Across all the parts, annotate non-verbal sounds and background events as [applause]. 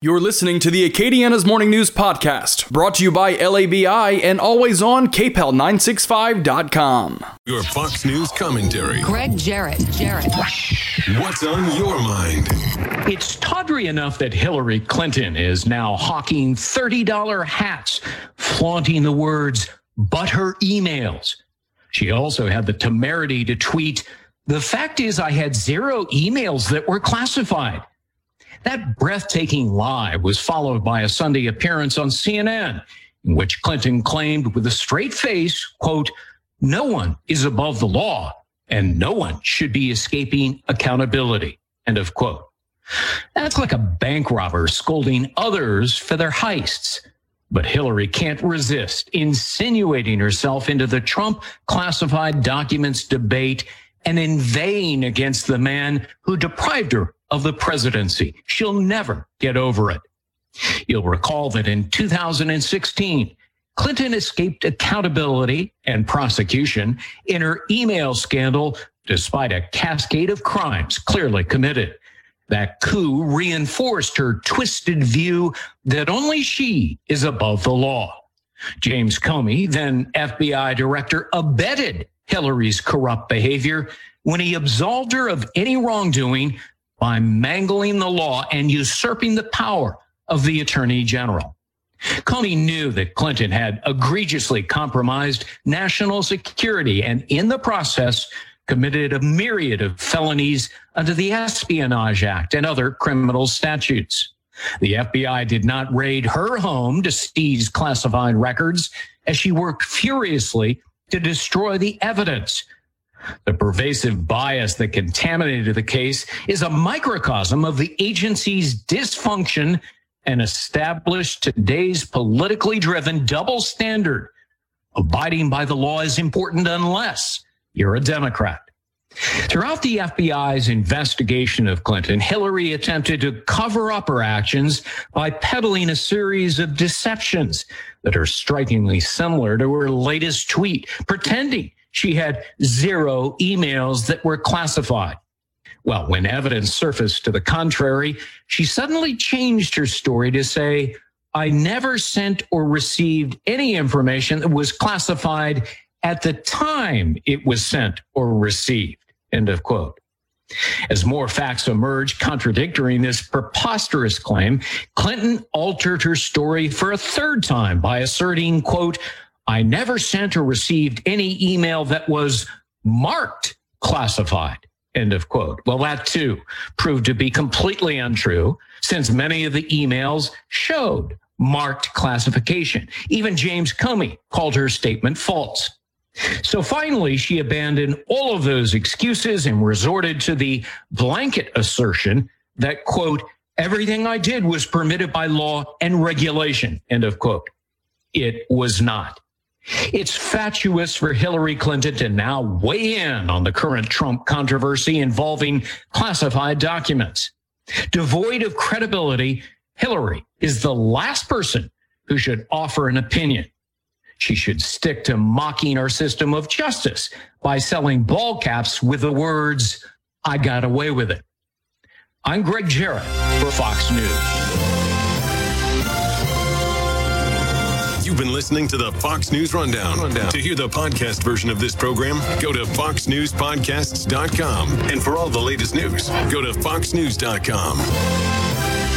You're listening to the Acadiana's Morning News Podcast, brought to you by LABI and always on KPEL965.com. Your Fox News commentary. Gregg Jarrett. Jarrett. What's on your mind? It's tawdry enough that Hillary Clinton is now hawking $30 hats, flaunting the words, but her emails. She also had the temerity to tweet, The fact is, I had zero emails that were classified. That breathtaking lie was followed by a Sunday appearance on CNN in which Clinton claimed with a straight face, quote, no one is above the law and no one should be escaping accountability, end of quote. That's like a bank robber scolding others for their heists. But Hillary can't resist insinuating herself into the Trump classified documents debate and inveighing against the man who deprived her of the presidency. She'll never get over it. You'll recall that in 2016, Clinton escaped accountability and prosecution in her email scandal despite a cascade of crimes clearly committed. That coup reinforced her twisted view that only she is above the law. James Comey, then FBI director, abetted Hillary's corrupt behavior when he absolved her of any wrongdoing by mangling the law and usurping the power of the attorney general. Comey knew that Clinton had egregiously compromised national security and in the process committed a myriad of felonies under the Espionage Act and other criminal statutes. The FBI did not raid her home to seize classified records as she worked furiously to destroy the evidence the pervasive bias that contaminated the case is a microcosm of the agency's dysfunction and established today's politically driven double standard. Abiding by the law is important unless you're a Democrat. Throughout the FBI's investigation of Clinton, Hillary attempted to cover up her actions by peddling a series of deceptions that are strikingly similar to her latest tweet, pretending she had zero emails that were classified. Well, when evidence surfaced to the contrary, she suddenly changed her story to say, I never sent or received any information that was classified at the time it was sent or received. End of quote. As more facts emerged contradicting this preposterous claim, Clinton altered her story for a third time by asserting, quote, I never sent or received any email that was marked classified. End of quote. Well, that too proved to be completely untrue since many of the emails showed marked classification. Even James Comey called her statement false. So finally, she abandoned all of those excuses and resorted to the blanket assertion that, quote, everything I did was permitted by law and regulation, end of quote. It was not. It's fatuous for Hillary Clinton to now weigh in on the current Trump controversy involving classified documents. Devoid of credibility, Hillary is the last person who should offer an opinion. She should stick to mocking our system of justice by selling ball caps with the words, I got away with it. I'm Gregg Jarrett for Fox News. You've been listening to the Fox News Rundown. Rundown. To hear the podcast version of this program, go to foxnewspodcasts.com. And for all the latest news, go to foxnews.com.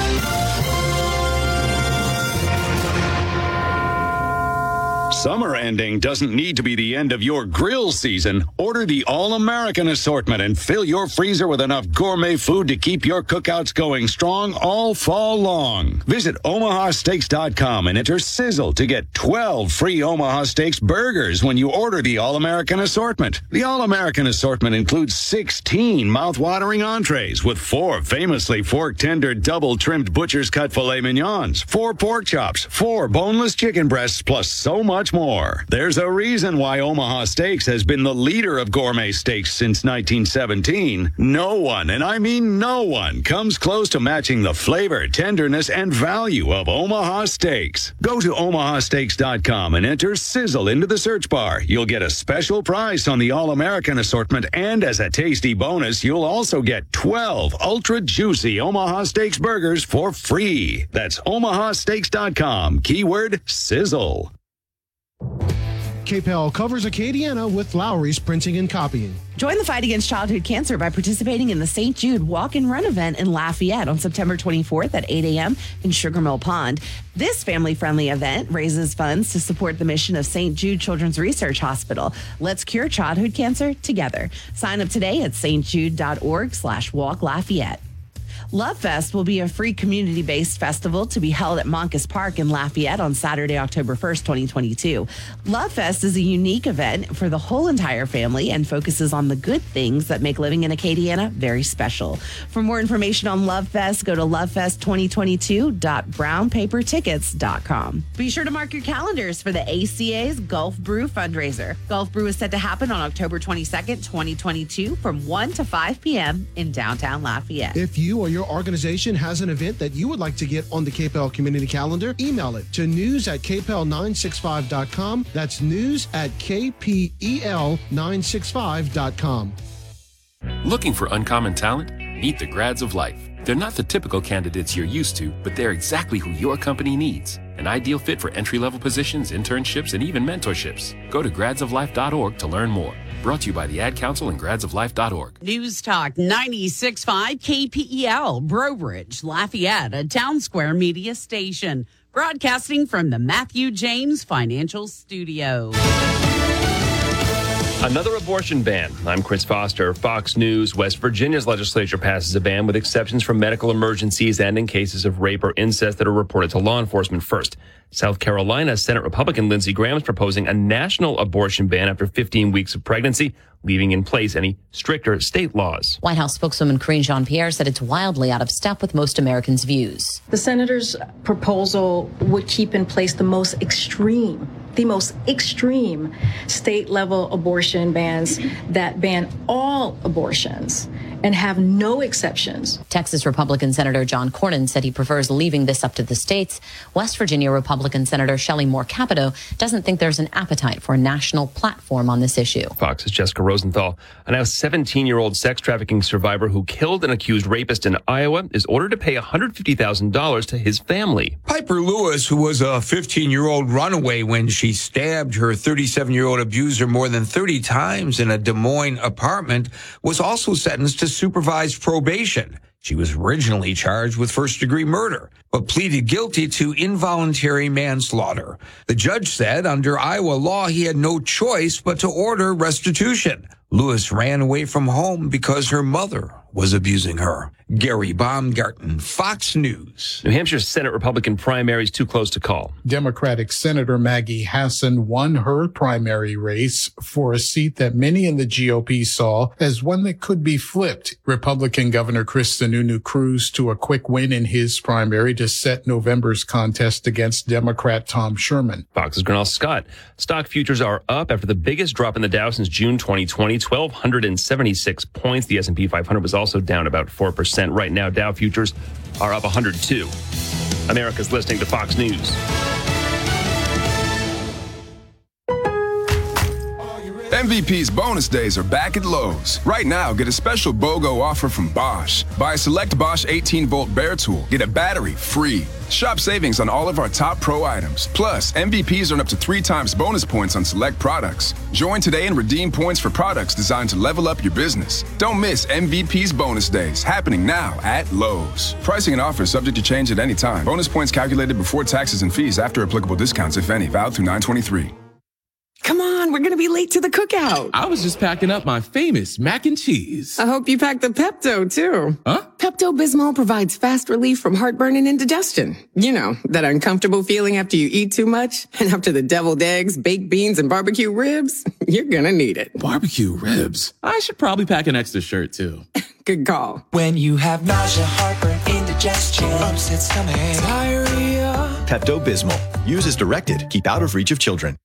Summer ending doesn't need to be the end of your grill season. Order the All American assortment and fill your freezer with enough gourmet food to keep your cookouts going strong all fall long. Visit omahasteaks.com and enter sizzle to get 12 free Omaha Steaks burgers when you order the All American assortment. The All American assortment includes 16 mouth-watering entrees with four famously fork-tender double trimmed butcher's cut filet mignons, four pork chops, four boneless chicken breasts, plus so much much more. There's a reason why Omaha Steaks has been the leader of gourmet steaks since 1917. No one, and I mean no one, comes close to matching the flavor, tenderness, and value of Omaha Steaks. Go to omahasteaks.com and enter sizzle into the search bar. You'll get a special price on the All American assortment, and as a tasty bonus, you'll also get 12 ultra juicy Omaha Steaks burgers for free. That's omahasteaks.com. Keyword sizzle. KPEL covers Acadiana with Lowry's Printing and Copying. Join the fight against childhood cancer by participating in the St. Jude Walk and Run event in Lafayette on September 24th at 8 a.m. in Sugar Mill Pond. This family friendly event raises funds to support the mission of St. Jude Children's Research Hospital. Let's cure childhood cancer together. Sign up today at stjude.org slash walk Lafayette. Love Fest will be a free community based festival to be held at Moncus Park in Lafayette on Saturday, October 1st, 2022. Love Fest is a unique event for the whole entire family and focuses on the good things that make living in Acadiana very special. For more information on Love Fest, go to lovefest2022.brownpapertickets.com. Be sure to mark your calendars for the ACA's Gulf Brew fundraiser. Gulf Brew is set to happen on October 22nd, 2022 from 1 to 5 p.m. in downtown Lafayette. If you or your organization has an event that you would like to get on the KPEL community calendar, email it to news at kpel965.com. That's news at kpel965.com. Looking for uncommon talent? Meet the grads of life. They're not the typical candidates you're used to, but they're exactly who your company needs. An ideal fit for entry level positions, internships, and even mentorships. Go to gradsoflife.org to learn more. Brought to you by the Ad Council and gradsoflife.org. News Talk 96.5 KPEL, Breaux Bridge, Lafayette, a town square media station. Broadcasting from the Matthew James Financial Studio. Another abortion ban. I'm Chris Foster. Fox News. West Virginia's legislature passes a ban with exceptions for medical emergencies and in cases of rape or incest that are reported to law enforcement first. South Carolina Senate Republican Lindsey Graham is proposing a national abortion ban after 15 weeks of pregnancy, leaving in place any stricter state laws. White House spokeswoman Karine Jean Pierre said it's wildly out of step with most Americans' views. The senator's proposal would keep in place the most extreme the most extreme state level abortion bans that ban all abortions and have no exceptions. Texas Republican Senator John Cornyn said he prefers leaving this up to the states. West Virginia Republican Senator Shelley Moore Capito doesn't think there's an appetite for a national platform on this issue. Fox's Jessica Rosenthal, a now 17 year old sex trafficking survivor who killed an accused rapist in Iowa, is ordered to pay $150,000 to his family. Piper Lewis, who was a 15 year old runaway when she stabbed her 37 year old abuser more than 30 times in a Des Moines apartment, was also sentenced to supervised probation. She was originally charged with first degree murder, but pleaded guilty to involuntary manslaughter. The judge said under Iowa law, he had no choice but to order restitution. Lewis ran away from home because her mother was abusing her. Gary Baumgarten, Fox News. New Hampshire Senate Republican primary is too close to call. Democratic Senator Maggie Hassan won her primary race for a seat that many in the GOP saw as one that could be flipped. Republican Governor Chris Sununu cruised to a quick win in his primary to set November's contest against Democrat Tom Sherman. Fox's Grinnell Scott. Stock futures are up after the biggest drop in the Dow since June 2020, 1,276 points. The S&P 500 was also down about 4% right now. Dow futures are up 102. America's listening to Fox News. MVP's bonus days are back at Lowe's. Right now, get a special BOGO offer from Bosch. Buy a select Bosch 18 volt bare tool, get a battery free. Shop savings on all of our top pro items. Plus, MVPs earn up to three times bonus points on select products. Join today and redeem points for products designed to level up your business. Don't miss MVP's bonus days happening now at Lowe's. Pricing and offers subject to change at any time. Bonus points calculated before taxes and fees after applicable discounts, if any, valid through 923. Come on, we're going to be late to the cookout. I was just packing up my famous mac and cheese. I hope you packed the Pepto too. Huh? Pepto Bismol provides fast relief from heartburn and indigestion. You know, that uncomfortable feeling after you eat too much and after the deviled eggs, baked beans, and barbecue ribs. [laughs] You're going to need it. Barbecue ribs? I should probably pack an extra shirt too. [laughs] Good call. When you have nausea, heartburn, indigestion, upset stomach, diarrhea. Pepto Bismol. Use as directed. Keep out of reach of children.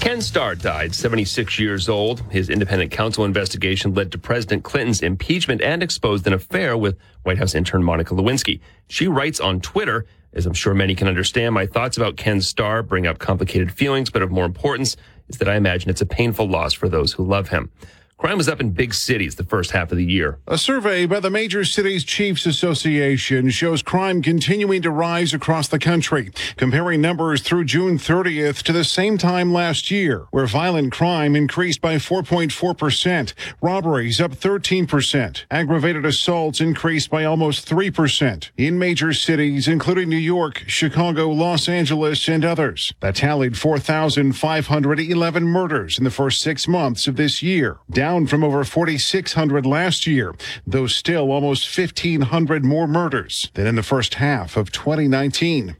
Ken Starr died 76 years old. His independent counsel investigation led to President Clinton's impeachment and exposed an affair with White House intern Monica Lewinsky. She writes on Twitter, as I'm sure many can understand, my thoughts about Ken Starr bring up complicated feelings, but of more importance is that I imagine it's a painful loss for those who love him. Crime was up in big cities the first half of the year. A survey by the Major Cities Chiefs Association shows crime continuing to rise across the country, comparing numbers through June 30th to the same time last year, where violent crime increased by 4.4%, robberies up 13%, aggravated assaults increased by almost 3% in major cities, including New York, Chicago, Los Angeles, and others. That tallied 4,511 murders in the first six months of this year, down down from over 4,600 last year, though still almost 1,500 more murders than in the first half of 2019.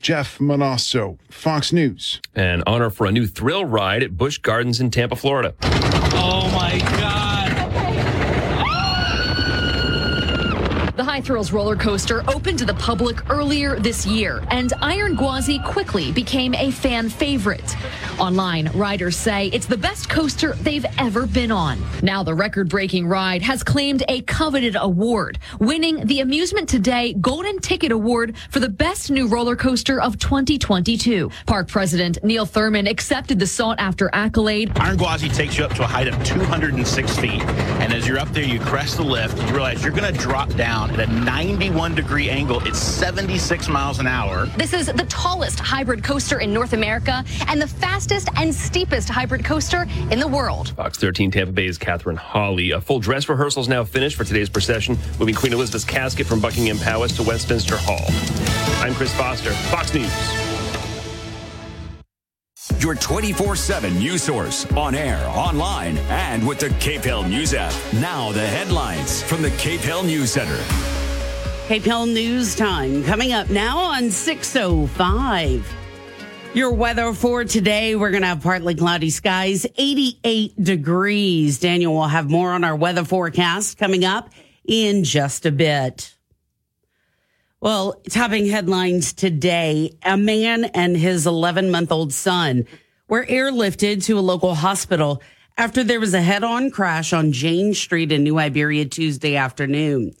Jeff Monosso, Fox News. An honor for a new thrill ride at Busch Gardens in Tampa, Florida. Oh my God. High Thrills roller coaster opened to the public earlier this year, and Iron Gwazi quickly became a fan favorite. Online, riders say it's the best coaster they've ever been on. Now, the record breaking ride has claimed a coveted award, winning the Amusement Today Golden Ticket Award for the best new roller coaster of 2022. Park President Neil Thurman accepted the sought after accolade. Iron Gwazi takes you up to a height of 206 feet. And as you're up there, you crest the lift, you realize you're going to drop down a 91 degree angle. It's 76 miles an hour. This is the tallest hybrid coaster in North America and the fastest and steepest hybrid coaster in the world. Fox 13 Tampa Bay's Catherine Hawley. A full dress rehearsal is now finished for today's procession, moving Queen Elizabeth's casket from Buckingham Palace to Westminster Hall. I'm Chris Foster, Fox News. Your 24 7 news source on air, online, and with the KPEL News app. Now, the headlines from the KPEL News Center. KPEL News Time coming up now on 605. Your weather for today, we're going to have partly cloudy skies, 88 degrees. Daniel will have more on our weather forecast coming up in just a bit. Well, topping headlines today a man and his 11 month old son were airlifted to a local hospital after there was a head on crash on Jane Street in New Iberia Tuesday afternoon.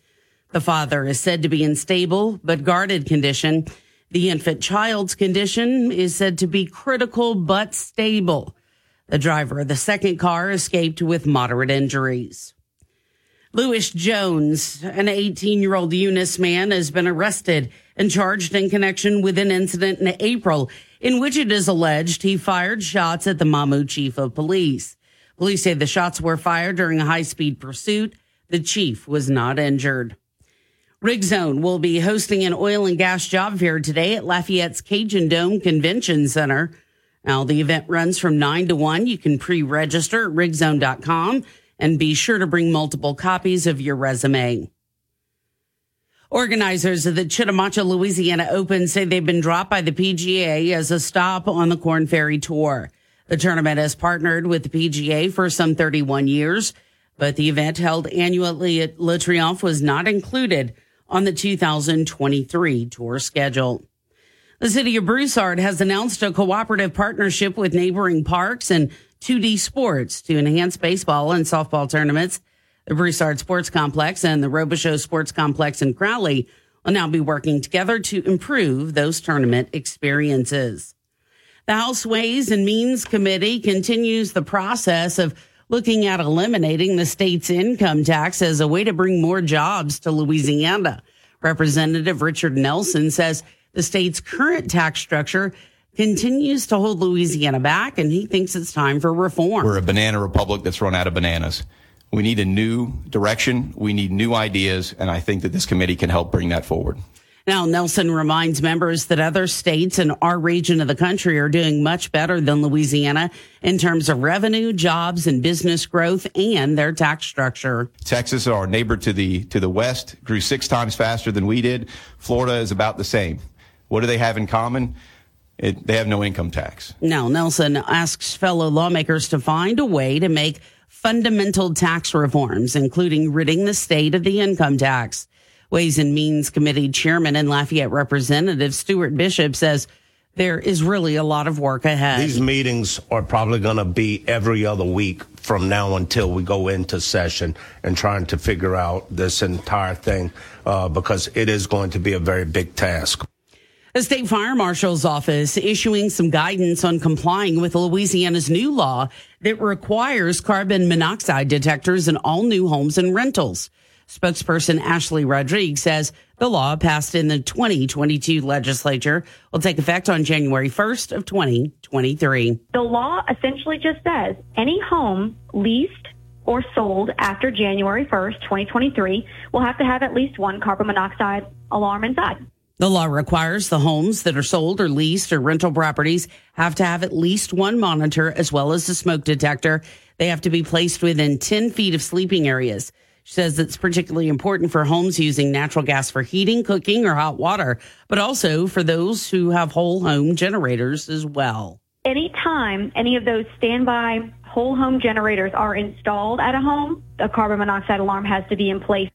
The father is said to be in stable but guarded condition. The infant child's condition is said to be critical but stable. The driver of the second car escaped with moderate injuries. Lewis Jones, an 18 year old Eunice man, has been arrested and charged in connection with an incident in April in which it is alleged he fired shots at the Mamou chief of police. Police say the shots were fired during a high speed pursuit. The chief was not injured. Rigzone will be hosting an oil and gas job fair today at Lafayette's Cajun Dome Convention Center. Now, the event runs from 9 to 1. You can pre register at rigzone.com and be sure to bring multiple copies of your resume. Organizers of the Chitimacha, Louisiana Open say they've been dropped by the PGA as a stop on the Corn Ferry Tour. The tournament has partnered with the PGA for some 31 years, but the event held annually at Le Triomphe was not included on the 2023 tour schedule. The city of Broussard has announced a cooperative partnership with neighboring parks and 2D Sports to enhance baseball and softball tournaments. The Broussard Sports Complex and the Robichaux Sports Complex in Crowley will now be working together to improve those tournament experiences. The House Ways and Means Committee continues the process of looking at eliminating the state's income tax as a way to bring more jobs to Louisiana. Representative Richard Nelson says the state's current tax structure continues to hold Louisiana back, and he thinks it's time for reform. We're a banana republic that's run out of bananas. We need a new direction. We need new ideas. And I think that this committee can help bring that forward. Now, Nelson reminds members that other states in our region of the country are doing much better than Louisiana in terms of revenue, jobs, and business growth and their tax structure. Texas, our neighbor to the to the west, grew six times faster than we did. Florida is about the same. What do they have in common? It, they have no income tax. Now, Nelson asks fellow lawmakers to find a way to make fundamental tax reforms, including ridding the state of the income tax. Ways and Means Committee Chairman and Lafayette Representative Stuart Bishop says there is really a lot of work ahead. These meetings are probably going to be every other week from now until we go into session and trying to figure out this entire thing uh, because it is going to be a very big task. The state fire marshal's office issuing some guidance on complying with Louisiana's new law that requires carbon monoxide detectors in all new homes and rentals. Spokesperson Ashley Rodriguez says the law passed in the 2022 legislature will take effect on January 1st of 2023. The law essentially just says any home leased or sold after January 1st, 2023 will have to have at least one carbon monoxide alarm inside. The law requires the homes that are sold or leased or rental properties have to have at least one monitor as well as a smoke detector. They have to be placed within 10 feet of sleeping areas. She says it's particularly important for homes using natural gas for heating, cooking, or hot water, but also for those who have whole home generators as well. Anytime any of those standby whole home generators are installed at a home, a carbon monoxide alarm has to be in place.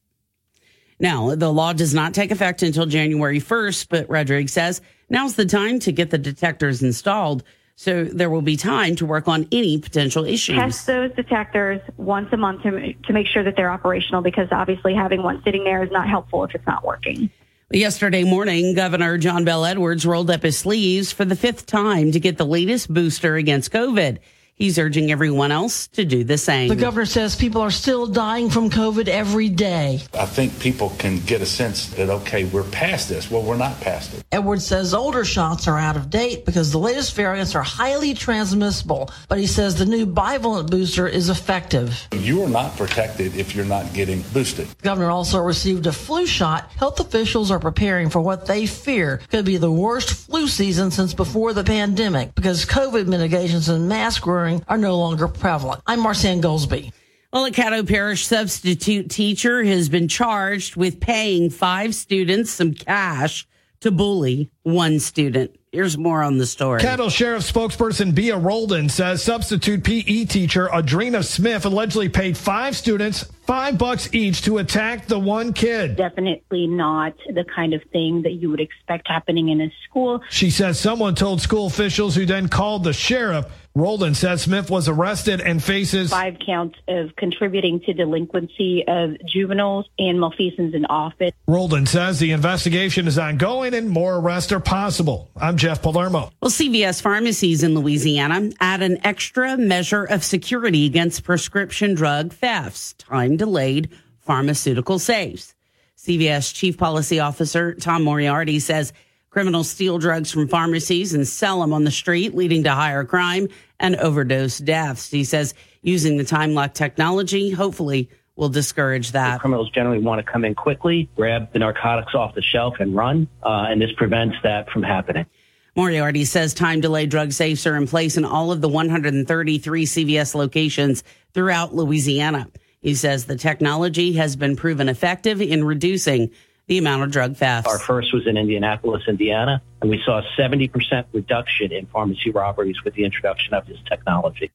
Now, the law does not take effect until January 1st, but Rodriguez says now's the time to get the detectors installed so there will be time to work on any potential issues. Test those detectors once a month to, to make sure that they're operational because obviously having one sitting there is not helpful if it's not working. Yesterday morning, Governor John Bel Edwards rolled up his sleeves for the fifth time to get the latest booster against COVID. He's urging everyone else to do the same. The governor says people are still dying from COVID every day. I think people can get a sense that, okay, we're past this. Well, we're not past it. Edwards says older shots are out of date because the latest variants are highly transmissible, but he says the new bivalent booster is effective. You are not protected if you're not getting boosted. The governor also received a flu shot. Health officials are preparing for what they fear could be the worst flu season since before the pandemic because COVID mitigations and mask wearing are no longer prevalent. I'm Marcianne Goldsby. Well, a Caddo Parish substitute teacher has been charged with paying five students some cash to bully one student. Here's more on the story. Caddo Sheriff spokesperson Bia Roldan says substitute PE teacher Adrena Smith allegedly paid five students five bucks each to attack the one kid. Definitely not the kind of thing that you would expect happening in a school. She says someone told school officials who then called the sheriff. Roldan says Smith was arrested and faces five counts of contributing to delinquency of juveniles and malfeasance in office. Roldan says the investigation is ongoing and more arrests are possible. I'm Jeff Palermo. Well, CVS pharmacies in Louisiana add an extra measure of security against prescription drug thefts, time delayed pharmaceutical safes. CVS Chief Policy Officer Tom Moriarty says criminals steal drugs from pharmacies and sell them on the street, leading to higher crime and overdose deaths. He says using the time lock technology, hopefully, will discourage that. The criminals generally want to come in quickly, grab the narcotics off the shelf, and run, uh, and this prevents that from happening. Moriarty says time delayed drug safes are in place in all of the 133 CVS locations throughout Louisiana. He says the technology has been proven effective in reducing the amount of drug thefts. Our first was in Indianapolis, Indiana, and we saw a 70% reduction in pharmacy robberies with the introduction of this technology.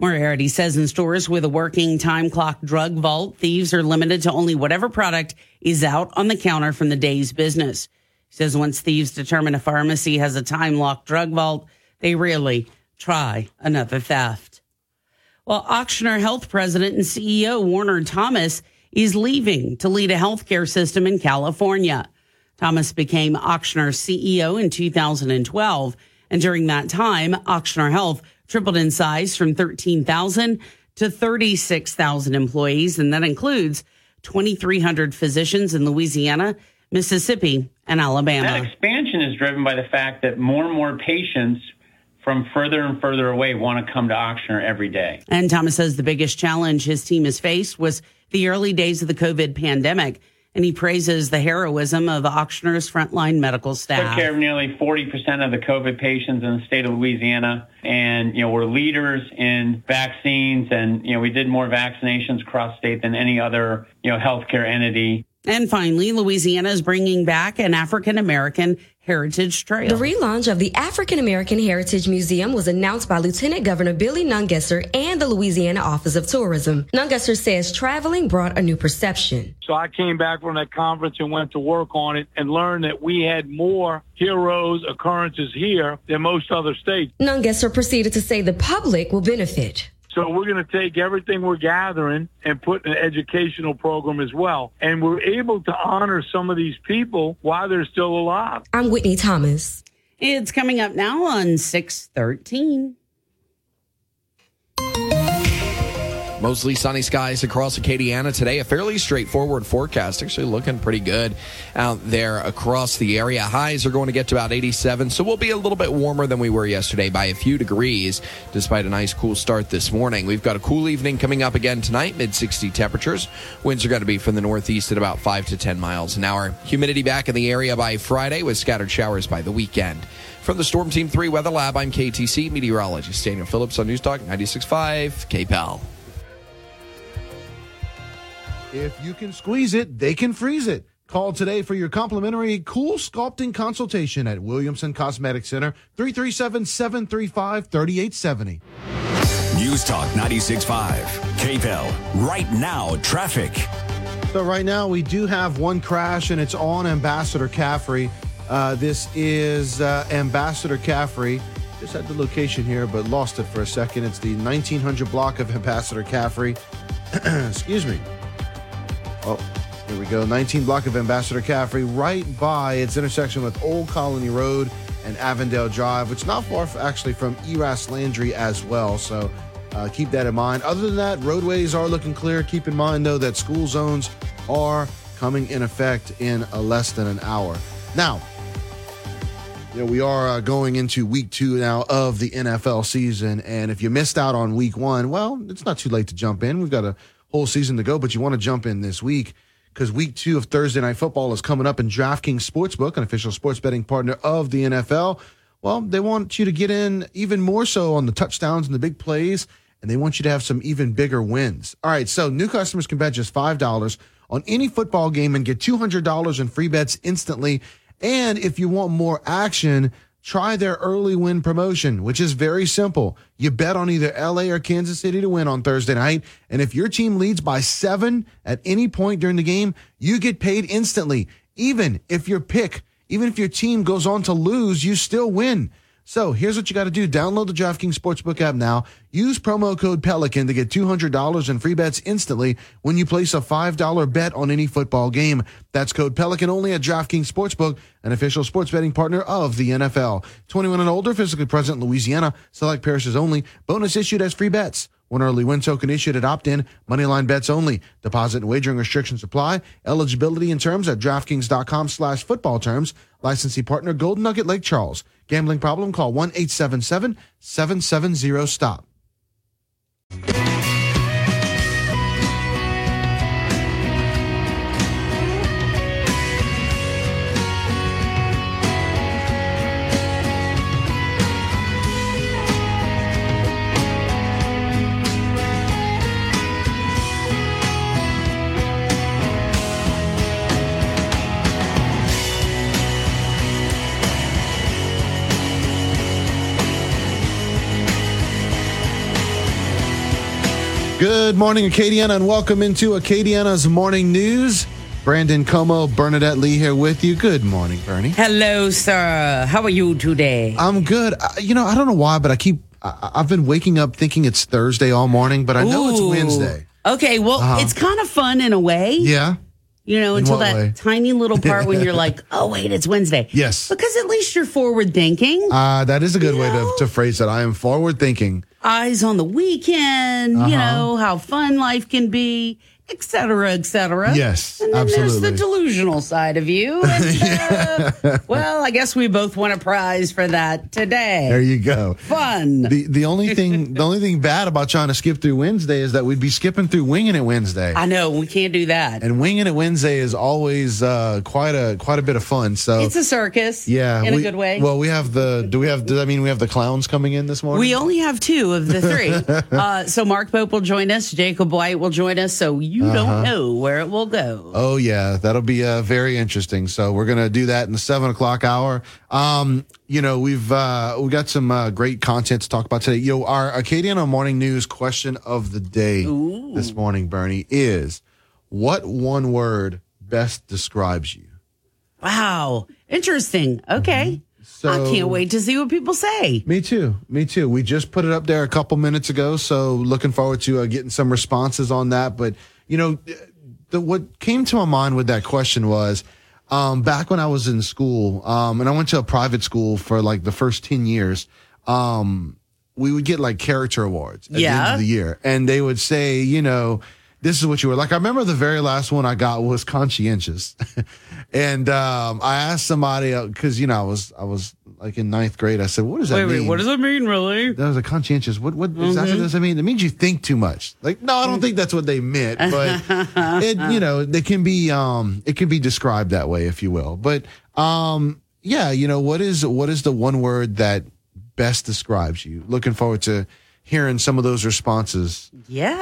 Moriarty says in stores with a working time clock drug vault, thieves are limited to only whatever product is out on the counter from the day's business. He says once thieves determine a pharmacy has a time locked drug vault, they rarely try another theft. Well, Ochsner Health President and CEO Warner Thomas is leaving to lead a healthcare system in California. Thomas became Ochsner CEO in 2012, and during that time, Ochsner Health tripled in size from 13,000 to 36,000 employees, and that includes 2,300 physicians in Louisiana, Mississippi, and Alabama. That expansion is driven by the fact that more and more patients from further and further away want to come to Ochsner every day. And Thomas says the biggest challenge his team has faced was the early days of the COVID pandemic. And he praises the heroism of Ochsner's frontline medical staff. Took care of nearly 40% of the COVID patients in the state of Louisiana. And, you know, we're leaders in vaccines and, you know, we did more vaccinations across state than any other, you know, healthcare entity. And finally, Louisiana is bringing back an African American Heritage Trail. The relaunch of the African American Heritage Museum was announced by Lieutenant Governor Billy Nungesser and the Louisiana Office of Tourism. Nungesser says traveling brought a new perception. So I came back from that conference and went to work on it and learned that we had more heroes occurrences here than most other states. Nungesser proceeded to say the public will benefit. So we're going to take everything we're gathering and put in an educational program as well. And we're able to honor some of these people while they're still alive. I'm Whitney Thomas. It's coming up now on 613. Mostly sunny skies across Acadiana today. A fairly straightforward forecast, actually looking pretty good out there across the area. Highs are going to get to about 87, so we'll be a little bit warmer than we were yesterday by a few degrees, despite a nice cool start this morning. We've got a cool evening coming up again tonight, mid 60 temperatures. Winds are going to be from the northeast at about 5 to 10 miles an hour. Humidity back in the area by Friday with scattered showers by the weekend. From the Storm Team 3 Weather Lab, I'm KATC meteorologist Daniel Phillips on News Talk 96.5 KPEL. If you can squeeze it, they can freeze it. Call today for your complimentary cool sculpting consultation at Williamson Cosmetic Center, 337 735 3870. News Talk 96.5. KPEL. Right now, traffic. So, right now, we do have one crash, and it's on Ambassador Caffrey. Uh, this is uh, Ambassador Caffrey. Just had the location here, but lost it for a second. It's the 1900 block of Ambassador Caffrey. [clears throat] Excuse me. Oh, here we go. 19 block of Ambassador Caffrey, right by its intersection with Old Colony Road and Avondale Drive, which is not far actually from Eraste Landry as well. So uh, keep that in mind. Other than that, roadways are looking clear. Keep in mind, though, that school zones are coming in effect in a less than an hour. Now, you know, we are uh, going into week two now of the NFL season. And if you missed out on week one, well, it's not too late to jump in. We've got a whole season to go, but you want to jump in this week because week two of Thursday Night Football is coming up in DraftKings Sportsbook, an official sports betting partner of the NFL. Well, they want you to get in even more so on the touchdowns and the big plays, and they want you to have some even bigger wins. All right, so new customers can bet just $5 on any football game and get $200 in free bets instantly. And if you want more action, try their early win promotion, which is very simple. You bet on either LA or Kansas City to win on Thursday night. And if your team leads by seven at any point during the game, you get paid instantly. Even if your pick, even if your team goes on to lose, you still win. So here's what you got to do. Download the DraftKings Sportsbook app now. Use promo code Pelican to get $200 in free bets instantly when you place a $5 bet on any football game. That's code Pelican only at DraftKings Sportsbook, an official sports betting partner of the NFL. 21 and older, physically present in Louisiana. Select parishes only. Bonus issued as free bets. One early win token issued at opt-in. Moneyline bets only. Deposit and wagering restrictions apply. Eligibility and terms at DraftKings.com slash football terms. Licensee partner Golden Nugget Lake Charles. Gambling problem? Call 1-877-770-STOP. Good morning, Acadiana, and welcome into Acadiana's morning news. Brandon Comeaux, Bernadette Lee here with you. Good morning, Bernie. Hello, sir. How are you today? I'm good. I- You know, I don't know why, but I keep, I- I've been waking up thinking it's Thursday all morning, but I know it's Ooh. Wednesday. Okay, well, Uh-huh. it's kind of fun in a way. Yeah. You know, In until what that way? tiny little part when you're [laughs] like, oh, wait, it's Wednesday. Yes. Because at least you're forward thinking. Uh, that is a good way to, to phrase it. I am forward thinking. Eyes on the weekend, you Uh-huh. know, how fun life can be, et cetera, et cetera. Yes, And then there's the delusional side of you. And, [laughs] uh, well, I guess we both won a prize for that today. There you go. Fun. The the only [laughs] thing the only thing bad about trying to skip through Wednesday is that we'd be skipping through Winging It Wednesday. I know we can't do that. And Winging It Wednesday is always uh, quite a quite a bit of fun. So It's a circus. yeah, In we- a good way. Well, we have the. Do we have? Does that mean we have the clowns coming in this morning? We only have two of the three. [laughs] uh, so Mark Pope will join us. Jacob White will join us. So You Uh-huh. don't know where it will go. Oh yeah, that'll be uh, very interesting. So we're gonna do that in the seven o'clock hour. Um, you know, we've uh, we got some uh, great content to talk about today. You know, our Acadiana Morning News question of the day this morning, Bernie, is what one word best describes you? Wow. Interesting. Okay. So I can't wait to see what people say. Me too. Me too. We just put it up there a couple minutes ago, so looking forward to uh, getting some responses on that. But you know, the, what came to my mind with that question was um, back when I was in school, um, and I went to a private school for like the first ten years. Um, we would get like character awards at the end of the year, and they would say, you know. This is what you were like. I remember the very last one I got was conscientious, [laughs] and um, I asked somebody because you know I was I was like in ninth grade. I said, "What does that Wait, mean?" wait, what does it mean, really? That was a conscientious. What what exactly Mhm. does that mean? It means you think too much. Like, no, I don't think that's what they meant, but [laughs] it you know, they can be um it can be described that way, if you will. But um yeah, you know, what is what is the one word that best describes you? Looking forward to hearing some of those responses from Yeah.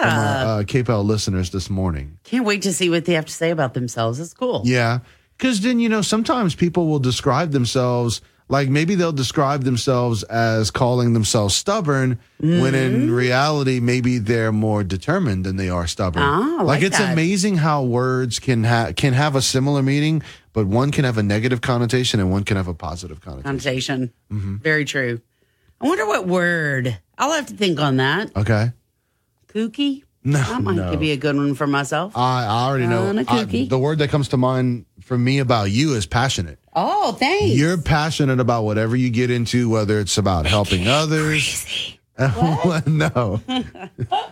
our uh, KPEL listeners this morning. Can't wait to see what they have to say about themselves. It's cool. Yeah. Cause then, you know, sometimes people will describe themselves like maybe they'll describe themselves as calling themselves stubborn when in reality, maybe they're more determined than they are stubborn. Ah, I like it's that. amazing how words can have, can have a similar meaning, but one can have a negative connotation and one can have a positive connotation. Connotation. Mm-hmm. Very true. I wonder what word. I'll have to think on that. Okay. Kooky? No, That might no. be a good one for myself. I, I already know. A I- the word that comes to mind for me about you is passionate. Oh, thanks. You're passionate about whatever you get into, whether it's about helping others. [laughs] no.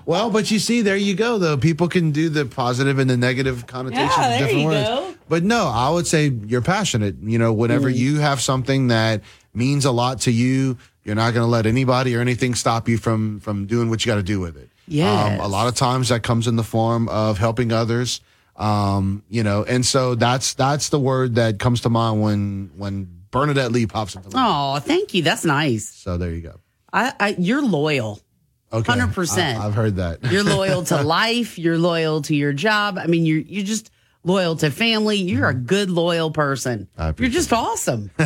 well, but you see, there you go, though. People can do the positive and the negative connotations Yeah, of different you words. go. But no, I would say you're passionate. You know, whenever Mm. you have something that means a lot to you, you're not going to let anybody or anything stop you from from doing what you got to do with it. Yes. Um, a lot of times that comes in the form of helping others. Um, you know, and so that's that's the word that comes to mind when when Bernadette Lee pops up. Oh, thank you. That's nice. So there you go. I, I you're loyal. Okay, 100%. I, have heard that. You're loyal [laughs] to life. You're loyal to your job. I mean, you're you're just loyal to family. You're a good loyal person. You're just awesome. [laughs]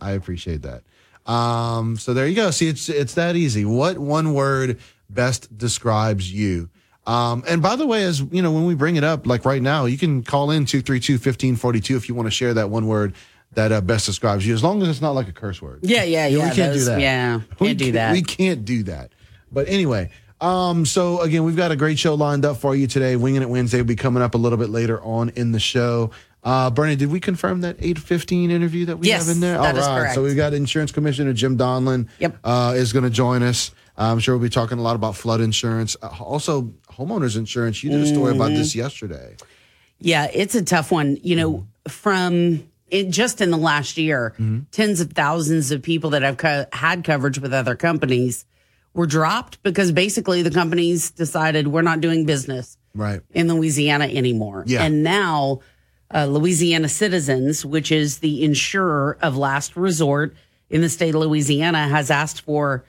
I appreciate that. Um, so there you go. See, it's it's that easy. What one word best describes you? Um, and by the way, as you know, when we bring it up, like right now, you can call in 232-1542 if you want to share that one word that uh, best describes you, as long as it's not like a curse word. Yeah, yeah, yeah. we can't those- do that. Yeah, We can't do can't- that. We can't do that. But anyway, um, so again, we've got a great show lined up for you today. Winging It Wednesday will be coming up a little bit later on in the show. Uh, Bernie, did we confirm that 815 interview that we Yes, have in there? that is All right. correct. So we've got Insurance Commissioner Jim Donelon Yep. uh, is going to join us. I'm sure we'll be talking a lot about flood insurance. Uh, also, homeowners insurance. You did a story about Mhm. this yesterday. Yeah, it's a tough one. You know, from it, just in the last year, Mm-hmm. tens of thousands of people that have co- had coverage with other companies were dropped because basically the companies decided we're not doing business Right. in Louisiana anymore. Yeah. And now, uh, Louisiana Citizens, which is the insurer of last resort in the state of Louisiana, has asked for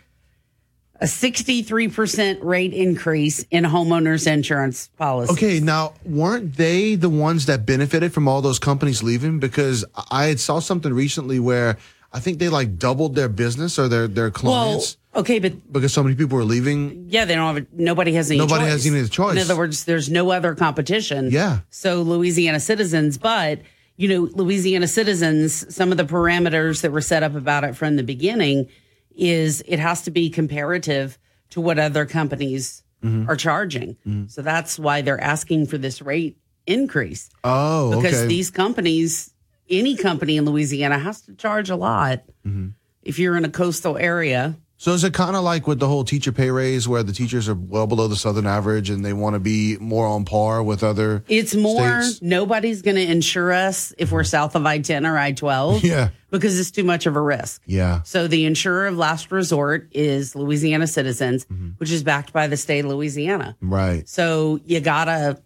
a 63% rate increase in homeowners insurance policy. Okay, now weren't they the ones that benefited from all those companies leaving? Because I had saw something recently where I think they like doubled their business or their their clients Well, okay, but because so many people are leaving. Yeah, they don't have. Nobody has any. Nobody choice. has any choice. In other words, there's no other competition. Yeah. So Louisiana citizens, but you know, Louisiana citizens. Some of the parameters that were set up about it from the beginning is it has to be comparative to what other companies Mhm. are charging. Mhm. So that's why they're asking for this rate increase Oh, because okay. these companies, any company in Louisiana, has to charge a lot Mhm. if you're in a coastal area. So is it kind of like with the whole teacher pay raise, where the teachers are well below the southern average and they want to be more on par with other? It's more states? nobody's going to insure us if we're south of I 10 or I 12 [laughs] Yeah, because it's too much of a risk. yeah. So the insurer of last resort is Louisiana Citizens, which is backed by the state of Louisiana. Right. So you gotta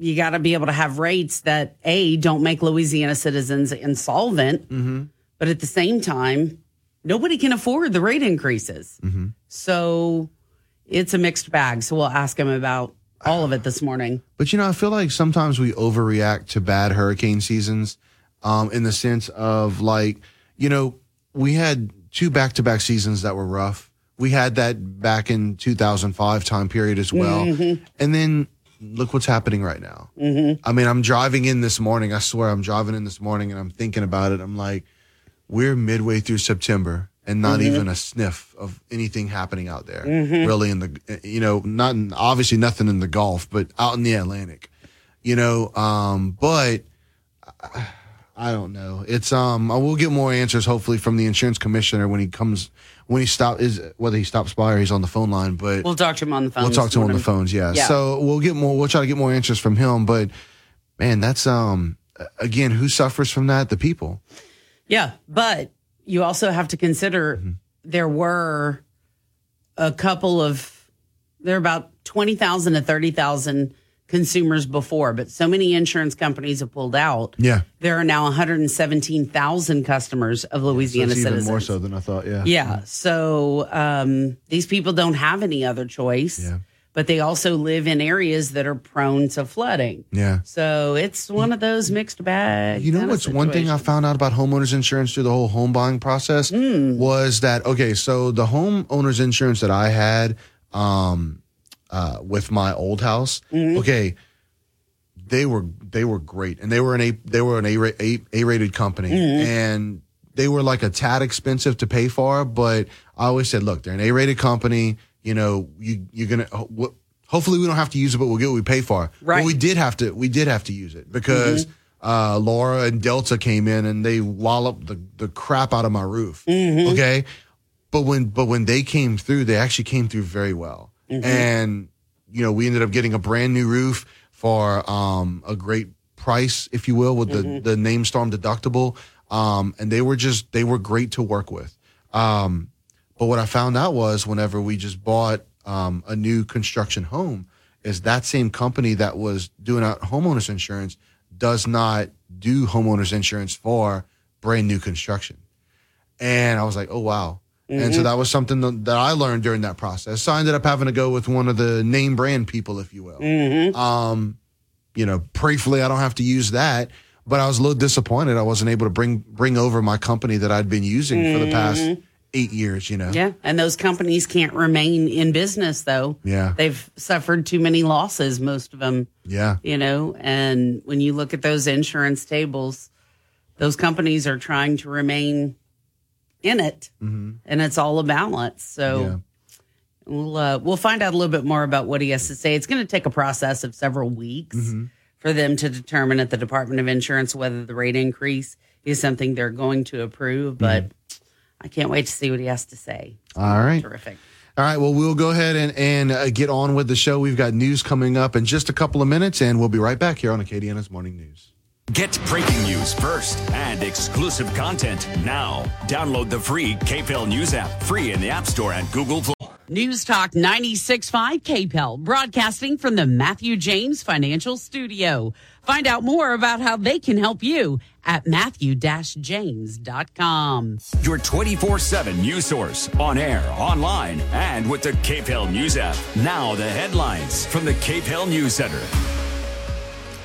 you gotta be able to have rates that a don't make Louisiana citizens insolvent, Mm-hmm. but at the same time, nobody can afford the rate increases. Mm-hmm. So it's a mixed bag. So we'll ask him about all of it this morning. But you know, I feel like sometimes we overreact to bad hurricane seasons, um, in the sense of like, you know, we had two back to back seasons that were rough. We had that back in 2005 time period as well. Mhm. And then look what's happening right now. Mm-hmm. I mean, I'm driving in this morning. I swear I'm driving in this morning and I'm thinking about it. I'm like, we're midway through September and not Mhm. even a sniff of anything happening out there. Mhm. Really in the, you know, not in, obviously nothing in the Gulf, but out in the Atlantic, you know, um, but I, I don't know. It's, um, I will get more answers hopefully from the insurance commissioner when he comes, when he stop is whether he stops by or he's on the phone line, but We'll talk to him on the phone. We'll talk to him on the phones, yeah. Yeah. So we'll get more. We'll try to get more answers from him. But man, that's um again, who suffers from that? The people. Yeah, but you also have to consider Mm-hmm. there were a couple of there are about twenty thousand to thirty thousand consumers before, but so many insurance companies have pulled out. Yeah, There are now one hundred and seventeen thousand customers of Louisiana it's even citizens. more so than I thought. Yeah, Yeah. So um, these people don't have any other choice, Yeah. but they also live in areas that are prone to flooding. yeah. So it's one of those mixed bags. You know what's one thing I found out about homeowners insurance through the whole home buying process Hmm. was that okay, so the homeowners insurance that I had um uh with my old house, Mm-hmm. okay, they were they were great and they were an A they were an A A, a rated company Mm-hmm. and they were like a tad expensive to pay for, but I always said, look, they're an A rated company, you know, you you're to ho- hopefully we don't have to use it but we'll get what we pay for. Right. But we did have to we did have to use it because uh, Laura and Delta came in and they walloped the, the crap out of my roof. Okay. But when but when they came through, they actually came through very well. And you know, we ended up getting a brand new roof for um a great price, if you will, with the, the name storm deductible. Um and they were just they were great to work with. Um but what I found out was whenever we just bought um, a new construction home, is that same company that was doing our homeowners insurance does not do homeowners insurance for brand new construction. And I was like, oh, wow. And so Mhm. that was something that I learned during that process. So I ended up having to go with one of the name brand people, if you will. Mm-hmm. Um, you know, prayerfully, I don't have to use that. But I was a little disappointed I wasn't able to bring bring over my company that I'd been using for the past Mhm. eight years. You know, Yeah, and those companies can't remain in business though. Yeah. They've suffered too many losses, most of them, yeah. you know, and when you look at those insurance tables, those companies are trying to remain in it Mm-hmm. and it's all a balance. So we'll uh, we'll find out a little bit more about what he has to say. It's going to take a process of several weeks Mm-hmm. for them to determine at the Department of Insurance whether the rate increase is something they're going to approve, but I can't wait to see what he has to say. All right. Terrific. All right. Well, we'll go ahead and, and uh, get on with the show. We've got news coming up in just a couple of minutes, and we'll be right back here on Acadiana's Morning News. Get breaking news first and exclusive content now. Download the free KPEL News app, free in the App Store and Google Play. News Talk 96.5 KPEL, broadcasting from the Matthew James Financial Studio. Find out more about how they can help you at matthew-james.com. Your 24 7 news source on air, online, and with the KPEL News app. Now, the headlines from the KPEL News Center.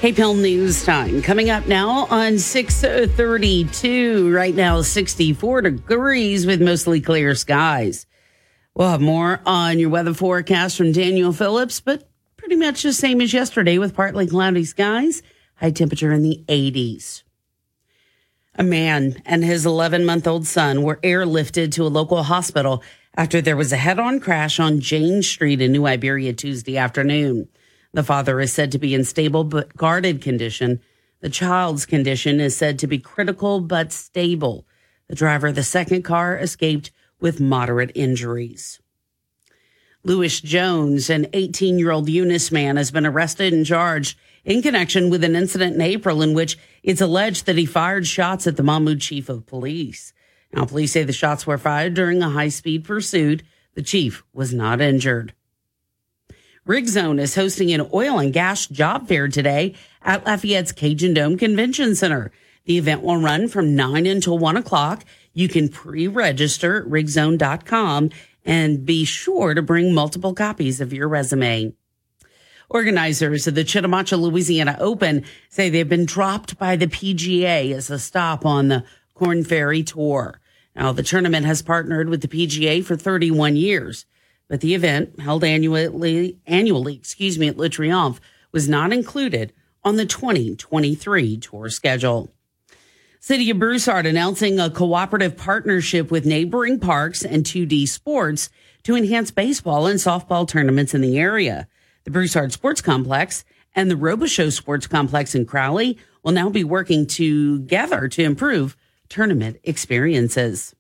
KPEL News Time coming up now on 632. Right now, 64 degrees with mostly clear skies. We'll have more on your weather forecast from Daniel Phillips, but pretty much the same as yesterday with partly cloudy skies, high temperature in the 80s. A man and his 11 month old son were airlifted to a local hospital after there was a head on crash on Jane Street in New Iberia Tuesday afternoon. The father is said to be in stable but guarded condition. The child's condition is said to be critical but stable. The driver of the second car escaped with moderate injuries. Lewis Jones, an 18 year old Eunice man, has been arrested and charged in connection with an incident in April in which it's alleged that he fired shots at the Mamou chief of police. Now, police say the shots were fired during a high speed pursuit. The chief was not injured. Rigzone is hosting an oil and gas job fair today at Lafayette's Cajun Dome Convention Center. The event will run from 9 until 1 o'clock. You can pre-register at rigzone.com and be sure to bring multiple copies of your resume. Organizers of the Chitimacha, Louisiana Open say they've been dropped by the PGA as a stop on the Korn Ferry Tour. Now, the tournament has partnered with the PGA for 31 years, but the event, held annually, annually, excuse me, at Le Triomphe, was not included on the 2023 tour schedule. City of Broussard announcing a cooperative partnership with neighboring parks and 2D Sports to enhance baseball and softball tournaments in the area. The Broussard Sports Complex and the Robichaux Sports Complex in Crowley will now be working together to improve tournament experiences.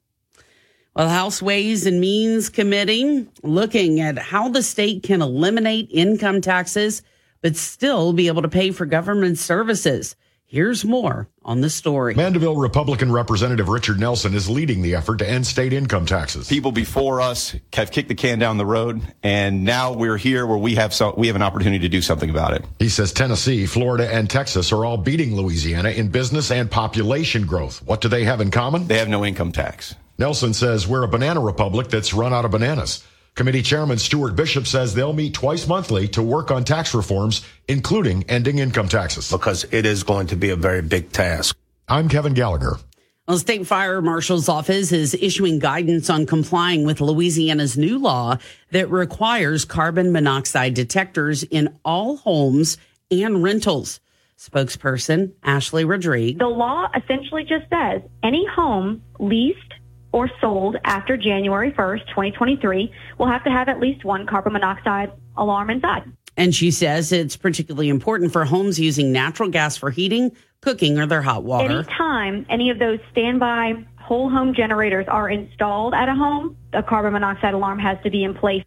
Well, House Ways and Means Committee looking at how the state can eliminate income taxes but still be able to pay for government services. Here's more on the story. Mandeville Republican Representative Richard Nelson is leading the effort to end state income taxes. People before us have kicked the can down the road, and now we're here where we have so, we have an opportunity to do something about it. He says Tennessee, Florida, and Texas are all beating Louisiana in business and population growth. What do they have in common? They have no income tax. Nelson says we're a banana republic that's run out of bananas. Committee Chairman Stuart Bishop says they'll meet twice monthly to work on tax reforms, including ending income taxes. Because it is going to be a very big task. I'm Kevin Gallagher. Well, State Fire Marshal's office is issuing guidance on complying with Louisiana's new law that requires carbon monoxide detectors in all homes and rentals. Spokesperson Ashley Rodriguez. The law essentially just says any home leased or sold after January 1st, 2023, will have to have at least one carbon monoxide alarm inside. And she says it's particularly important for homes using natural gas for heating, cooking, or their hot water. Anytime any of those standby whole home generators are installed at a home, a carbon monoxide alarm has to be in place.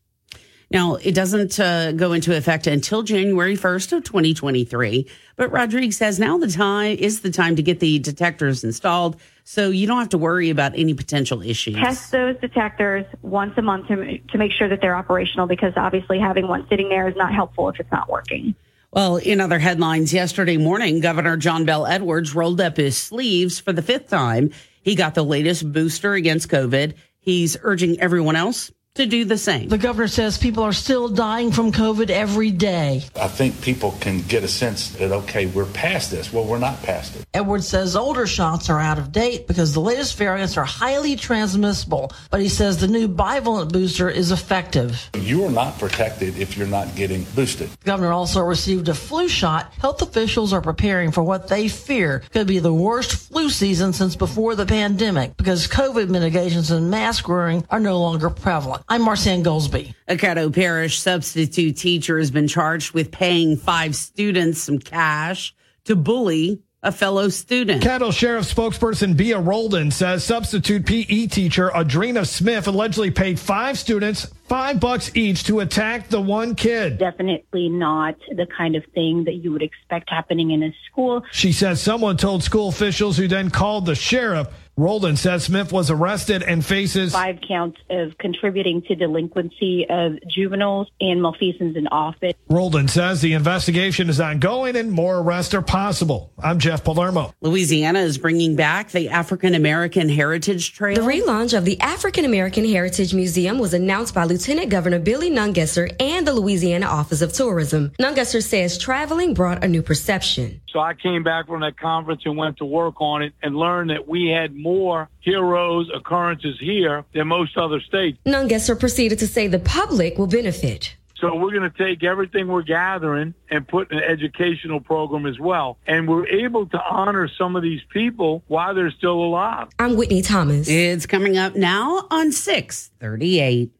Now, it doesn't uh, go into effect until January 1st of 2023, but Rodriguez says now the time is the time to get the detectors installed so you don't have to worry about any potential issues. Test those detectors once a month to, to make sure that they're operational because obviously having one sitting there is not helpful if it's not working. Well, in other headlines yesterday morning, Governor John Bel Edwards rolled up his sleeves for the fifth time. He got the latest booster against COVID. He's urging everyone else to do the same. The governor says people are still dying from COVID every day. I think people can get a sense that, okay, we're past this. Well, we're not past it. Edwards says older shots are out of date because the latest variants are highly transmissible, but he says the new bivalent booster is effective. You are not protected if you're not getting boosted. The governor also received a flu shot. Health officials are preparing for what they fear could be the worst flu season since before the pandemic because COVID mitigations and mask wearing are no longer prevalent. I'm Marcian Goldsby. A Caddo Parish substitute teacher has been charged with paying five students some cash to bully a fellow student. Caddo Sheriff spokesperson Bia Roldan says substitute PE teacher Adrena Smith allegedly paid five students five bucks each to attack the one kid. Definitely not the kind of thing that you would expect happening in a school. She says someone told school officials who then called the sheriff. Roldan says Smith was arrested and faces five counts of contributing to delinquency of juveniles and malfeasance in office. Roldan says the investigation is ongoing and more arrests are possible. I'm Jeff Palermo. Louisiana is bringing back the African American Heritage Trail. The relaunch of the African American Heritage Museum was announced by Lieutenant Governor Billy Nungesser and the Louisiana Office of Tourism. Nungesser says traveling brought a new perception. So I came back from that conference and went to work on it and learned that we had more heroes occurrences here than most other states. Nungesser proceeded to say the public will benefit. So we're going to take everything we're gathering and put an educational program as well. And we're able to honor some of these people while they're still alive. I'm Whitney Thomas. It's coming up now on 638.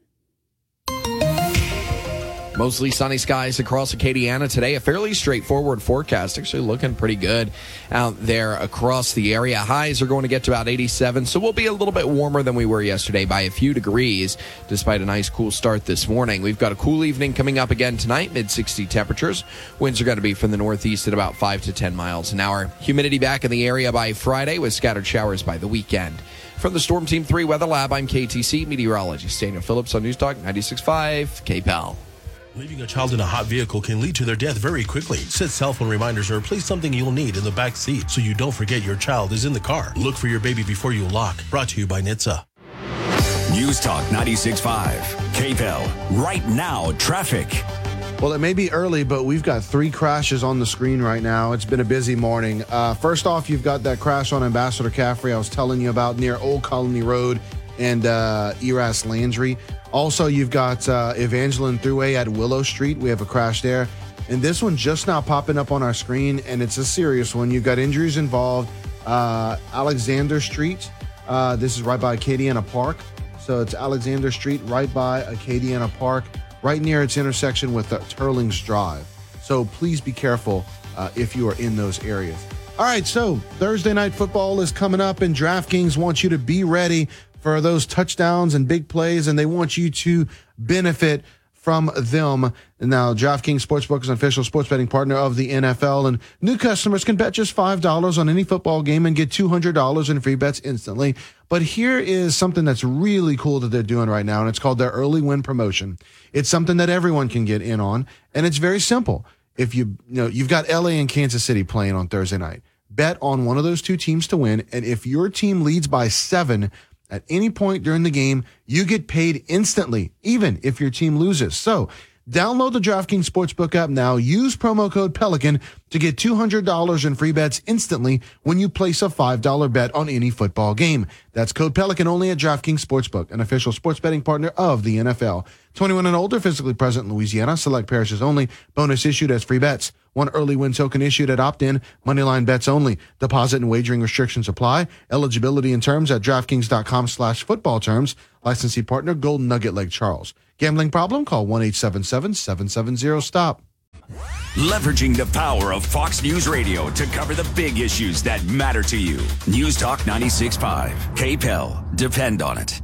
Mostly sunny skies across Acadiana today. A fairly straightforward forecast, actually looking pretty good out there across the area. Highs are going to get to about 87, so we'll be a little bit warmer than we were yesterday by a few degrees, despite a nice cool start this morning. We've got a cool evening coming up again tonight, mid 60 temperatures. Winds are going to be from the northeast at about 5 to 10 miles an hour. Humidity back in the area by Friday with scattered showers by the weekend. From the Storm Team 3 Weather Lab, I'm KATC meteorologist Daniel Phillips on News Talk 96.5 KPEL. Leaving a child in a hot vehicle can lead to their death very quickly. Set cell phone reminders or place something you'll need in the back seat so you don't forget your child is in the car. Look for your baby before you lock. Brought to you by NHTSA. News Talk 96.5. KPEL. Right now, traffic. Well, it may be early, but we've got three crashes on the screen right now. It's been a busy morning. Uh, first off, you've got that crash on Ambassador Caffery I was telling you about near Old Colony Road and uh, Eraste Landry. Also, you've got uh, Evangeline Thruway at Willow Street. We have a crash there. And this one just now popping up on our screen, and it's a serious one. You've got injuries involved. Uh, Alexander Street. Uh, this is right by Acadiana Park. So it's Alexander Street, right by Acadiana Park, right near its intersection with uh, Teurlings Drive. So please be careful uh, if you are in those areas. All right, so Thursday night football is coming up, and DraftKings wants you to be ready for those touchdowns and big plays, and they want you to benefit from them. Now, DraftKings Sportsbook is an official sports betting partner of the NFL, and new customers can bet just $5 on any football game and get $200 in free bets instantly. But here is something that's really cool that they're doing right now, and it's called their early win promotion. It's something that everyone can get in on, and it's very simple. If you, you know, you've got LA and Kansas City playing on Thursday night, bet on one of those two teams to win, and if your team leads by seven, at any point during the game, you get paid instantly, even if your team loses. So download the DraftKings Sportsbook app now. Use promo code Pelican to get $200 in free bets instantly when you place a $5 bet on any football game. That's code Pelican only at DraftKings Sportsbook, an official sports betting partner of the NFL. 21 and older, physically present in Louisiana, select parishes only. Bonus issued as free bets. One early win token issued at opt-in. Moneyline bets only. Deposit and wagering restrictions apply. Eligibility and terms at DraftKings.com slash football terms. Licensee partner Golden Nugget Lake Charles. Gambling problem? Call 1-877-770-STOP. Leveraging the power of Fox News Radio to cover the big issues that matter to you. News Talk 96.5. KPEL. Depend on it.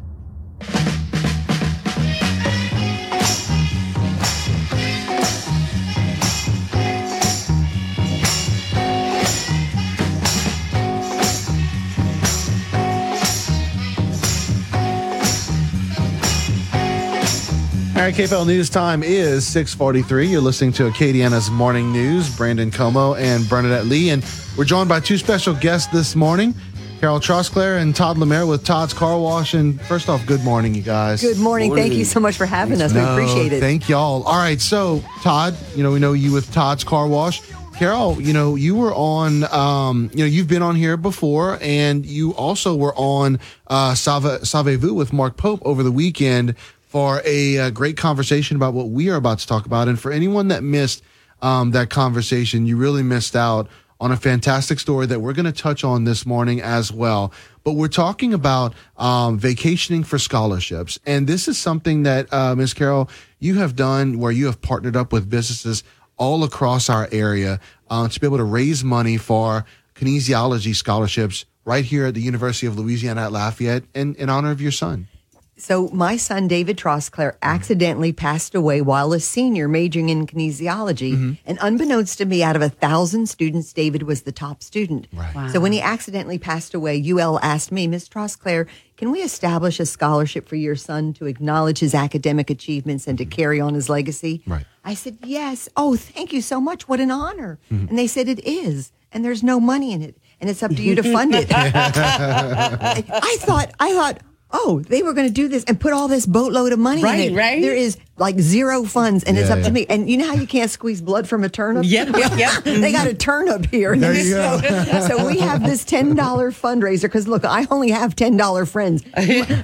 All right, KPEL News time is 643. You're listening to Acadiana's Morning News. Brandon Comeaux and Bernadette Lee. And we're joined by two special guests this morning. Carol Trosclair and Todd Lemaire with Todd's Car Wash. And first off, good morning, you guys. Good morning. Thank you so much for having us. We appreciate it. Thank y'all. All right, so Todd, you know, we know you with Todd's Car Wash. Carol, you know, you were on, um, you know, you've been on here before, and you also were on uh, Save, Savez-vous with Mark Pope over the weekend for a, uh great conversation about what we are about to talk about. And for anyone that missed um, that conversation, you really missed out on a fantastic story that we're going to touch on this morning as well. But we're talking about um, vacationing for scholarships. And this is something that, uh, Ms. Carol, you have done where you have partnered up with businesses all across our area uh, to be able to raise money for kinesiology scholarships right here at the University of Louisiana at Lafayette in, in honor of your son. So my son David Trosclair accidentally passed away while a senior majoring in kinesiology, Mm-hmm. and unbeknownst to me, out of a thousand students, David was the top student. Right. So when he accidentally passed away, UL asked me, Miss Trosclair, can we establish a scholarship for your son to acknowledge his academic achievements and to carry on his legacy? Right. I said, yes. Oh, thank you so much. What an honor. Mm-hmm. And they said, it is. And there's no money in it. And it's up to you to fund it. I, [laughs] I thought, I thought, oh, they were going to do this and put all this boatload of money Right, in it. right. There is like zero funds and it's up yeah. to me. And you know how you can't squeeze blood from a turnip? Yep, yep, yep. [laughs] they got a turnip here. There you so, [laughs] so we have this $10 fundraiser because look, I only have $10 friends. [laughs]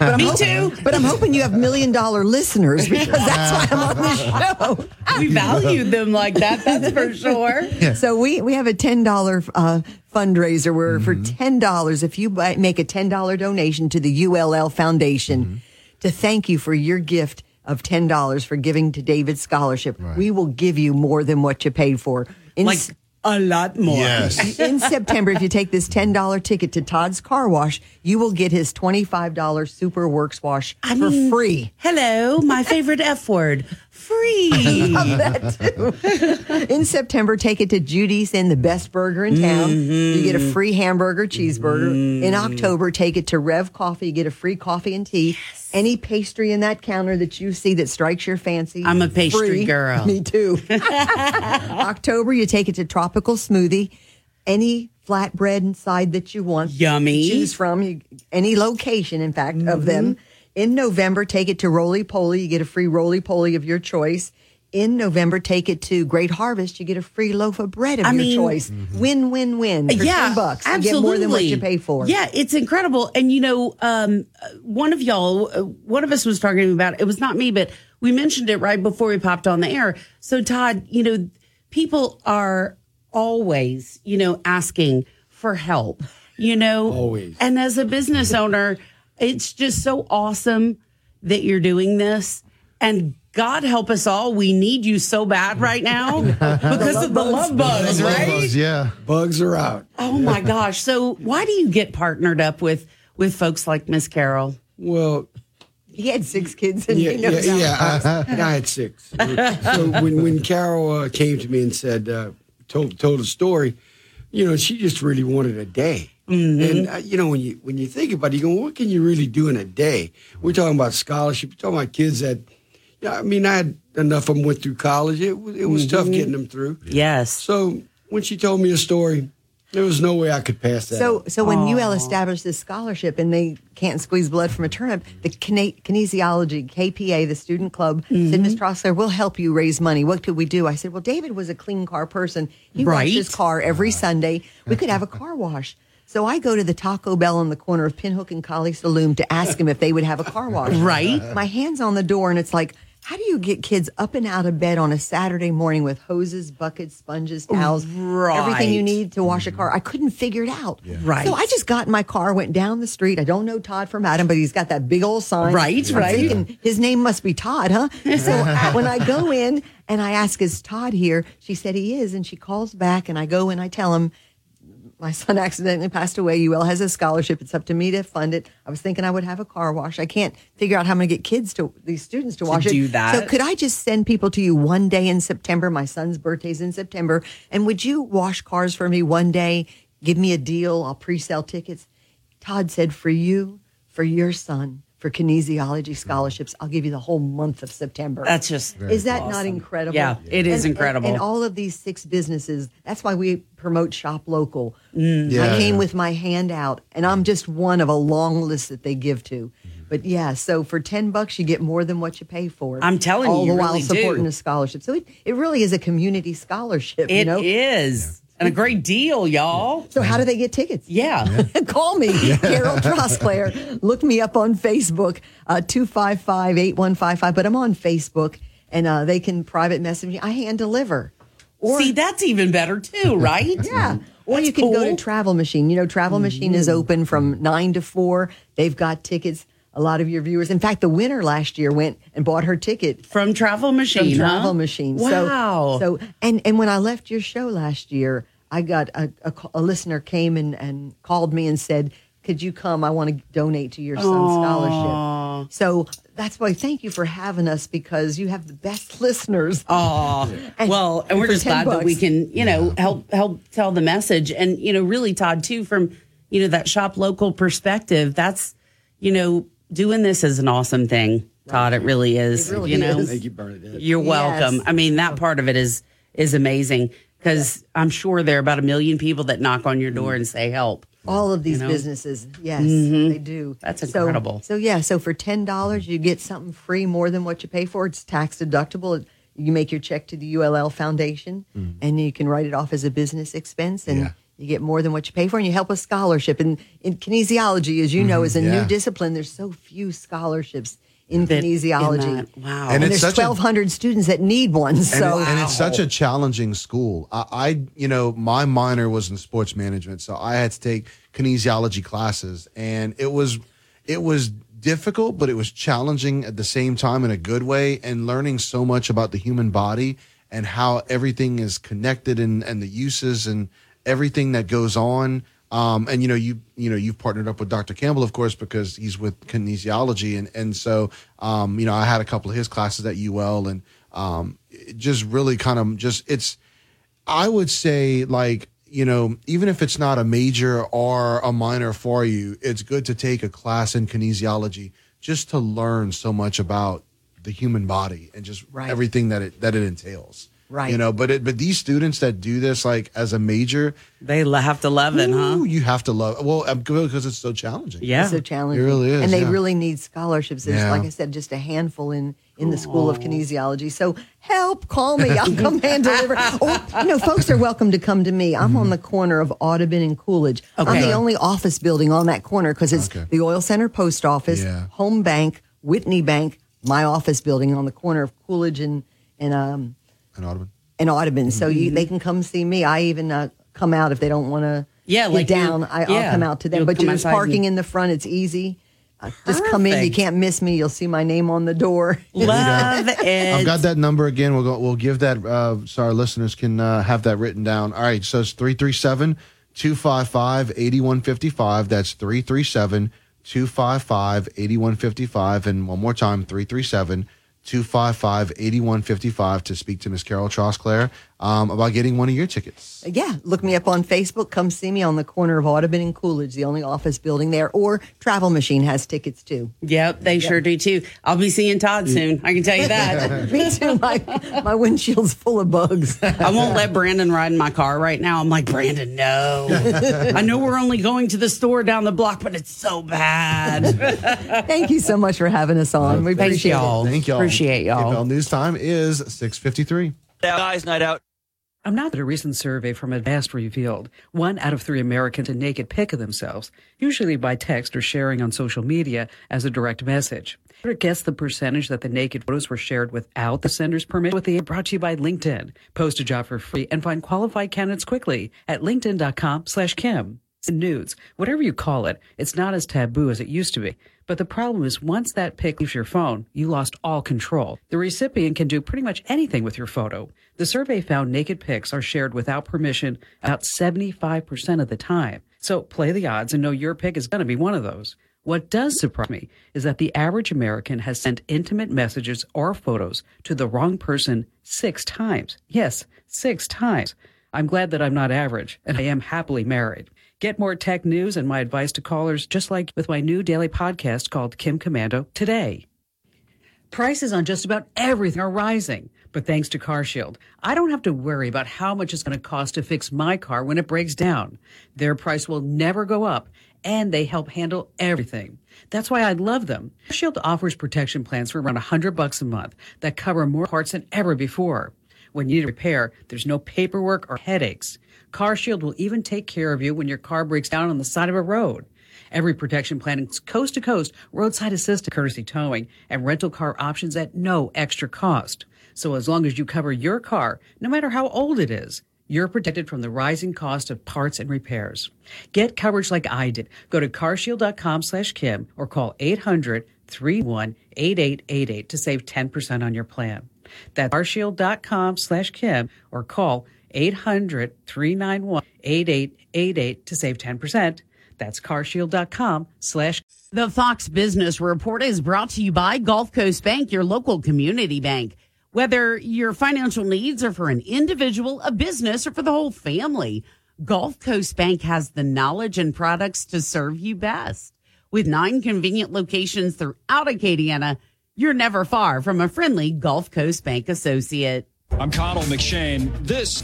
But I'm Me hoping- too. But I'm hoping you have million dollar listeners because that's why I'm on this show. We value them like that, that's for sure. So we, we have a ten dollar uh, fundraiser where for ten dollars, if you buy, make a ten dollar donation to the ULL Foundation to thank you for your gift of ten dollars for giving to David's scholarship, we will give you more than what you paid for. In Like a lot more. Yes. [laughs] in September, if you take this $10 ticket to Todd's Car Wash, you will get his $25 Super Works Wash I for mean, free. Hello, my favorite F word. Free. [laughs] Love [laughs] that too. In September, take it to Judice Inn the best burger in town. You get a mm-hmm. free hamburger, cheeseburger. In mm-hmm. October, take it to Rev Coffee. You get a free coffee and tea. Any pastry in that counter that you see that strikes your fancy. I'm a pastry free. girl. Me too. [laughs] October, you take it to Tropical Smoothie. Any flatbread inside that you want. Yummy. choose from you, any location, in fact, of them. Mm-hmm. In November, take it to Roly Poly. You get a free Roly Poly of your choice. in November, take it to Great Harvest. You get a free loaf of bread of I your mean- choice. Win, win, win. For yeah, 10 bucks. You absolutely. get more than what you pay for. Yeah, it's incredible. And you know, um, uh, one of y'all, uh, one of us was talking about it was not me, but we mentioned it right before we popped on the air. So Todd, you know, people are always, you know, asking for help. You know, Always. And as a business owner, it's just so awesome that you're doing this. And God help us all. We need you so bad right now [laughs] because of the love bugs, right? yeah. Bugs are out. Oh my [laughs] gosh. So why do you get partnered up with with folks like Miss Carol? Well, He had six kids and yeah, he knows yeah, how- yeah. I, I had six. [laughs] so when when Carol uh, came to me and said, uh, told told a story, you know, she just really wanted a day. And uh, you know, when you when you think about it, you go, what can you really do in a day? We're talking about scholarship. We're talking about kids that, yeah, I mean, I had enough of them went through college. It was it was tough Mhm. getting them through. Yes. So when she told me a story, there was no way I could pass that. So, up. so when UL established this scholarship and they can't squeeze blood from a turnip, the kine- kinesiology KPA, the student club, said, "Miss Trosclair, we'll help you raise money. What could we do?" I said, "Well, David was a clean car person. He Right. washed his car every Sunday. We could have a car wash." So I go to the Taco Bell on the corner of Pinhook and Kaliste Saloom to ask him if they would have a car wash. [laughs] Right. My hands on the door, and it's like. How do you get kids up and out of bed on a Saturday morning with hoses, buckets, sponges, towels, everything you need to wash a car? I couldn't figure it out. Right. So I just got in my car, went down the street. I don't know Todd from Adam, but he's got that big old sign. Right, I'm right. thinking his name must be Todd, huh? So [laughs] when I go in and I ask, is Todd here? She said he is. And she calls back and I go and I tell him, my son accidentally passed away. UL has a scholarship. It's up to me to fund it. I was thinking I would have a car wash. I can't figure out how I'm going to get kids to these students to, wash do it. that. So could I just send people to you one day in September? My son's birthday's in September, and would you wash cars for me one day? Give me a deal. I'll pre-sell tickets. Todd said, for you, for your son, for kinesiology scholarships, I'll give you the whole month of September. That's just is that not incredible? Yeah, it is And- and- incredible. And, all of these six businesses. That's why we promote shop local. Mm. Yeah. I came with my hand out, and I'm just one of a long list that they give to. But yeah, so for ten bucks, you get more than what you pay for. I'm telling you, all you the while really supporting do. a scholarship. So it, it really is a community scholarship. It you is, know? And a great deal, y'all. So how do they get tickets? Yeah. [laughs] Call me, Carol Trosclair. Look me up on Facebook, uh, 255-8155. But I'm on Facebook, and uh, they can private message me. I hand deliver. See, that's even better too, right? [laughs] Yeah. Or That's you can go cool. Mm-hmm. to Travel Machine. You know, Travel Machine is open from 9 to 4. They've got tickets. A lot of your viewers. In fact, the winner last year went and bought her ticket from Travel Machine. From huh? Travel Machine. Wow. So, so and and when I left your show last year, I got a, a, a listener came and, and called me and said, "Could you come? I want to donate to your son's scholarship." So that's why thank you for having us because you have the best listeners. Oh, [laughs] well, and we're just 10 glad that we can, you know, help help tell the message, and you know, really, Todd, too, from you know that shop local perspective. That's you know, doing this is an awesome thing, Todd. It really is. It really you know, is. Thank you, Bernadette. you're welcome. Yes. I mean, that part of it is is amazing because I'm sure there are about a million people that knock on your door and say help. All of these You know? businesses, yes, Mhm. they do. That's So- incredible. So, yeah, so for ten dollars, you get something free more than what you pay for. It's tax deductible. You make your check to the ULL Foundation, and you can write it off as a business expense, and Yeah. You get more than what you pay for, and you help a scholarship. And in kinesiology, as you know, mm-hmm. is a Yeah. new discipline. There's so few scholarships in That- in kinesiology. that- wow. And And, it's there's such a- 1,200 students that need one. And, So it- and it's such a challenging school. I, I, you know, my minor was in sports management, so I had to take kinesiology classes, and it was, it was difficult, but it was challenging at the same time in a good way, and learning so much about the human body and how everything is connected and and the uses and everything that goes on. Um, and you know, you you know, you've partnered up with Dr. Campbell, of course, because he's with kinesiology, and and so um, you know, I had a couple of his classes at UL, and um, it just really kind of just it's. I would say like you know, even if it's not a major or a minor for you, it's good to take a class in kinesiology just to learn so much about the human body and just Right. everything that it that it entails. Right. You know, but it but these students that do this like as a major, They have to love it, huh? you have to love. Well, um, because it's so challenging. Yeah. It's so challenging. It really is, And they yeah. really need scholarships. There's, Yeah. like I said, just a handful in, in the School of Kinesiology. So help, call me. I'll [laughs] come hand deliver. Or, you know, folks are welcome to come to me. I'm on the corner of Audubon and Coolidge. I'm the only office building on that corner because it's Okay. the Oil Center Post Office, Yeah. Home Bank, Whitney Bank, my office building on the corner of Coolidge and, and, um, and Audubon. And Audubon. So you, Mhm. they can come see me. I even uh, come out if they don't want to Yeah, get like you- down. I, I'll yeah. come out to them. You'll But come there's parking and- in the front. It's easy. Uh, just come in. You can't miss me. You'll see my name on the door. [laughs] Love I've got that number again. We'll go, we'll give that uh, so our listeners can uh, have that written down. All right, so it's 337 255 8155. That's 337 255 8155. And one more time 337 255 8155 to speak to Miss Carol Trosclair um, about getting one of your tickets. Yeah, look me up on Facebook. Come see me on the corner of Audubon and Coolidge, the only office building there. Or Travel Machine has tickets too. Yep, they sure do too. I'll be seeing Todd soon. I can tell you [laughs] that. me too. My my windshield's full of bugs. I won't let Brandon ride in my car right now. I'm like, Brandon, no. [laughs] I know we're only going to the store down the block, but it's so bad. [laughs] Thank you so much for having us on. We appreciate y'all. it. Thank y'all. Appreciate y'all. KPEL News Time is 653. Guys Night Out. I'm not that a recent survey from Avast revealed one out of three Americans a naked pic of themselves, usually by text or sharing on social media as a direct message. Guess the percentage that the naked photos were shared without the sender's permission. With the brought to you by LinkedIn. Post a job for free and find qualified candidates quickly at linkedin.com slash Kim. Nudes, whatever you call it, it's not as taboo as it used to be. But the problem is once that pic leaves your phone, you lost all control. The recipient can do pretty much anything with your photo. The survey found naked pics are shared without permission about 75% of the time. So play the odds and know your pic is going to be one of those. What does surprise me is that the average American has sent intimate messages or photos to the wrong person six times. Yes, six times. I'm glad that I'm not average and I am happily married. Get more tech news and my advice to callers just like with my new daily podcast called Kim Komando today. Prices on just about everything are rising, but thanks to CarShield, I don't have to worry about how much it's going to cost to fix my car when it breaks down. Their price will never go up, and they help handle everything. That's why I love them. CarShield offers protection plans for around 100 bucks a month that cover more parts than ever before. When you need a repair, there's no paperwork or headaches. CarShield will even take care of you when your car breaks down on the side of a road. Every protection plan is coast to coast, roadside assistance, courtesy towing, and rental car options at no extra cost. So as long as you cover your car, no matter how old it is, you're protected from the rising cost of parts and repairs. Get coverage like I did. Go to carshield.com slash Kim or call 800-318888 to save 10% on your plan. That's carshield.com slash Kim or call 800-391-8888 to save 10%. That's carshield.com slash The Fox Business Report is brought to you by Gulf Coast Bank, your local community bank. Whether your financial needs are for an individual, a business, or for the whole family, Gulf Coast Bank has the knowledge and products to serve you best. With nine convenient locations throughout Acadiana, you're never far from a friendly Gulf Coast Bank associate. I'm Connell McShane. This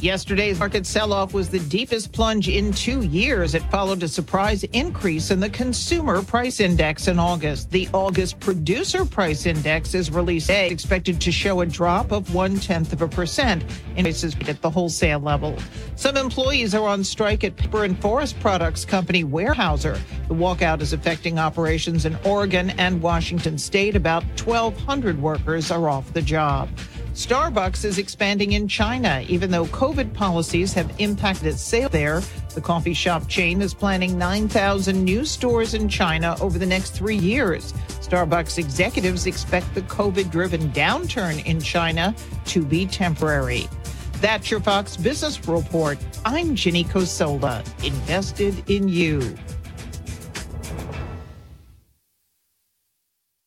Yesterday's market sell off was the deepest plunge in two years. It followed a surprise increase in the consumer price index in August. The August producer price index is released today, expected to show a drop of one tenth of a percent in prices at the wholesale level. Some employees are on strike at paper and forest products company Weyerhaeuser. The walkout is affecting operations in Oregon and Washington state. About 1,200 workers are off the job. Starbucks is expanding in China, even though COVID policies have impacted its sale there. The coffee shop chain is planning 9,000 new stores in China over the next three years. Starbucks executives expect the COVID driven downturn in China to be temporary. That's your Fox Business Report. I'm Ginny Cosola, invested in you.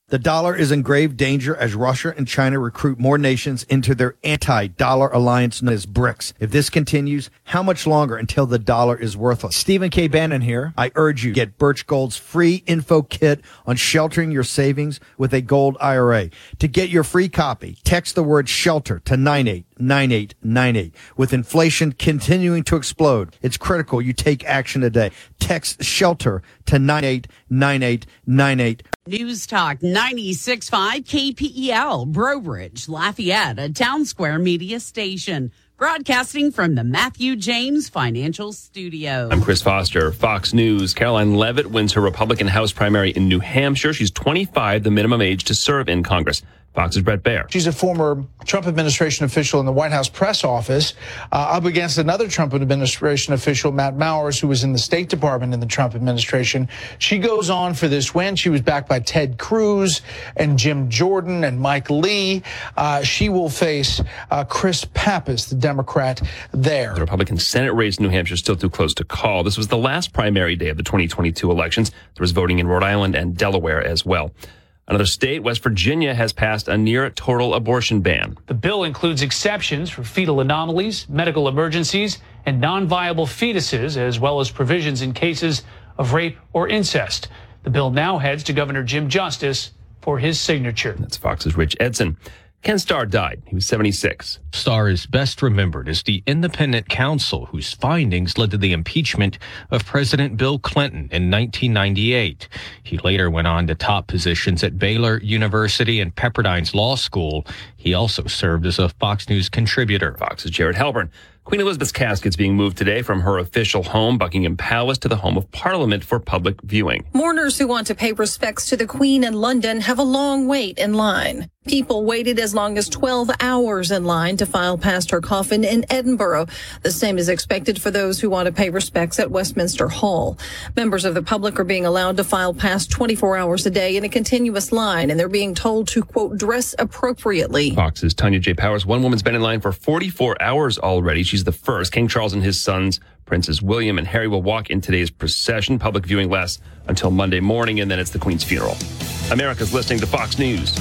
The dollar is in grave danger as Russia and China recruit more nations into their anti-dollar alliance known as BRICS. If this continues, how much longer until the dollar is worthless? Stephen K. Bannon here. I urge you get Birch Gold's free info kit on sheltering your savings with a gold IRA. To get your free copy, text the word shelter to 989898. With inflation continuing to explode, it's critical you take action today. Text shelter to 989898. News Talk 96.5 KPEL, Breaux Bridge, Lafayette, a town square media station. Broadcasting from the Matthew James Financial Studio. I'm Chris Foster, Fox News. Karoline Leavitt wins her Republican House primary in New Hampshire. She's 25, the minimum age to serve in Congress. Fox's Bret Baier. She's a former Trump administration official in the White House press office, uh, up against another Trump administration official, Matt Mowers, who was in the State Department in the Trump administration. She goes on for this win. She was backed by Ted Cruz and Jim Jordan and Mike Lee. Uh, she will face uh, Chris Pappas, the Democrat there. The Republican Senate race in New Hampshire is still too close to call. This was the last primary day of the 2022 elections. There was voting in Rhode Island and Delaware as well. Another state, West Virginia, has passed a near total abortion ban. The bill includes exceptions for fetal anomalies, medical emergencies, and non viable fetuses, as well as provisions in cases of rape or incest. The bill now heads to Governor Jim Justice for his signature. That's Fox's Rich Edson. Ken Starr died. He was 76. Starr is best remembered as the independent counsel whose findings led to the impeachment of President Bill Clinton in 1998. He later went on to top positions at Baylor University and Pepperdine's Law School. He also served as a Fox News contributor. Fox's Jared Halpern. Queen Elizabeth's casket is being moved today from her official home, Buckingham Palace, to the home of Parliament for public viewing. Mourners who want to pay respects to the Queen in London have a long wait in line. People waited as long as 12 hours in line to file past her coffin in Edinburgh. The same is expected for those who want to pay respects at Westminster Hall. Members of the public are being allowed to file past 24 hours a day in a continuous line, and they're being told to, quote, dress appropriately. Fox's Tanya J. Powers. One woman's been in line for 44 hours already. She's the first. King Charles and his sons, Princes William and Harry, will walk in today's procession. Public viewing lasts until Monday morning, and then it's the Queen's funeral. America's listening to Fox News.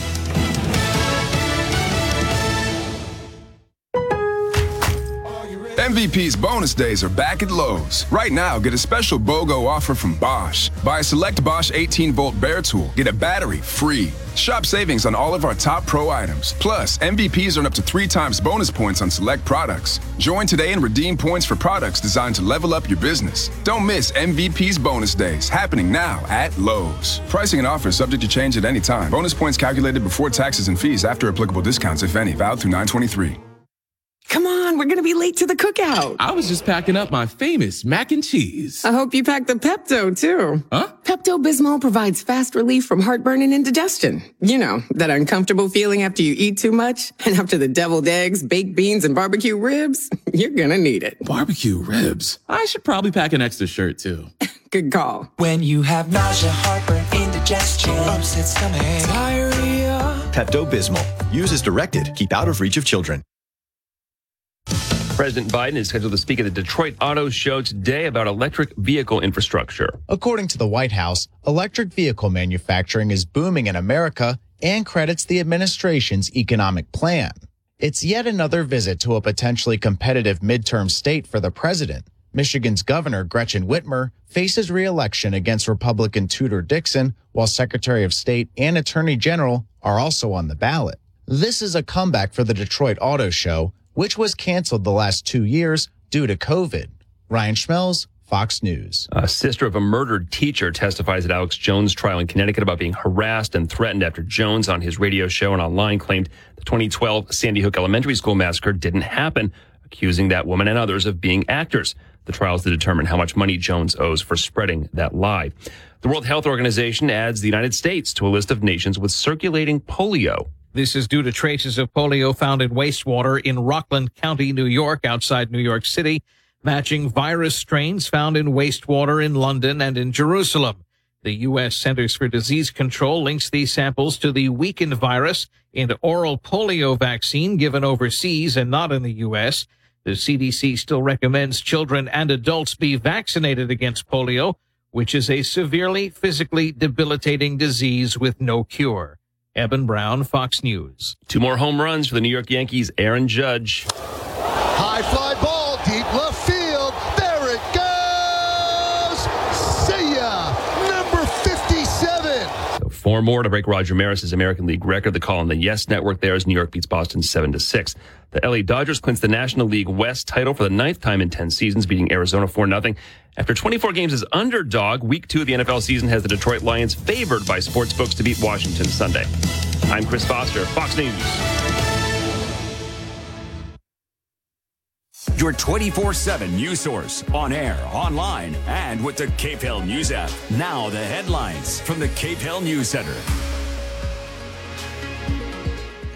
MVP's bonus days are back at Lowe's. Right now, get a special BOGO offer from Bosch. Buy a select Bosch 18 volt bare tool, get a battery free. Shop savings on all of our top pro items. Plus, MVPs earn up to three times bonus points on select products. Join today and redeem points for products designed to level up your business. Don't miss MVP's bonus days happening now at Lowe's. Pricing and offers subject to change at any time. Bonus points calculated before taxes and fees after applicable discounts, if any, valid through 923. Come on, we're gonna be late to the cookout. I was just packing up my famous mac and cheese. I hope you packed the Pepto too. Huh? Pepto Bismol provides fast relief from heartburn and indigestion. You know, that uncomfortable feeling after you eat too much and after the deviled eggs, baked beans, and barbecue ribs. [laughs] You're gonna need it. Barbecue ribs? I should probably pack an extra shirt too. [laughs] Good call. When you have nausea, heartburn, indigestion, upset stomach, diarrhea. Pepto Bismol. Use as directed. Keep out of reach of children. President Biden is scheduled to speak at the Detroit Auto Show today about electric vehicle infrastructure. According to the White House, electric vehicle manufacturing is booming in America and credits the administration's economic plan. It's yet another visit to a potentially competitive midterm state for the president. Michigan's Governor Gretchen Whitmer faces reelection against Republican Tudor Dixon, while Secretary of State and Attorney General are also on the ballot. This is a comeback for the Detroit Auto Show, which was canceled the last two years due to COVID. Ryan Schmelz, Fox News. A sister of a murdered teacher testifies at Alex Jones' trial in Connecticut about being harassed and threatened after Jones on his radio show and online claimed the 2012 Sandy Hook Elementary School massacre didn't happen, accusing that woman and others of being actors. The trial is to determine how much money Jones owes for spreading that lie. The World Health Organization adds the United States to a list of nations with circulating polio. This is due to traces of polio found in wastewater in Rockland County, New York, outside New York City, matching virus strains found in wastewater in London and in Jerusalem. The U.S. Centers for Disease Control links these samples to the weakened virus in oral polio vaccine given overseas and not in the U.S. The CDC still recommends children and adults be vaccinated against polio, which is a severely physically debilitating disease with no cure. Eben Brown, Fox News. Two more home runs for the New York Yankees, Aaron Judge. High fly ball, deep left field. There it goes. See ya. Number 57. So four more to break Roger Maris's American League record. The call on the Yes Network there as New York beats Boston 7 to 6. The LA Dodgers clinch the National League West title for the ninth time in 10 seasons, beating Arizona 4 0. After 24 games as underdog, week two of the NFL season has the Detroit Lions favored by sportsbooks to beat Washington Sunday. I'm Chris Foster, Fox News. Your 24 7 news source on air, online, and with the KPEL News app. Now, the headlines from the KPEL News Center.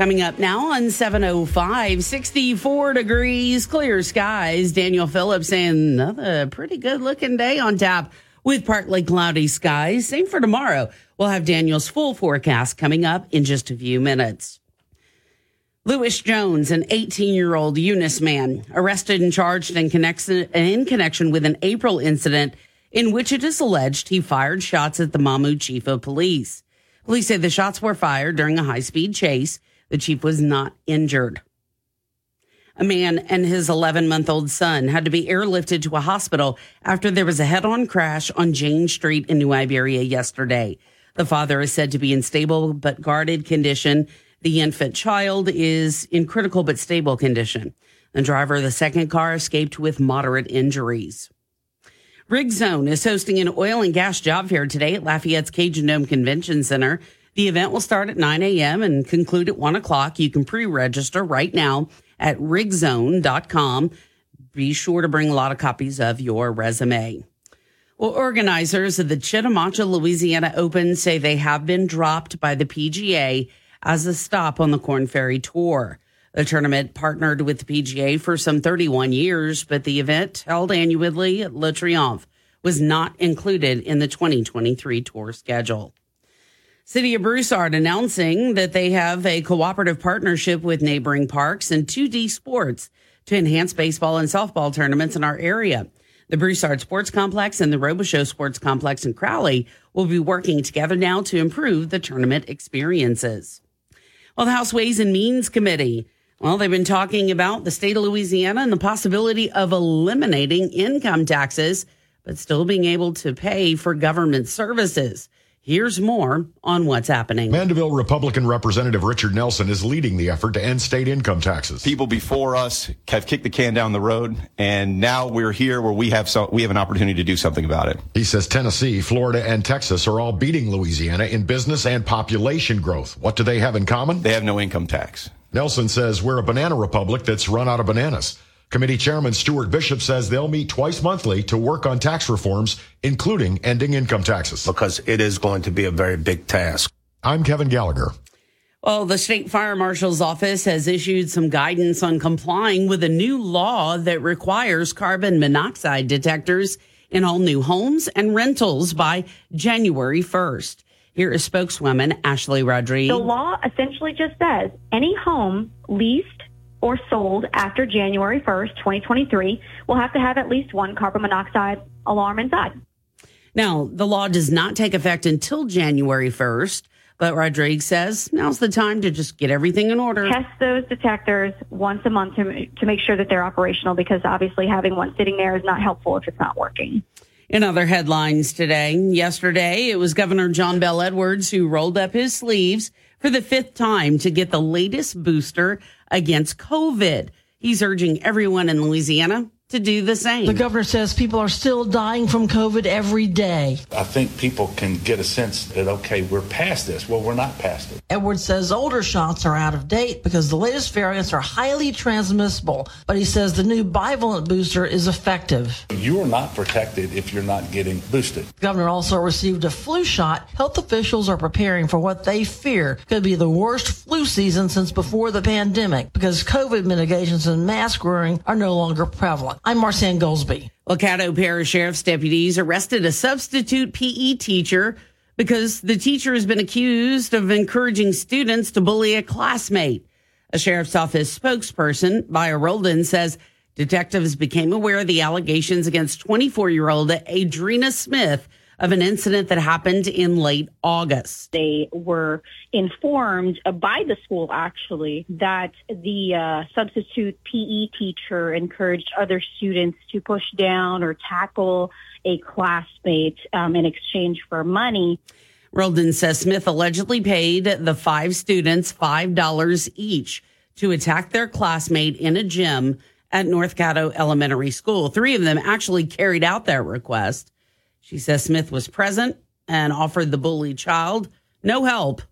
Coming up now on 705, 64 degrees, clear skies. Daniel Phillips saying another pretty good looking day on tap with partly cloudy skies. Same for tomorrow. We'll have Daniel's full forecast coming up in just a few minutes. Lewis Jones, an 18 year old Eunice man, arrested and charged in connection, in connection with an April incident in which it is alleged he fired shots at the Mamou chief of police. Police say the shots were fired during a high speed chase. The chief was not injured. A man and his 11 month old son had to be airlifted to a hospital after there was a head on crash on Jane Street in New Iberia yesterday. The father is said to be in stable but guarded condition. The infant child is in critical but stable condition. The driver of the second car escaped with moderate injuries. Rigzone is hosting an oil and gas job fair today at Lafayette's Cajun Dome Convention Center. The event will start at 9 a.m. and conclude at 1 o'clock. You can pre register right now at rigzone.com. Be sure to bring a lot of copies of your resume. Well, organizers of the Chitimacha, Louisiana Open say they have been dropped by the PGA as a stop on the Korn Ferry Tour. The tournament partnered with the PGA for some 31 years, but the event held annually at Le Triomphe was not included in the 2023 tour schedule. City of Broussard announcing that they have a cooperative partnership with neighboring parks and 2D Sports to enhance baseball and softball tournaments in our area. The Broussard Sports Complex and the Robichaux Sports Complex in Crowley will be working together now to improve the tournament experiences. Well, the House Ways and Means Committee, well, they've been talking about the state of Louisiana and the possibility of eliminating income taxes, but still being able to pay for government services. Here's more on what's happening. Mandeville Republican Representative Richard Nelson is leading the effort to end state income taxes. People before us have kicked the can down the road, and now we're here where we have so, we have an opportunity to do something about it. He says Tennessee, Florida, and Texas are all beating Louisiana in business and population growth. What do they have in common? They have no income tax. Nelson says we're a banana republic that's run out of bananas. Committee Chairman Stuart Bishop says they'll meet twice monthly to work on tax reforms, including ending income taxes. Because it is going to be a very big task. I'm Kevin Gallagher. Well, the state fire marshal's office has issued some guidance on complying with a new law that requires carbon monoxide detectors in all new homes and rentals by January 1st. Here is spokeswoman Ashley Rodriguez. The law essentially just says any home leased or sold after January 1st, 2023, will have to have at least one carbon monoxide alarm inside. Now, the law does not take effect until January 1st, but Rodriguez says now's the time to just get everything in order. Test those detectors once a month to, to make sure that they're operational because obviously having one sitting there is not helpful if it's not working. In other headlines today, yesterday, it was Governor John Bel Edwards who rolled up his sleeves for the fifth time to get the latest booster against COVID. He's urging everyone in Louisiana to do the same. The governor says people are still dying from COVID every day. I think people can get a sense that, okay, we're past this. Well, we're not past it. Edwards says older shots are out of date because the latest variants are highly transmissible, but he says the new bivalent booster is effective. You are not protected if you're not getting boosted. The governor also received a flu shot. Health officials are preparing for what they fear could be the worst flu season since before the pandemic because COVID mitigations and mask wearing are no longer prevalent. I'm Marcianne Goldsby. Well, Caddo Parish Sheriff's deputies arrested a substitute PE teacher because the teacher has been accused of encouraging students to bully a classmate. A sheriff's office spokesperson, Bia Roldan, says detectives became aware of the allegations against 24 year old Adrena Smith of an incident that happened in late August. They were informed by the school actually that the uh, substitute PE teacher encouraged other students to push down or tackle a classmate um, in exchange for money. Roldan says Smith allegedly paid the five students $5 each to attack their classmate in a gym at North Caddo Elementary School. Three of them actually carried out that request. She says Smith was present and offered the bullied child no help,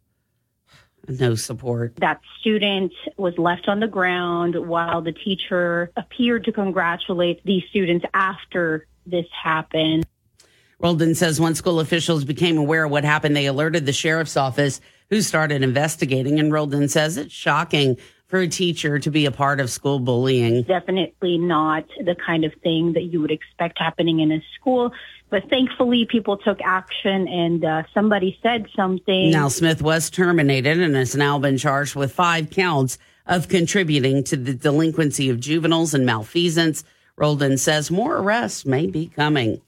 no support. That student was left on the ground while the teacher appeared to congratulate these students after this happened. Roldan says once school officials became aware of what happened, they alerted the sheriff's office, who started investigating. And Roldan says it's shocking for a teacher to be a part of school bullying. Definitely not the kind of thing that you would expect happening in a school. But thankfully, people took action and uh, somebody said something. Now, Smith was terminated and has now been charged with five counts of contributing to the delinquency of juveniles and malfeasance. Roldan says more arrests may be coming.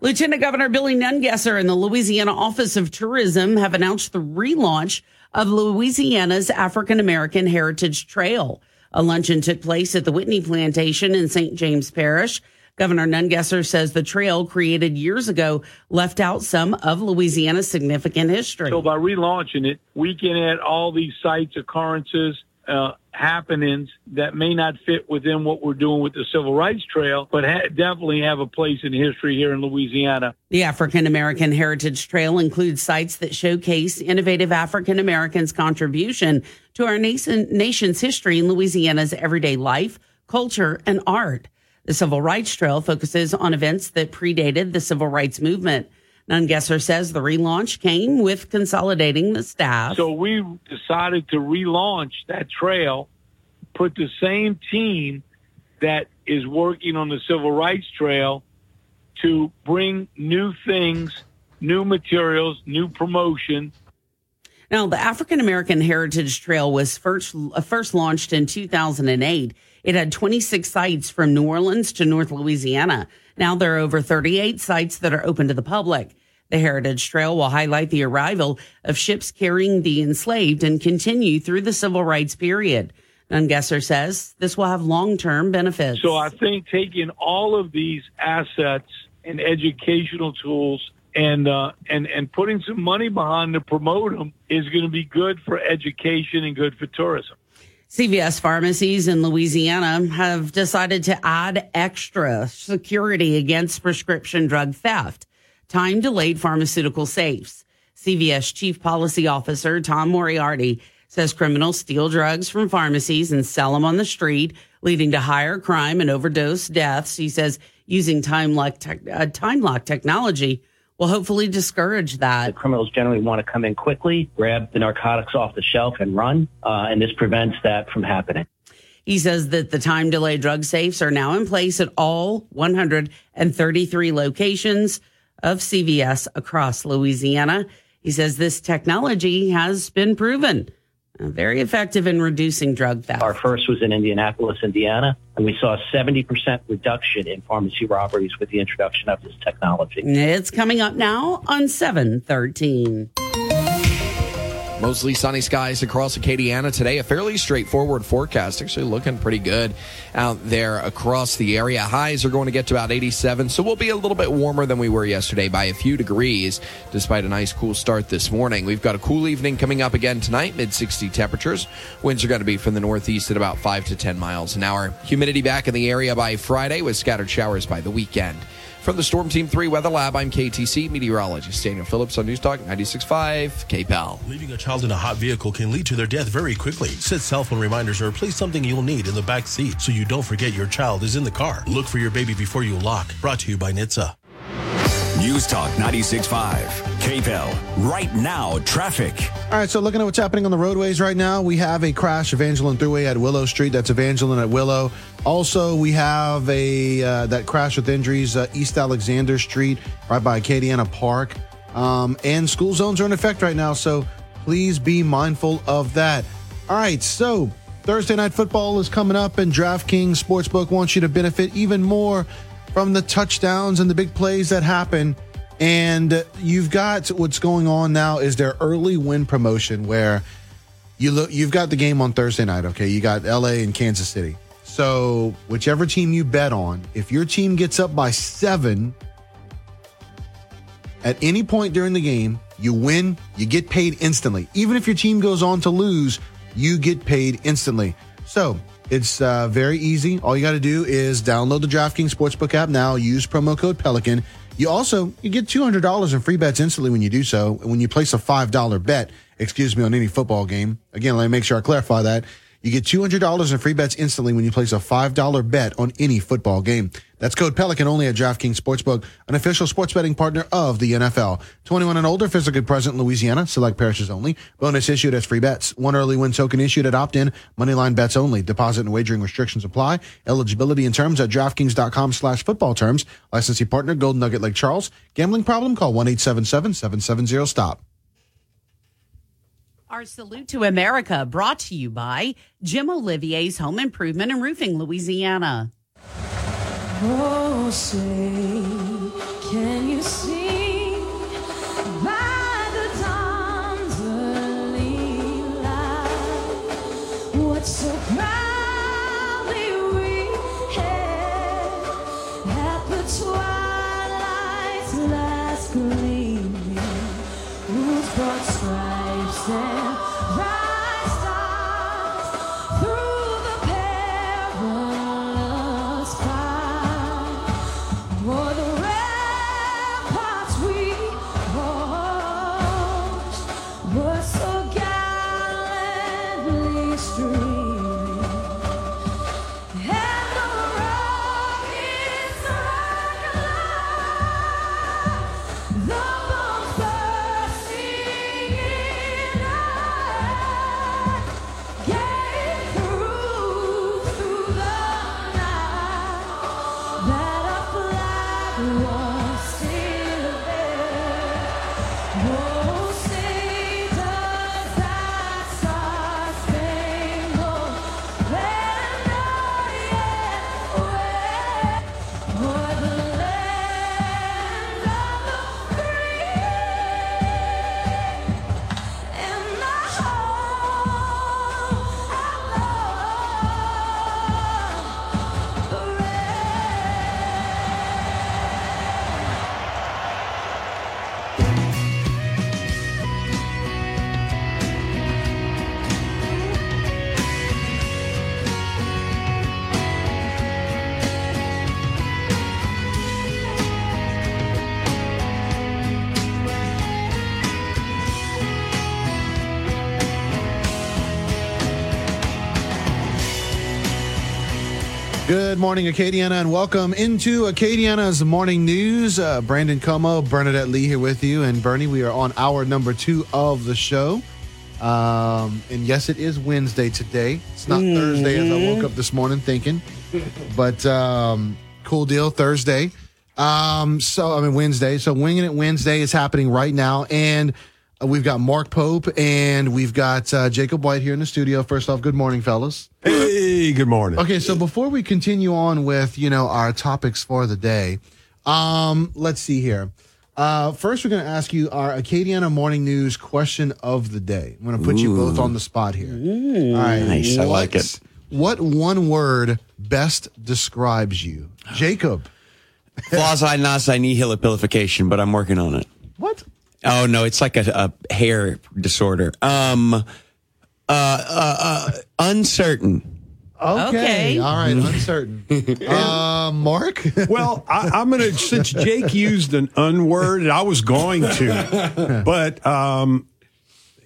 Lieutenant Governor Billy Nungesser and the Louisiana Office of Tourism have announced the relaunch of Louisiana's African American Heritage Trail. A luncheon took place at the Whitney Plantation in St. James Parish. Governor Nungesser says the trail created years ago left out some of Louisiana's significant history. So by relaunching it, we can add all these sites, occurrences, uh, happenings that may not fit within what we're doing with the Civil Rights Trail, but ha- definitely have a place in history here in Louisiana. The African American Heritage Trail includes sites that showcase innovative African Americans' contribution to our nation- nation's history in Louisiana's everyday life, culture, and art. The Civil Rights Trail focuses on events that predated the civil rights movement. Nungesser says the relaunch came with consolidating the staff. So we decided to relaunch that trail, put the same team that is working on the Civil Rights Trail to bring new things, new materials, new promotion. Now, the African American Heritage Trail was first uh, first launched in 2008. It had 26 sites from New Orleans to North Louisiana. Now there are over 38 sites that are open to the public. The Heritage Trail will highlight the arrival of ships carrying the enslaved and continue through the civil rights period. Nungesser says this will have long-term benefits. So I think taking all of these assets and educational tools and uh, and and putting some money behind to promote them is going to be good for education and good for tourism. CVS pharmacies in Louisiana have decided to add extra security against prescription drug theft. Time delayed pharmaceutical safes. CVS Chief Policy Officer Tom Moriarty says criminals steal drugs from pharmacies and sell them on the street, leading to higher crime and overdose deaths. He says using time lock, te- uh, time lock technology will hopefully discourage that. The criminals generally want to come in quickly, grab the narcotics off the shelf and run, uh, and this prevents that from happening. He says that the time delay drug safes are now in place at all 133 locations of CVS across Louisiana. He says this technology has been proven uh, very effective in reducing drug theft. Our first was in Indianapolis, Indiana, and we saw a 70% reduction in pharmacy robberies with the introduction of this technology. It's coming up now on 713. Mostly sunny skies across Acadiana today. A fairly straightforward forecast. Actually looking pretty good out there across the area. Highs are going to get to about 87, so we'll be a little bit warmer than we were yesterday by a few degrees, despite a nice cool start this morning. We've got a cool evening coming up again tonight, mid 60 temperatures. Winds are going to be from the northeast at about 5 to 10 miles an hour. Humidity back in the area by Friday with scattered showers by the weekend. From the Storm Team 3 Weather Lab, I'm KATC meteorologist Daniel Phillips on News Talk 96.5 KPEL. Leaving a child in a hot vehicle can lead to their death very quickly. Set cell phone reminders or place something you'll need in the back seat so you don't forget your child is in the car. Look for your baby before you lock. Brought to you by NHTSA. News Talk 96.5 KPEL. Right now, traffic. All right, so looking at what's happening on the roadways right now, we have a crash Evangeline Thruway at Willow Street. That's Evangeline at Willow. Also, we have a uh, that crash with injuries uh, East Alexander Street, right by Acadiana Park. Um, and school zones are in effect right now, so please be mindful of that. All right, so Thursday night football is coming up, and DraftKings Sportsbook wants you to benefit even more from the touchdowns and the big plays that happen. And you've got what's going on now is their early win promotion where you look you've got the game on Thursday night, okay? You got LA and Kansas City. So, whichever team you bet on, if your team gets up by 7 at any point during the game, you win, you get paid instantly. Even if your team goes on to lose, you get paid instantly. So, It's uh, very easy. All you got to do is download the DraftKings Sportsbook app now. Use promo code Pelican. You also you get two hundred dollars in free bets instantly when you do so. And when you place a five dollar bet, excuse me, on any football game. Again, let me make sure I clarify that. You get $200 in free bets instantly when you place a $5 bet on any football game. That's code Pelican only at DraftKings Sportsbook, an official sports betting partner of the NFL. 21 and older, physically present in Louisiana, select parishes only. Bonus issued as free bets. One early win token issued at opt-in, moneyline bets only. Deposit and wagering restrictions apply. Eligibility and terms at DraftKings.com slash football terms. Licensee partner, Golden Nugget Lake Charles. Gambling problem? Call 1-877-770-STOP. Our salute to America brought to you by Jim Olivier's Home Improvement and Roofing, Louisiana. Oh, say, can you morning, Acadiana, and welcome into Acadiana's morning news. Uh, Brandon Comeaux, Bernadette Lee here with you. And Bernie, we are on hour number two of the show. Um, and yes, it is Wednesday today. It's not Thursday as I woke up this morning thinking, but um, cool deal, Thursday. Um, so, I mean, Wednesday. So, Winging It Wednesday is happening right now. And uh, we've got Mark Pope and we've got uh, Jacob White here in the studio. First off, good morning, fellas. Hey, good morning. Okay, so before we continue on with you know our topics for the day, um, let's see here. Uh, first, we're going to ask you our Acadiana morning news question of the day. I'm going to put you both on the spot here. All right, Nice, I like it. What one word best describes you, Jacob? [sighs] Quasi nasi nihilipilification, but I'm working on it. What? Oh no, it's like a, a hair disorder. Um, uh, uh, uh uncertain. Okay, all right, [laughs] uncertain. uh, Mark. [laughs] well, I, I'm going to, since Jake used an unword, I was going to, [laughs] but um,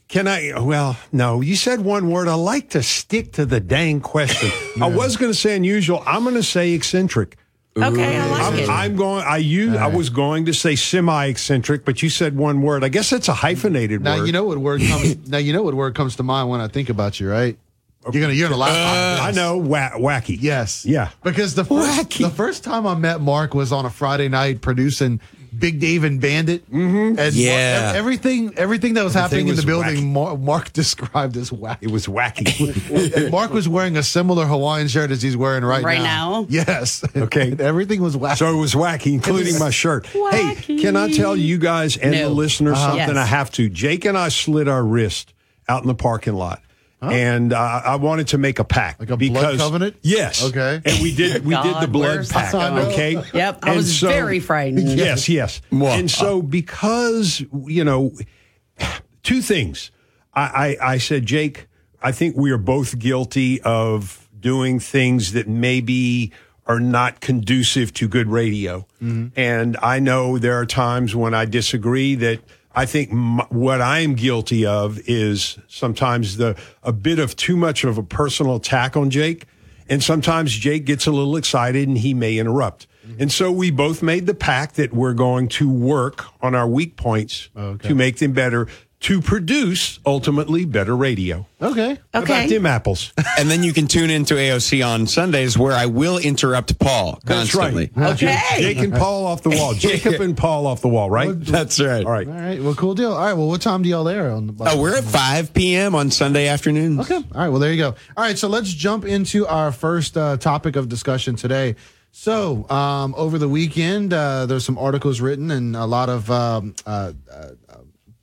can I? Well, no, you said one word. I like to stick to the dang question. I was going to say unusual. I'm going to say eccentric. Okay, I like I'm, it. I'm going. I use. I was going to say semi-eccentric, but you said one word. I guess that's a hyphenated Now word. you know what word comes. now you know what word comes to mind when I think about you, right? You're gonna you're gonna laugh. I know, wa- wacky. Yes. Yeah. Because the first, the first time I met Mark was on a Friday night producing Big Dave and Bandit. Mm-hmm. And Yeah. Mark- everything everything that was happening Everything in the building, Mark, Mark [laughs] described as wacky. It was wacky. [laughs] Mark was wearing a similar Hawaiian shirt as he's wearing right, now. Right now. now? Yes. [laughs] Okay. everything was wacky. So it was wacky, including my shirt. Wacky. Hey, can I tell you guys and No. the listeners Uh-huh. something? Yes. I have to. Jake and I slid our wrist out in the parking lot. And uh, I wanted to make a pact, like a blood covenant? Yes. Okay. And we did. We did the blood where's pact. that going? Okay. [laughs] Yep, I And was very frightened. [laughs] Yes. Yes. And so because you know, two things. I, I I said, Jake. I think we are both guilty of doing things that maybe are not conducive to good radio. And I know there are times when I disagree that I think m- what I am guilty of is sometimes the a bit of too much of a personal attack on Jake. And sometimes Jake gets a little excited and he may interrupt. Mm-hmm. And so we both made the pact that we're going to work on our weak points to make them better, to produce ultimately better radio. Okay. How About them apples. [laughs] and then you can tune into AOC on Sundays where I will interrupt Paul That's constantly. right. Jake, Jake and Paul off the wall. [laughs] Jacob and Paul off the wall, right? [laughs] That's right. All right. All right. Well, cool deal. All right. Well, what time do y'all there on the bus? Oh, we're at 5 p.m. on Sunday afternoons. Okay. All right. Well, there you go. All right. So let's jump into our first uh, topic of discussion today. So, um, over the weekend, uh, there's some articles written and a lot of um, uh, uh,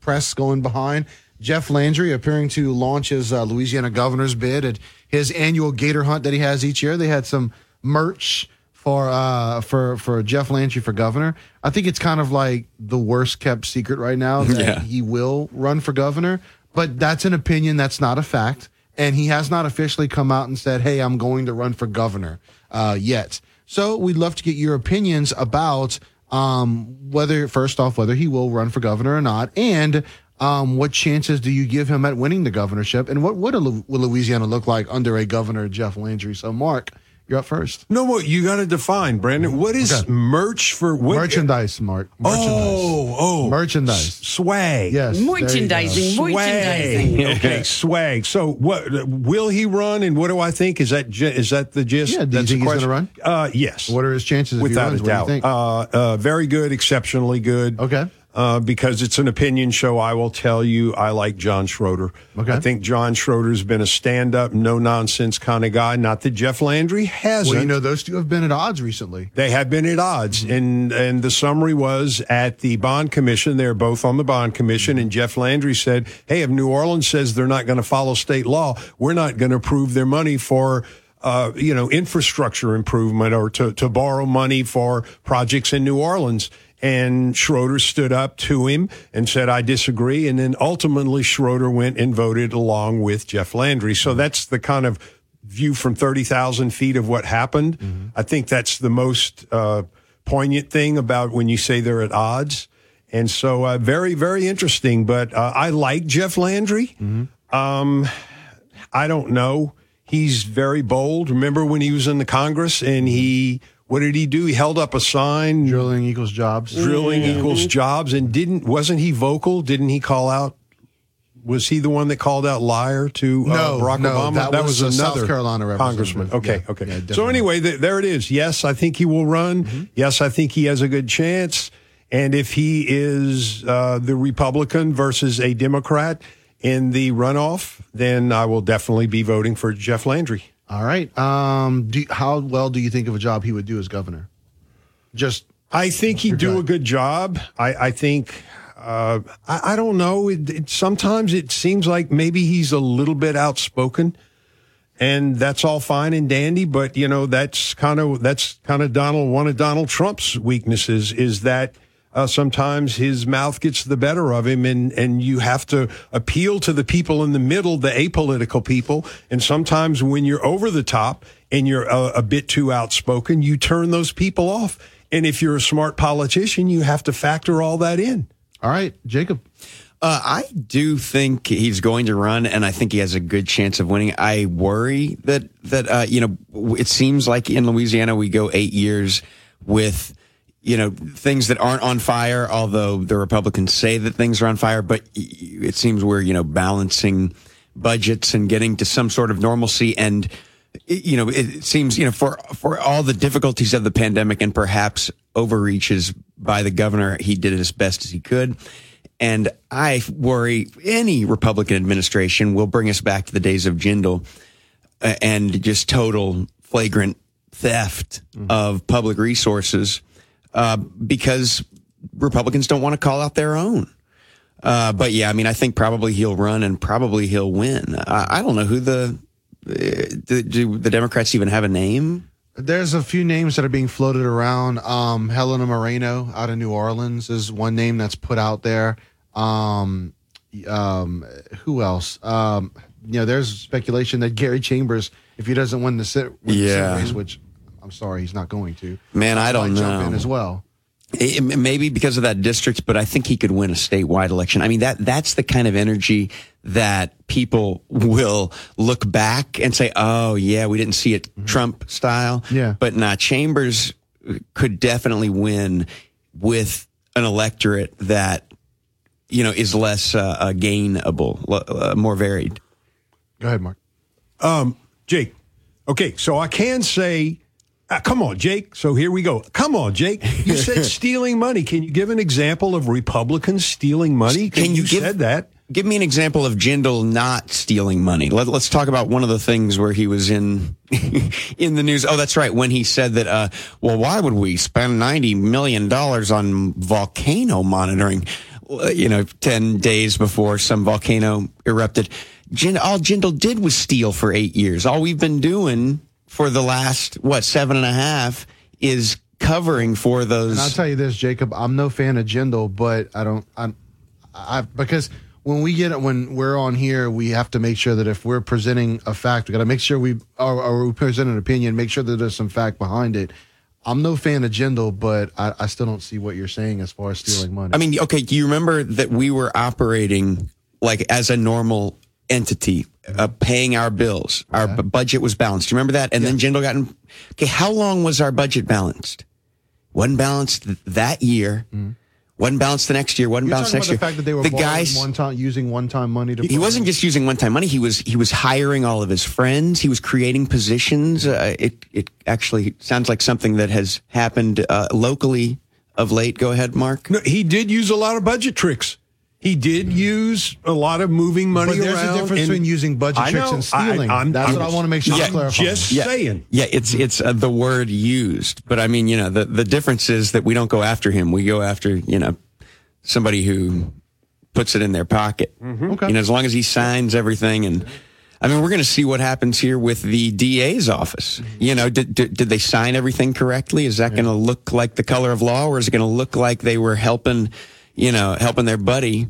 press going behind Jeff Landry appearing to launch his uh, Louisiana governor's bid at his annual gator hunt that he has each year. They had some merch for uh for for Jeff Landry for governor. I think it's kind of like the worst kept secret right now [laughs] that Yeah. he will run for governor, but that's an opinion that's not a fact and he has not officially come out and said, "Hey, I'm going to run for governor." uh yet. So, we'd love to get your opinions about um whether first off whether he will run for governor or not and um, what chances do you give him at winning the governorship? And what would a, will Louisiana look like under a governor, Jeff Landry? So, Mark, you're up first. No, what you got to define, Brandon. What is merch for what? Merchandise, Mark. Merchandise. Oh, oh, merchandise, swag. Yes, there you. Merchandising, merchandising. Swag. Okay, swag. So, what will he run, and what do I think? Is that gi- is that the gist? Yeah, do you That's think the he's question? gonna run? Uh, yes. What are his chances? if he Without runs? a What do you doubt. think? Uh, uh, very good, exceptionally good. Okay. Uh, because it's an opinion show, I will tell you I like John Schroder. Okay. I think John Schroder's been a stand up, no nonsense kind of guy. Not that Jeff Landry hasn't. well, you know, those two have been at odds recently. They have been at odds, Mm-hmm. and and the summary was at the bond commission. They're both on the bond commission, and Jeff Landry said, "Hey, if New Orleans says they're not going to follow state law, we're not going to approve their money for." Uh, you know, infrastructure improvement or to, to borrow money for projects in New Orleans. And Schroder stood up to him and said, I disagree. And then ultimately Schroder went and voted along with Jeff Landry. So that's the kind of view from 30,000 feet of what happened. I think that's the most uh, poignant thing about when you say they're at odds. And so, uh, very, very interesting. But uh, I like Jeff Landry. Um, I don't know. He's very bold. Remember when he was in the Congress and he, what did he do? He held up a sign. Drilling equals jobs. Drilling equals jobs. And didn't, wasn't he vocal? Didn't he call out? Was he the one that called out liar to uh, No, Barack no, Obama? that was a South Carolina representative. congressman. Okay, Yeah, okay. yeah, so anyway, th- there it is. Yes, I think he will run. Mm-hmm. Yes, I think he has a good chance. And if he is uh, the Republican versus a Democrat in the runoff, then I will definitely be voting for Jeff Landry. All right. Um, do, how well do you think of a job he would do as governor? Just I think he'd do a good job. I, I think. Uh, I, I don't know. It, it, sometimes it seems like maybe he's a little bit outspoken, and that's all fine and dandy. But you know, that's kind of that's kind of Donald one of Donald Trump's weaknesses is that uh, sometimes his mouth gets the better of him, and and you have to appeal to the people in the middle, the apolitical people. And sometimes when you're over the top and you're a, a bit too outspoken, you turn those people off. And if you're a smart politician, you have to factor all that in. all right, Jacob. Uh, I do think he's going to run, and I think he has a good chance of winning. I worry that that uh, you know it seems like in Louisiana we go eight years with you know things that aren't on fire. Although the Republicans say that things are on fire, but it seems we're you know balancing budgets and getting to some sort of normalcy and you know, it seems, you know, for, for all the difficulties of the pandemic and perhaps overreaches by the governor, he did it as best as he could. And I worry any Republican administration will bring us back to the days of Jindal uh, and just total flagrant theft of public resources uh, because Republicans don't want to call out their own. Uh, but yeah, I mean, I think probably he'll run and probably he'll win. I, I don't know who the, uh, do, the Democrats even have a name? There's a few names that are being floated around. Um, Helena Moreno out of New Orleans is one name that's put out there. Um, Um, who else? Um, you know, there's speculation that Gary Chambers, if he doesn't win the Senate, win the Senate Yeah. race, which I'm sorry, he's not going to. Man, I don't might jump know. in as well. It- it- maybe because of that district, but I think he could win a statewide election. I mean, that that's the kind of energy that people will look back and say, "Oh, yeah, we didn't see it Trump style." Yeah. but not Chambers could definitely win with an electorate that you know is less uh, uh, gainable, uh, more varied. Go ahead, Mark. Um, Jake. Okay, so I can say, uh, come on, Jake. So here we go. Come on, Jake. You said [laughs] stealing money. Can you give an example of Republicans stealing money? Can you give- said that? Give me an example of Jindal not stealing money. Let, us talk about one of the things where he was in [laughs] in the news. Oh, that's right. When he said that, uh, well, why would we spend ninety million dollars on volcano monitoring? Uh, You know, ten days before some volcano erupted. Jind- all Jindal did was steal for eight years. All we've been doing for the last what seven and a half is covering for those. And I'll tell you this, Jacob. I'm no fan of Jindal, but I don't. I'm. I because when we get when we're on here, we have to make sure that if we're presenting a fact, we got to make sure we or, or we present an opinion, make sure that there's some fact behind it. I'm no fan of Jindal, but I, I still don't see what you're saying as far as stealing money. I mean, okay, do you remember that we were operating like as a normal entity, uh, paying our bills? Our b- budget was balanced. Do you remember that? And then Jindal got in. Okay, how long was our budget balanced? Wasn't balanced th- that year. Wasn't balanced the next year. Wasn't You're balanced talking next about year. the fact that they were the guys. one time using one time money to. He wasn't just using one-time money. He was he was hiring all of his friends. He was creating positions. Uh, it it actually sounds like something that has happened uh, locally of late. Go ahead, Mark. No, he did use a lot of budget tricks. He did use a lot of moving money But there's around. a difference and- between using budget I tricks know. and stealing. I'm- That's I'm- what I want to make sure yeah, you clarify. Just Yeah. saying. Yeah, it's it's uh, the word used, but I mean, you know, the the difference is that we don't go after him. We go after you know somebody who puts it in their pocket. Okay. You know, as long as he signs everything, and I mean, we're going to see what happens here with the DA's office. You know, did did, did they sign everything correctly? Is that going to look like the color of law, or is it going to look like they were helping, you know, helping their buddy?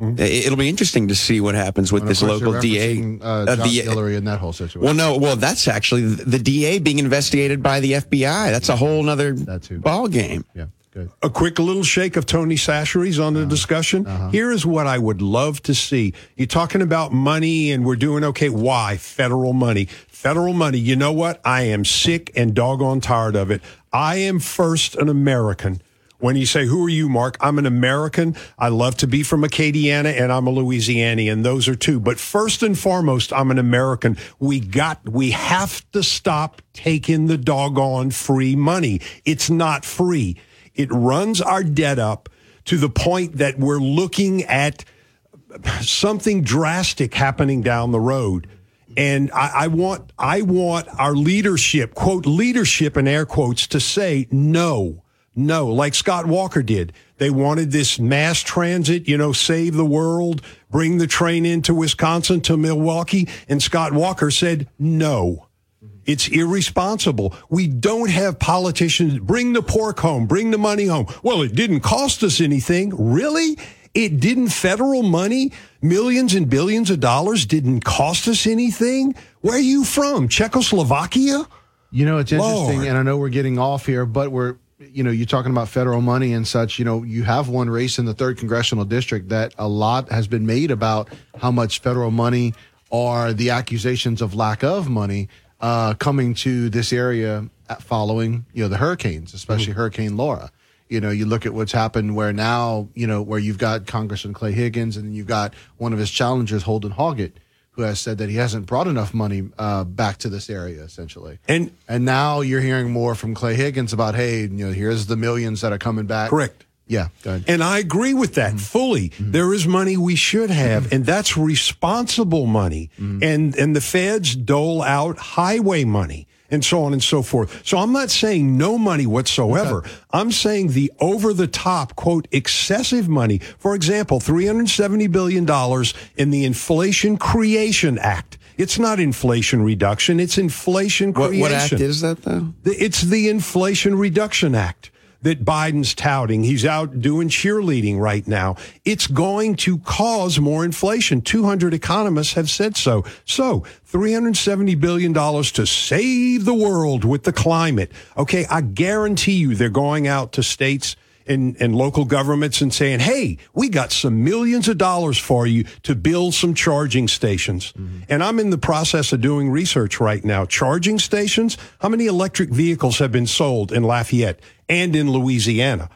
It- It'll be interesting to see what happens with this local DA. referencing, Uh, uh, Josh the- Hillary in that whole situation. well, no, well, that's actually the the DA being investigated by the FBI. That's a whole other ball game. Yeah, good. a quick little shake of Tony Sashery's on the Uh-huh. discussion. Here is what I would love to see. You're talking about money and we're doing okay. Why? Federal money. Federal money. You know what? I am sick and doggone tired of it. I am first an American. When you say, who are you, Mark? I'm an American. I love to be from Acadiana and I'm a Louisianian. Those are two. But first and foremost, I'm an American. We got, we have to stop taking the doggone free money. It's not free. It runs our debt up to the point that we're looking at something drastic happening down the road. And I, I want, I want our leadership, quote, leadership in air quotes to say no, no, like Scott Walker did. They wanted this mass transit, you know, save the world, bring the train into Wisconsin to Milwaukee. And Scott Walker said no. It's irresponsible. We don't have politicians bring the pork home, bring the money home. Well, it didn't cost us anything. Really? It didn't federal money, millions and billions of dollars didn't cost us anything? Where are you from? Czechoslovakia? You know, it's interesting, Lord. and I know we're getting off here, but we're, you know, you're talking about federal money and such. You know, you have one race in the third congressional district that a lot has been made about how much federal money or the accusations of lack of money uh, coming to this area following, you know, the hurricanes, especially Hurricane Laura. You know, you look at what's happened where now, you know, where you've got Congressman Clay Higgins and then you've got one of his challengers, Holden Hoggatt, who has said that he hasn't brought enough money uh, back to this area, essentially. And and now you're hearing more from Clay Higgins about, hey, you know, here's the millions that are coming back. Correct. Yeah, go ahead. And I agree with that mm-hmm. fully. Mm-hmm. There is money we should have, mm-hmm. and that's responsible money. And and the feds dole out highway money and so on and so forth. So I'm not saying no money whatsoever. I'm saying the over the top, quote, excessive money. For example, $370 billion in the Inflation Creation Act. It's not inflation reduction, it's inflation creation. what act is that though? It's the Inflation Reduction Act. That Biden's touting. He's out doing cheerleading right now. It's going to cause more inflation. 200 economists have said so. So, $370 billion to save the world with the climate. Okay, I guarantee you they're going out to states and, and local governments and saying, hey, we got some millions of dollars for you to build some charging stations. Mm-hmm. And I'm in the process of doing research right now. Charging stations, how many electric vehicles have been sold in Lafayette and in Louisiana?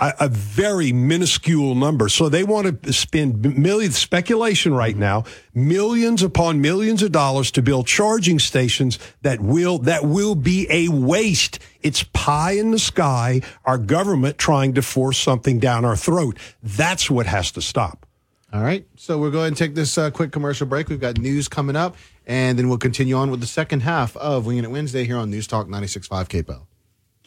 A, a very minuscule number. So they want to spend millions, speculation right now, millions upon millions of dollars to build charging stations that will, that will be a waste. It's pie in the sky. Our government trying to force something down our throat. That's what has to stop. All right. So we're going to take this uh, quick commercial break. We've got news coming up, and then we'll continue on with the second half of Winging It Wednesday here on News Talk 96.5 KPEL.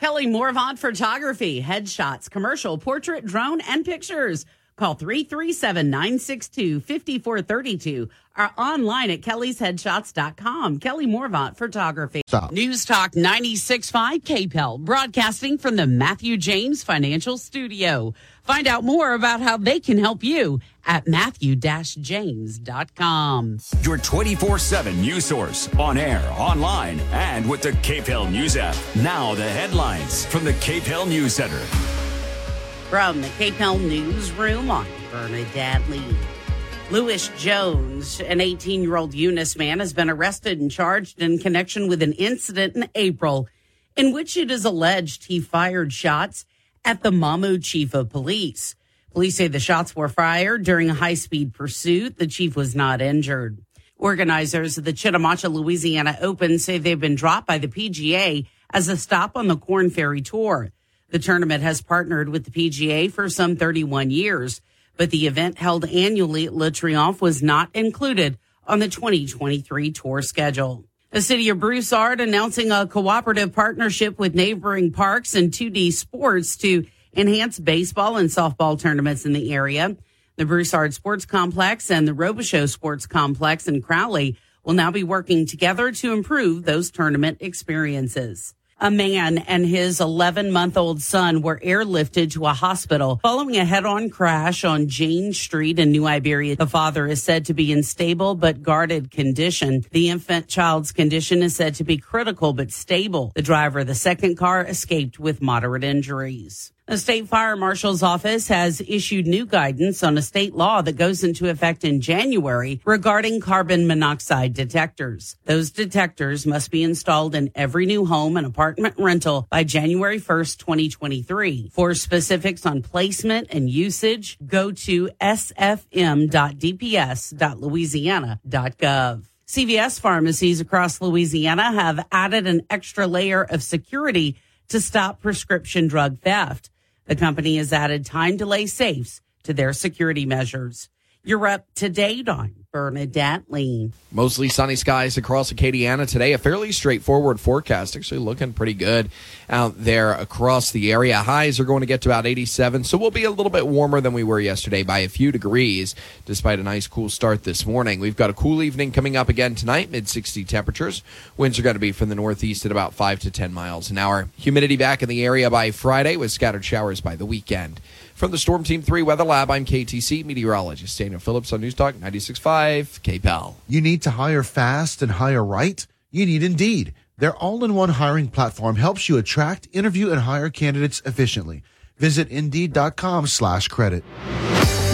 Kelly Morvant Photography, headshots, commercial, portrait, drone, and pictures. Call 337-962-5432 or online at kellysheadshots.com. Kelly Morvant Photography. Stop. News Talk 96.5 KPEL, broadcasting from the Matthew James Financial Studio. Find out more about how they can help you at matthew-james.com. Your 24 7 news source on air, online, and with the KPEL News app. Now, the headlines from the KPEL News Center. From the KPEL Newsroom on Bernadette Lee. Lewis Jones, an 18 year old Eunice man, has been arrested and charged in connection with an incident in April in which it is alleged he fired shots at the Mamou chief of police. Police say the shots were fired during a high speed pursuit. The chief was not injured. Organizers of the Chitimacha, Louisiana Open say they've been dropped by the PGA as a stop on the Korn Ferry Tour. The tournament has partnered with the PGA for some 31 years, but the event held annually at Le Triomphe was not included on the 2023 tour schedule. The city of Broussard announcing a cooperative partnership with neighboring parks and 2D sports to enhance baseball and softball tournaments in the area. The Broussard Sports Complex and the Robichaux Sports Complex in Crowley will now be working together to improve those tournament experiences. A man and his 11 month old son were airlifted to a hospital following a head on crash on Jane Street in New Iberia. The father is said to be in stable but guarded condition. The infant child's condition is said to be critical but stable. The driver of the second car escaped with moderate injuries. The state fire marshal's office has issued new guidance on a state law that goes into effect in January regarding carbon monoxide detectors. Those detectors must be installed in every new home and apartment rental by January 1st, 2023. For specifics on placement and usage, go to sfm.dps.louisiana.gov. CVS pharmacies across Louisiana have added an extra layer of security to stop prescription drug theft. The company has added time delay safes to their security measures. You're up to date on Bernadette Lee. Mostly sunny skies across Acadiana today. A fairly straightforward forecast, actually looking pretty good out there across the area. Highs are going to get to about 87, so we'll be a little bit warmer than we were yesterday by a few degrees, despite a nice cool start this morning. We've got a cool evening coming up again tonight, mid 60 temperatures. Winds are going to be from the northeast at about 5 to 10 miles an hour. Humidity back in the area by Friday with scattered showers by the weekend. From the Storm Team 3 Weather Lab, I'm KATC meteorologist Daniel Phillips on News Talk 96.5 KPEL. You need to hire fast and hire right? You need Indeed. Their all-in-one hiring platform helps you attract, interview, and hire candidates efficiently. Visit Indeed.com slash credit.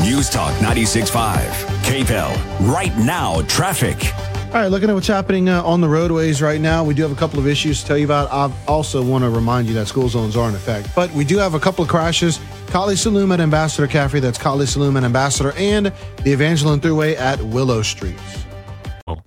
News Talk 96.5. KPEL. Right now, traffic. All right, looking at what's happening uh, on the roadways right now, we do have a couple of issues to tell you about. I also want to remind you that school zones are in effect, but we do have a couple of crashes. Kaliste Saloom at Ambassador Caffery, that's Kaliste Saloom at Ambassador, and the Evangeline Thruway at Willow Street. All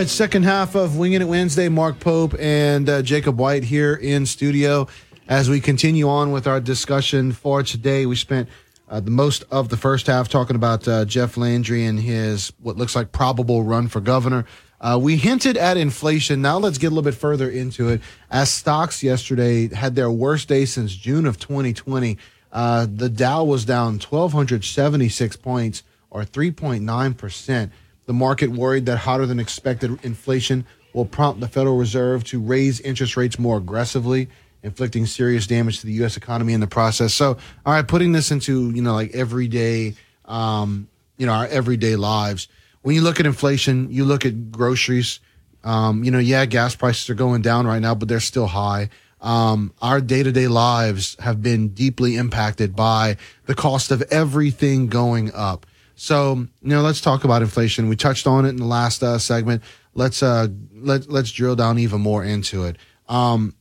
right, second half of Winging It Wednesday. Mark Pope and uh, Jacob White here in studio. As we continue on with our discussion for today, we spent uh, the most of the first half talking about uh, Jeff Landry and his what looks like probable run for governor. Uh, we hinted at inflation. Now let's get a little bit further into it. As stocks yesterday had their worst day since June of 2020, uh, the Dow was down 1,276 points or 3.9%. The market worried that hotter than expected inflation will prompt the Federal Reserve to raise interest rates more aggressively, inflicting serious damage to the U.S. economy in the process. So, all right, putting this into, you know, like everyday, um, you know, our everyday lives. When you look at inflation, you look at groceries. Um, you know, yeah, gas prices are going down right now, but they're still high. Um, our day to day lives have been deeply impacted by the cost of everything going up. So, you know, let's talk about inflation. We touched on it in the last uh, segment. Let's uh, let let's drill down even more into it. Um,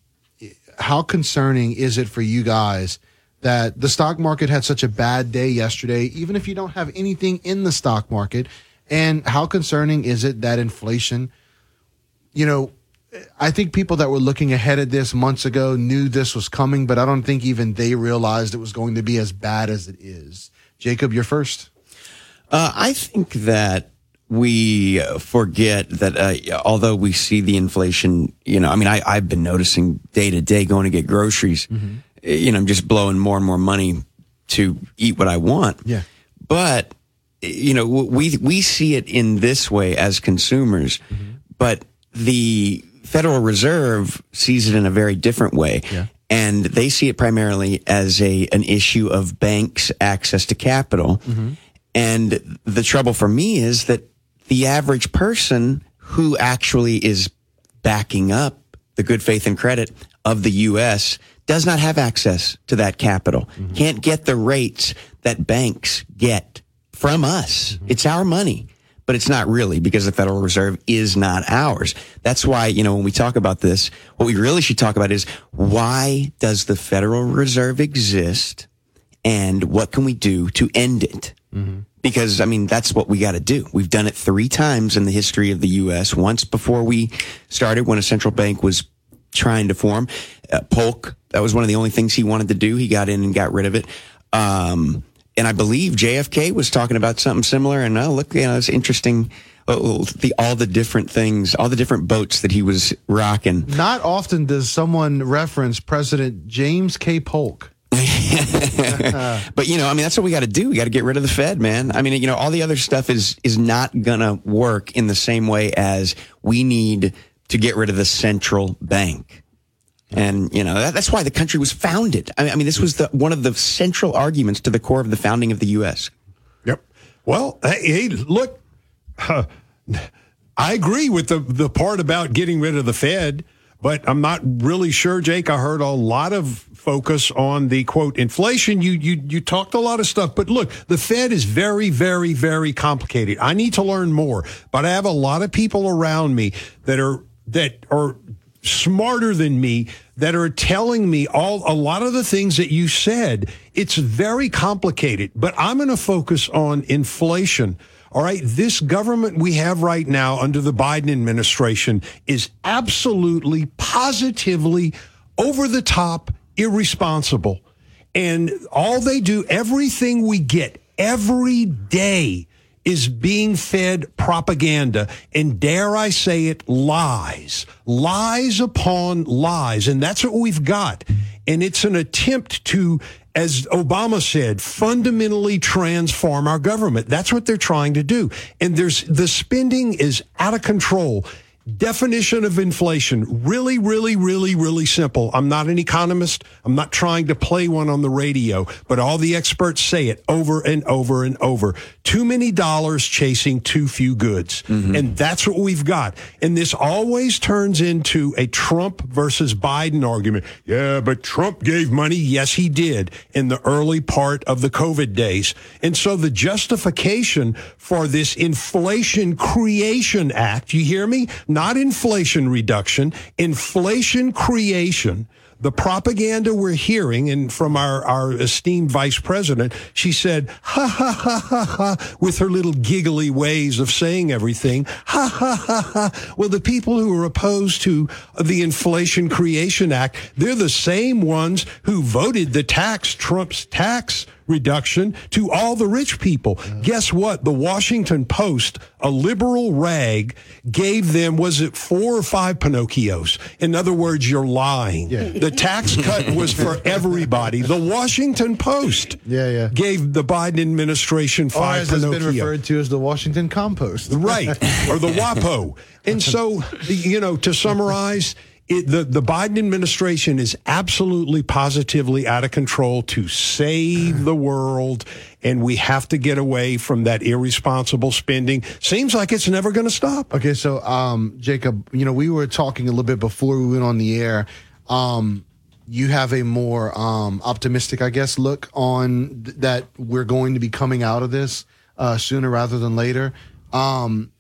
how concerning is it for you guys that the stock market had such a bad day yesterday, even if you don't have anything in the stock market? And how concerning is it that inflation, you know, I think people that were looking ahead at this months ago knew this was coming, but I don't think even they realized it was going to be as bad as it is. Jacob, you're first. Uh, I think that we uh, forget that uh, although we see the inflation, you know, I mean, I, I've been noticing day to day going to get groceries, Mm-hmm. uh, you know, I'm just blowing more and more money to eat what I want. Yeah. But, you know, we, we see it in this way as consumers, but the Federal Reserve sees it in a very different way. Yeah. And they see it primarily as a, an issue of banks' access to capital. Mm-hmm. And the trouble for me is that the average person who actually is backing up the good faith and credit of the U.S. does not have access to that capital, mm-hmm. can't get the rates that banks get from us. Mm-hmm. It's our money. But it's not really because the Federal Reserve is not ours. That's why, you know, when we talk about this, what we really should talk about is why does the Federal Reserve exist and what can we do to end it? Because, I mean, that's what we got to do. We've done it three times in the history of the U.S. Once before we started when a central bank was trying to form. Uh, Polk, that was one of the only things he wanted to do. He got in and got rid of it. Um, and I believe JFK was talking about something similar. And oh, look, you know, it's interesting. Oh, the, all the different things, all the different boats that he was rocking. Not often does someone reference President James K. Polk. [laughs] but you know, I mean, that's what we got to do. We got to get rid of the Fed, man. I mean, you know, all the other stuff is is not gonna work in the same way as we need to get rid of the central bank. And you know that, that's why the country was founded. I mean, I mean, this was the one of the central arguments to the core of the founding of the U.S. Yep. Well, hey, look, uh, I agree with the the part about getting rid of the Fed, but I'm not really sure, Jake. I heard a lot of focus on the quote inflation. You you you talked a lot of stuff, but look, the Fed is very very very complicated. I need to learn more, but I have a lot of people around me that are that are smarter than me that are telling me all a lot of the things that you said. It's very complicated, but I'm going to focus on inflation. All right. This government we have right now under the Biden administration is absolutely, positively over the top, irresponsible. And all they do, everything we get every day is being fed propaganda and dare I say it, lies, lies upon lies. And that's what we've got. And it's an attempt to, as Obama said, fundamentally transform our government. That's what they're trying to do. And there's the spending is out of control. Definition of inflation. Really, really, really, really simple. I'm not an economist. I'm not trying to play one on the radio, but all the experts say it over and over and over. Too many dollars chasing too few goods. Mm-hmm. And that's what we've got. And this always turns into a Trump versus Biden argument. Yeah, but Trump gave money. Yes, he did in the early part of the COVID days. And so the justification for this Inflation Creation Act, you hear me? Not inflation reduction, inflation creation. The propaganda we're hearing, and from our, our esteemed vice president, she said, ha ha ha ha ha, with her little giggly ways of saying everything. Ha ha ha ha. Well, the people who are opposed to the Inflation Creation Act, they're the same ones who voted the tax, Trump's tax reduction to all the rich people. Guess what? The Washington Post, a liberal rag, gave them, was it four or five Pinocchios? In other words, you're lying. The tax cut was for [laughs] everybody. The Washington Post yeah, yeah. gave the Biden administration Or five as it's been referred to as the Washington Compost. Right. Or the [laughs] WAPO. And so, you know, to summarize, it, the, the Biden administration is absolutely positively out of control to save the world. And we have to get away from that irresponsible spending. Seems like it's never going to stop. Okay, so um, Jacob, you know, we were talking a little bit before we went on the air. Um, you have a more um, optimistic, I guess, look on th- that we're going to be coming out of this uh, sooner rather than later. Um,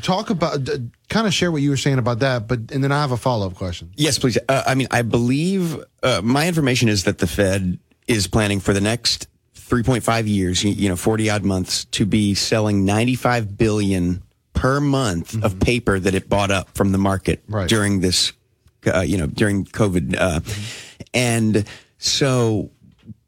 talk about, kind of share what you were saying about that, but and then I have a follow up question. Yes, please. Uh, I mean, I believe uh, my information is that the Fed is planning for the next 3.5 years, you, you know, 40 odd months, to be selling 95 billion per month of paper that it bought up from the market Right. during this, uh, you know, during COVID. Uh, and so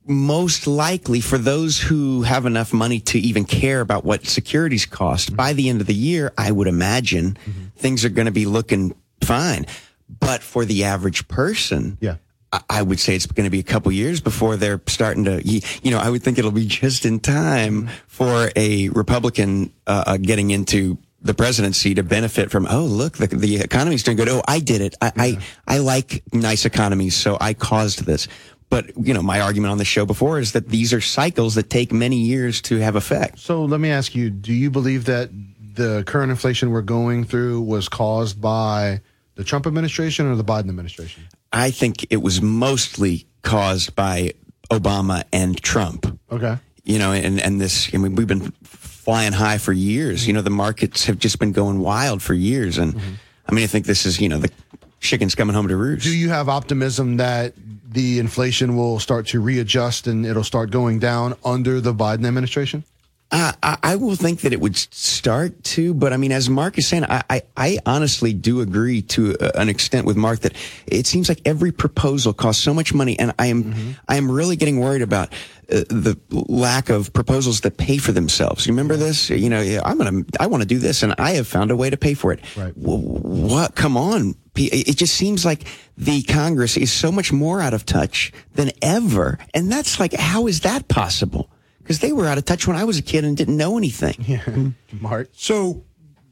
most likely for those who have enough money to even care about what securities cost by the end of the year, I would imagine things are going to be looking fine. But for the average person, yeah. I- I would say it's going to be a couple years before they're starting to, you know, I would think it'll be just in time for a Republican uh, uh, getting into the presidency to benefit from. Oh, look, the, the economy's doing good. Oh, I did it. I, I I like nice economies, so I caused this. But you know, my argument on the show before is that these are cycles that take many years to have effect. So let me ask you: Do you believe that the current inflation we're going through was caused by the Trump administration or the Biden administration? I think it was mostly caused by Obama and Trump. Okay. you know, and, and this, I mean, we've been flying high for years. You know, the markets have just been going wild for years. And mm-hmm. I mean, I think this is, you know, the chicken's coming home to roost. Do you have optimism that the inflation will start to readjust and it'll start going down under the Biden administration? Uh, I, I will think that it would start to, but I mean, as Mark is saying, I, I, I honestly do agree to uh, an extent with Mark that it seems like every proposal costs so much money, and I am I am really getting worried about uh, the lack of proposals that pay for themselves. You remember this? You know, I'm gonna I want to do this, and I have found a way to pay for it. Right. What? Come on. It just seems like the Congress is so much more out of touch than ever, and that's like, how is that possible? Because they were out of touch when I was a kid and didn't know anything. Yeah, [laughs] Mark. So,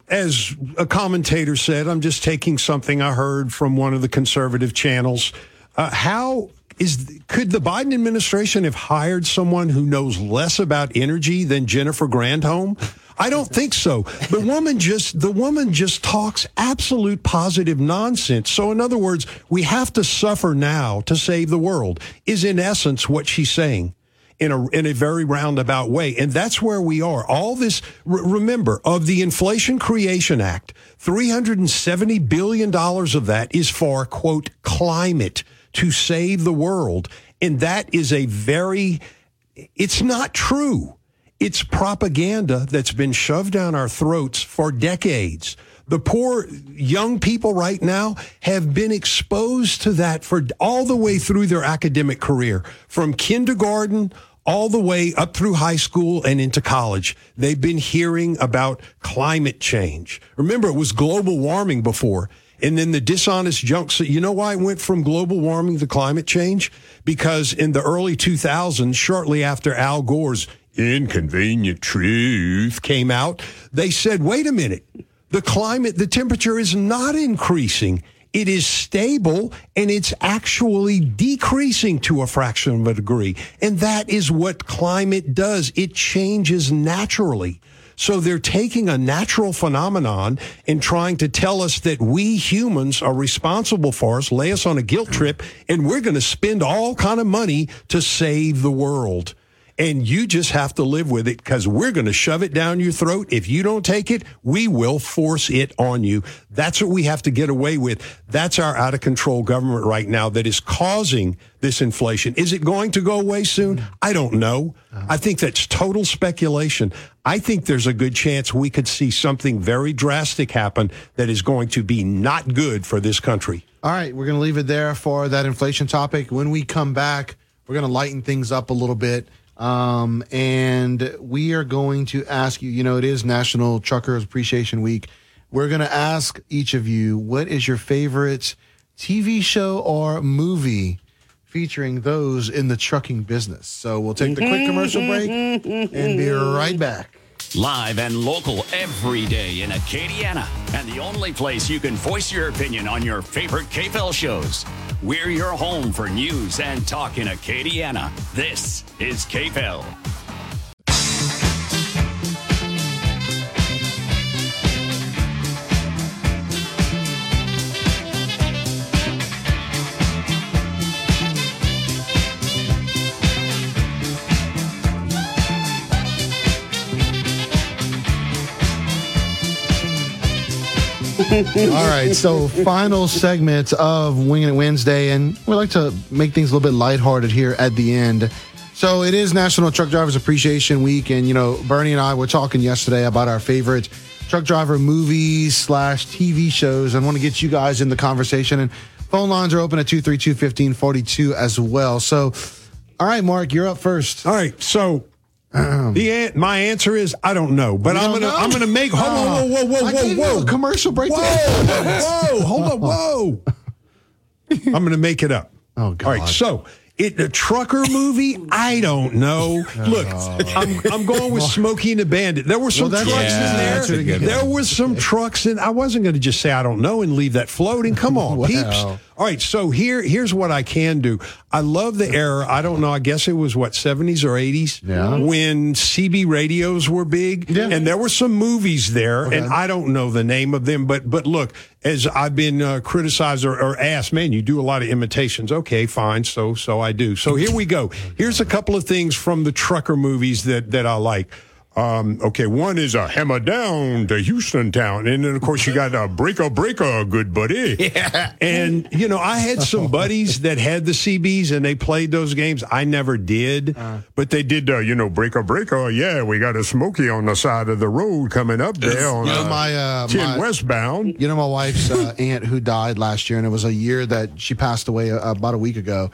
as a commentator said, I'm just taking something I heard from one of the conservative channels. Uh, how is could the Biden administration have hired someone who knows less about energy than Jennifer Granholm? I don't think so. The woman just the woman just talks absolute positive nonsense. So in other words, we have to suffer now to save the world is in essence what she's saying in a in a very roundabout way, and that's where we are. All this, re- remember, of the Inflation Creation Act, three hundred and seventy billion dollars of that is for quote climate to save the world, and that is a very. It's not true. It's propaganda that's been shoved down our throats for decades. The poor young people right now have been exposed to that for all the way through their academic career, from kindergarten all the way up through high school and into college. They've been hearing about climate change. Remember, it was global warming before. And then the dishonest junk. So you know why it went from global warming to climate change? Because in the early 2000s, shortly after Al Gore's inconvenient truth came out, they said, wait a minute. The climate, the temperature is not increasing. It is stable and it's actually decreasing to a fraction of a degree. And that is what climate does. It changes naturally. So they're taking a natural phenomenon and trying to tell us that we humans are responsible for us, lay us on a guilt trip, and we're going to spend all kind of money to save the world. And you just have to live with it because we're going to shove it down your throat. If you don't take it, we will force it on you. That's what we have to get away with. That's our out of control government right now that is causing this inflation. Is it going to go away soon? I don't know. I think that's total speculation. I think there's a good chance we could see something very drastic happen that is going to be not good for this country. All right, we're going to leave it there for that inflation topic. When we come back, we're going to lighten things up a little bit. Um, and we are going to ask you, you know, it is National Truckers Appreciation Week. We're going to ask each of you, what is your favorite TV show or movie featuring those in the trucking business? So we'll take the quick commercial break and be right back. Live and local every day in Acadiana. And the only place you can voice your opinion on your favorite KPEL shows. We're your home for news and talk in Acadiana. This is KPEL. All right, so final segment of Winging It Wednesday, and we like to make things a little bit lighthearted here at the end. So it is National Truck Drivers Appreciation Week, and you know Bernie and I were talking yesterday about our favorite truck driver movies slash TV shows. and want to get you guys in the conversation, and phone lines are open at 232-1542 as well. So, all right, Mark, you're up first. All right, so the an- my answer is I don't know, but I'm gonna know? I'm gonna make whoa whoa whoa whoa I whoa whoa commercial break. Whoa, whoa, hold on, [laughs] whoa. I'm gonna make it up. Oh God! All right, so it the trucker movie. I don't know. Look, oh. I'm, I'm going with Smokey and the Bandit. There were some Well, trucks that's- in Yeah, that's a there. good There one. was some trucks in. I wasn't going to just say I don't know and leave that floating. Come on, [laughs] Wow. peeps. All right, so here here's what I can do. I love the era. I don't know. I guess it was what 70s or 80s Yeah. when CB radios were big, Yeah. and there were some movies there, Okay. and I don't know the name of them, but but look, as I've been uh, criticized or, or asked, man, you do a lot of imitations. Okay, fine, so so I do. So here we go. Here's a couple of things from the trucker movies that that I like. Um, okay, one is a hammer down to Houston town. And then, of course, you got a breaker, breaker, good buddy. [laughs] Yeah. And, you know, I had some buddies that had the CBs and they played those games. I never did, but they did, uh, you know, breaker, breaker. Yeah, we got a Smoky on the side of the road coming up there on You know, uh, my, uh, 10 my- westbound. You know, my wife's uh, [laughs] aunt who died last year, and it was a year that she passed away uh, about a week ago.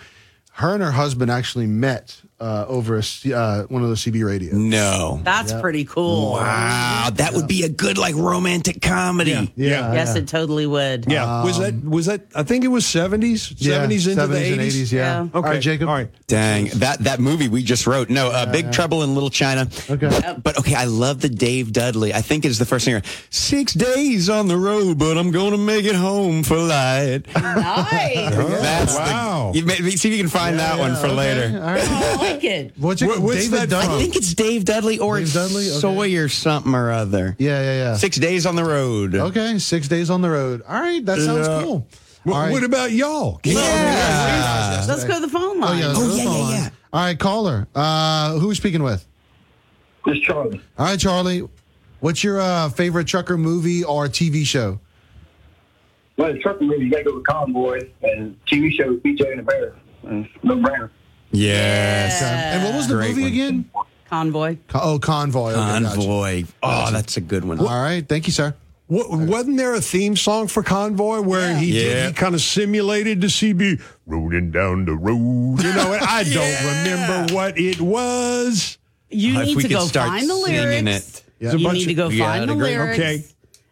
Her and her husband actually met uh, over a, C- uh, one of the CB radios. No. That's pretty cool. Wow, that would be a good like romantic comedy. Yeah. Yeah. Yes, it totally would. Yeah. was that, was that, I think it was 70s, 70s into the 80s. and 80s, yeah. Okay. All right, Jacob. All right. Dang, that that movie we just wrote. No, uh, Big Trouble in Little China. Okay. But okay, I love the Dave Dudley. I think it's the first singer. Six days on the road, but I'm gonna make it home for light. Nice. [laughs] That's the- wow. you may, see if you can find that one for Okay, later. [laughs] all right. I it. What's, it, What- what's David that Dunn? I think it's Dave Dudley or Dave Dudley? Okay. Soy or something or other. Yeah, yeah, yeah. Six days on the road. Okay, six days on the road. All right, that sounds Yeah. cool. What, All right. what about y'all? Can Yeah. Let's go to the phone Oh, line. yeah, Oh, go to the yeah, phone yeah, line. yeah. All right, caller. Uh, who are we speaking with? This Charlie. All right, Charlie. What's your uh, favorite trucker movie or TV show? Well, the trucker movie, you got to go with Convoy, and TV show is BJ and the Bear. And no brainer. Yes. And what was the Great movie one. again? Convoy. Co- oh, Convoy. Okay, gotcha. Convoy. Oh, that's a good one. All right, thank you, sir. What, wasn't there a theme song for Convoy where he Yeah. he kind of simulated the CB rolling down the road? You know, I [laughs] don't remember what it was. You If need to go find the singing lyrics. it. Yeah. You need to go find the that'd be great. lyrics. Okay.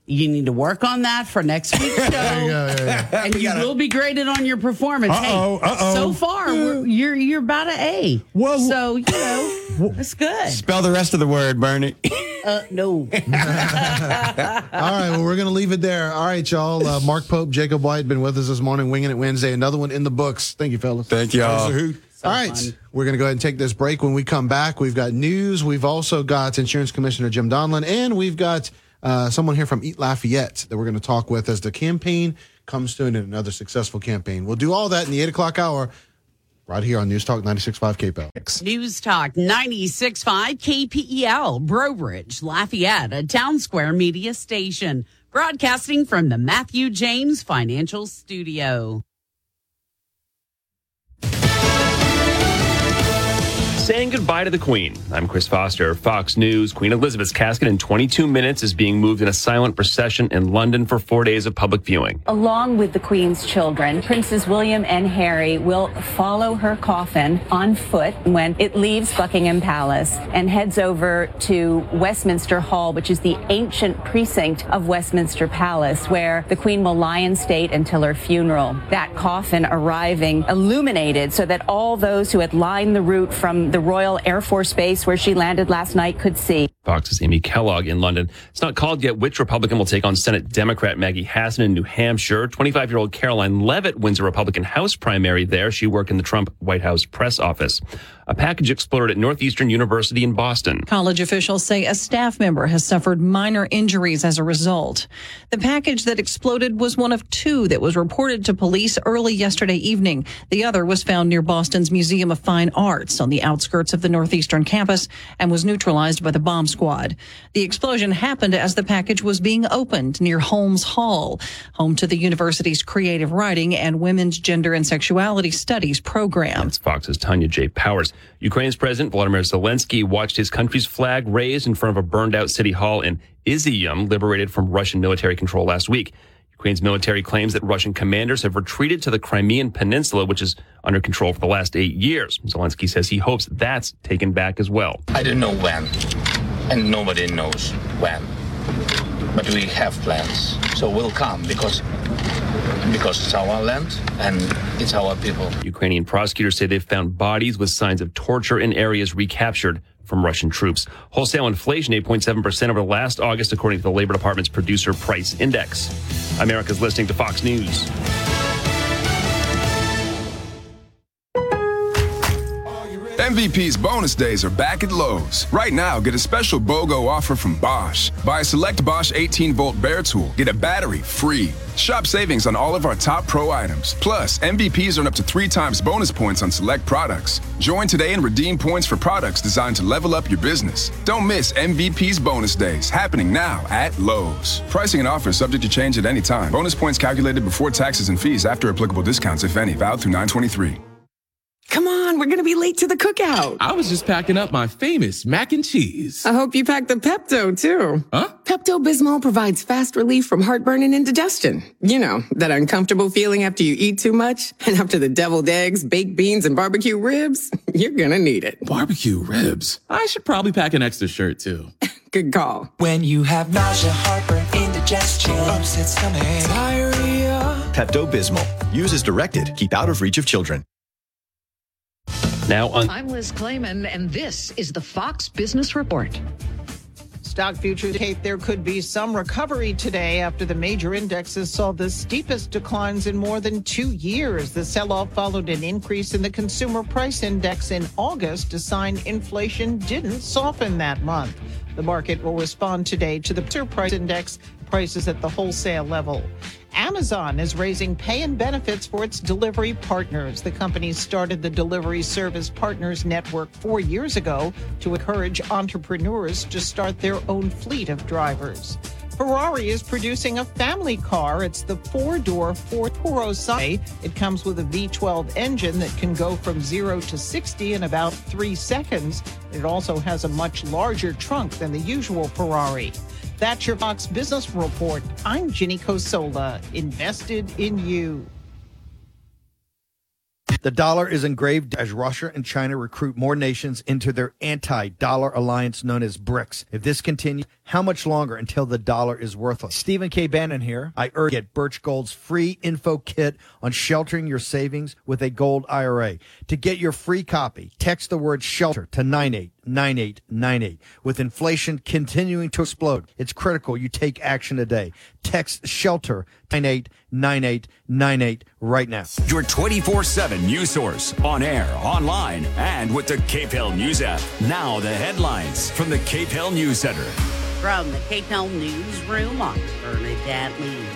You need to work on that for next week's [laughs] show. Yeah, yeah, yeah. And you will be graded on your performance. Uh-oh, hey, uh-oh. so far we're, you're you're about an A. Well, so you know that's good. Spell the rest of the word, Bernie. [laughs] Uh, no, [laughs] All right, well, we're going to leave it there. All right, y'all. Uh, Mark Pope, Jacob White, been with us this morning, Winging It Wednesday. Another one in the books. Thank you, fellas. Thank y'all. There's a hoot. All right, we're going to go ahead and take this break. When we come back, we've got news. We've also got Insurance Commissioner Jim Donelon, and we've got uh, someone here from Eat Lafayette that we're going to talk with as the campaign comes to an another successful campaign. We'll do all that in the 8 o'clock hour right here on News Talk 96.5 KPEL. News Talk 96.5 KPEL, Breaux Bridge, Lafayette, a town square media station, broadcasting from the Matthew James Financial Studio. Saying goodbye to the Queen. I'm Chris Foster, Fox News. Queen Elizabeth's casket in 22 minutes is being moved in a silent procession in London for four days of public viewing. Along with the Queen's children, Princes William and Harry will follow her coffin on foot when it leaves Buckingham Palace and heads over to Westminster Hall, which is the ancient precinct of Westminster Palace, where the Queen will lie in state until her funeral. That coffin arriving illuminated so that all those who had lined the route from the Royal Air Force Base where she landed last night could see. Fox's Amy Kellogg in London. It's not called yet which Republican will take on Senate Democrat Maggie Hassan in New Hampshire. 25 year old Karoline Leavitt wins a Republican House primary there. She worked in the Trump White House press office. A package exploded at Northeastern University in Boston. College officials say a staff member has suffered minor injuries as a result. The package that exploded was one of two that was reported to police early yesterday evening. The other was found near Boston's Museum of Fine Arts on the outskirts of the Northeastern campus and was neutralized by the bomb squad. The explosion happened as the package was being opened near Holmes Hall, home to the university's creative writing and women's gender and sexuality studies program. That's Fox's Tanya J. Powers. Ukraine's President Volodymyr Zelensky watched his country's flag raised in front of a burned out city hall in Izium, liberated from Russian military control last week. Ukraine's military claims that Russian commanders have retreated to the Crimean Peninsula, which is under control for the last eight years. Zelensky says he hopes that's taken back as well. I don't know when, and nobody knows when. But we have plans, so we'll come because because it's our land and it's our people. Ukrainian prosecutors say they've found bodies with signs of torture in areas recaptured from Russian troops. Wholesale inflation 8.7% over last August, according to the Labor Department's Producer Price Index. America's listening to Fox News. MVP's bonus days are back at Lowe's. Right now, get a special BOGO offer from Bosch. Buy a select Bosch 18 volt bare tool, get a battery free. Shop savings on all of our top pro items. Plus, MVPs earn up to three times bonus points on select products. Join today and redeem points for products designed to level up your business. Don't miss MVP's bonus days happening now at Lowe's. Pricing and offers subject to change at any time. Bonus points calculated before taxes and fees after applicable discounts, if any, valid through 923. Come on, we're gonna be late to the cookout. I was just packing up my famous mac and cheese. I hope you packed the Pepto too. Huh? Pepto Bismol provides fast relief from heartburn and indigestion. You know, that uncomfortable feeling after you eat too much and after the deviled eggs, baked beans, and barbecue ribs. [laughs] You're gonna need it. Barbecue ribs. I should probably pack an extra shirt too. [laughs] Good call. When you have nausea, heartburn, indigestion, upset stomach, diarrhea. Pepto Bismol. Use as directed. Keep out of reach of children. Now on. I'm Liz Claman, and this is the Fox Business Report. Stock futures indicate there could be some recovery today after the major indexes saw the steepest declines in more than two years. The sell off followed an increase in the consumer price index in August, a sign inflation didn't soften that month. The market will respond today to the consumer price index prices at the wholesale level. Amazon is raising pay and benefits for its delivery partners. The company started the Delivery Service Partners Network four years ago to encourage entrepreneurs to start their own fleet of drivers. Ferrari is producing a family car. It's the four-door Ford Purosangue. It comes with a V12 engine that can go from 0 to 60 in about 3 seconds. It also has a much larger trunk than the usual Ferrari. That's your Fox Business Report. I'm Ginny Cosola, invested in you. The dollar is engraved as Russia and China recruit more nations into their anti dollar alliance known as BRICS. If this continues, how much longer until the dollar is worthless? Stephen K. Bannon here. I urge you to get Birch Gold's free info kit on sheltering your savings with a gold IRA. To get your free copy, text the word shelter to 989898. With inflation continuing to explode, it's critical you take action today. Text shelter 989898 right now. Your 24 7 news source on air, online, and with the KPEL News app. Now, the headlines from the KPEL News Center. From the KPEL Newsroom, I'm Bernadette Lee.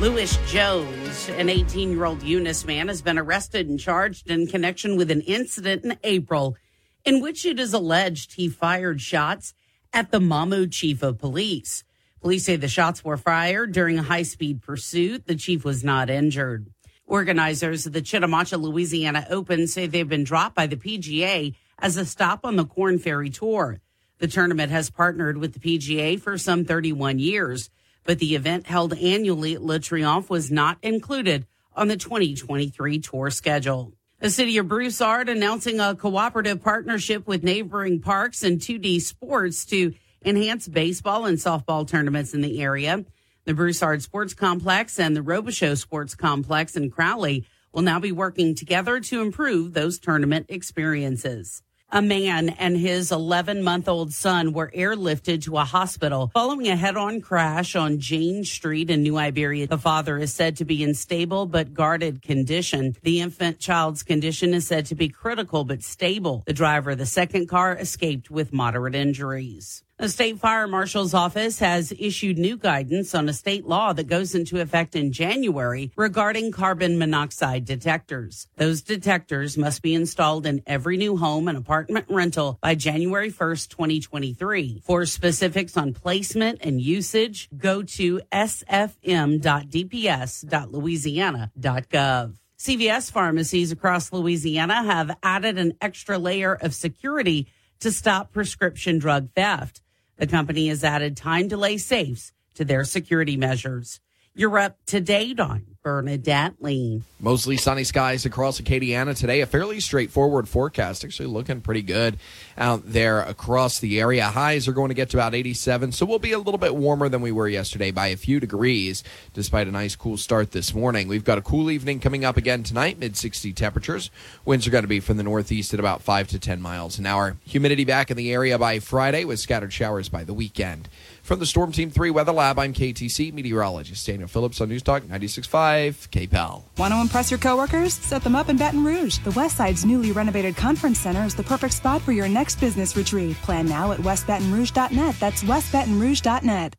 Louis Jones, an 18 year old Eunice man, has been arrested and charged in connection with an incident in April in which it is alleged he fired shots at the Mamou chief of police. Police say the shots were fired during a high speed pursuit. The chief was not injured. Organizers of the Chitimacha, Louisiana Open say they've been dropped by the PGA as a stop on the Korn Ferry Tour. The tournament has partnered with the PGA for some 31 years, but the event held annually at Le Triomphe was not included on the 2023 tour schedule. The city of Broussard announcing a cooperative partnership with neighboring parks and 2D sports to enhance baseball and softball tournaments in the area. The Broussard Sports Complex and the Robichaux Sports Complex in Crowley will now be working together to improve those tournament experiences. A man and his 11 month old son were airlifted to a hospital following a head on crash on Jane Street in New Iberia. The father is said to be in stable but guarded condition. The infant child's condition is said to be critical but stable. The driver of the second car escaped with moderate injuries. The state fire marshal's office has issued new guidance on a state law that goes into effect in January regarding carbon monoxide detectors. Those detectors must be installed in every new home and apartment rental by January 1st, 2023. For specifics on placement and usage, go to sfm.dps.louisiana.gov. CVS pharmacies across Louisiana have added an extra layer of security to stop prescription drug theft. The company has added time delay safes to their security measures. You're up to date on Bernadette Lee. Mostly sunny skies across Acadiana today. A fairly straightforward forecast. Actually looking pretty good out there across the area. Highs are going to get to about 87, so we'll be a little bit warmer than we were yesterday by a few degrees, despite a nice cool start this morning. We've got a cool evening coming up again tonight, mid 60 temperatures. Winds are going to be from the northeast at about 5 to 10 miles an hour. Humidity back in the area by Friday with scattered showers by the weekend. From the Storm Team 3 Weather Lab, I'm KATC meteorologist Daniel Phillips on News Talk 96.5 KPEL. Want to impress your coworkers? Set them up in Baton Rouge. The West Side's newly renovated conference center is the perfect spot for your next business retreat. Plan now at westbatonrouge.net. That's westbatonrouge.net.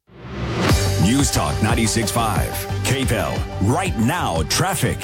News Talk 96.5. KPEL. Right now, traffic.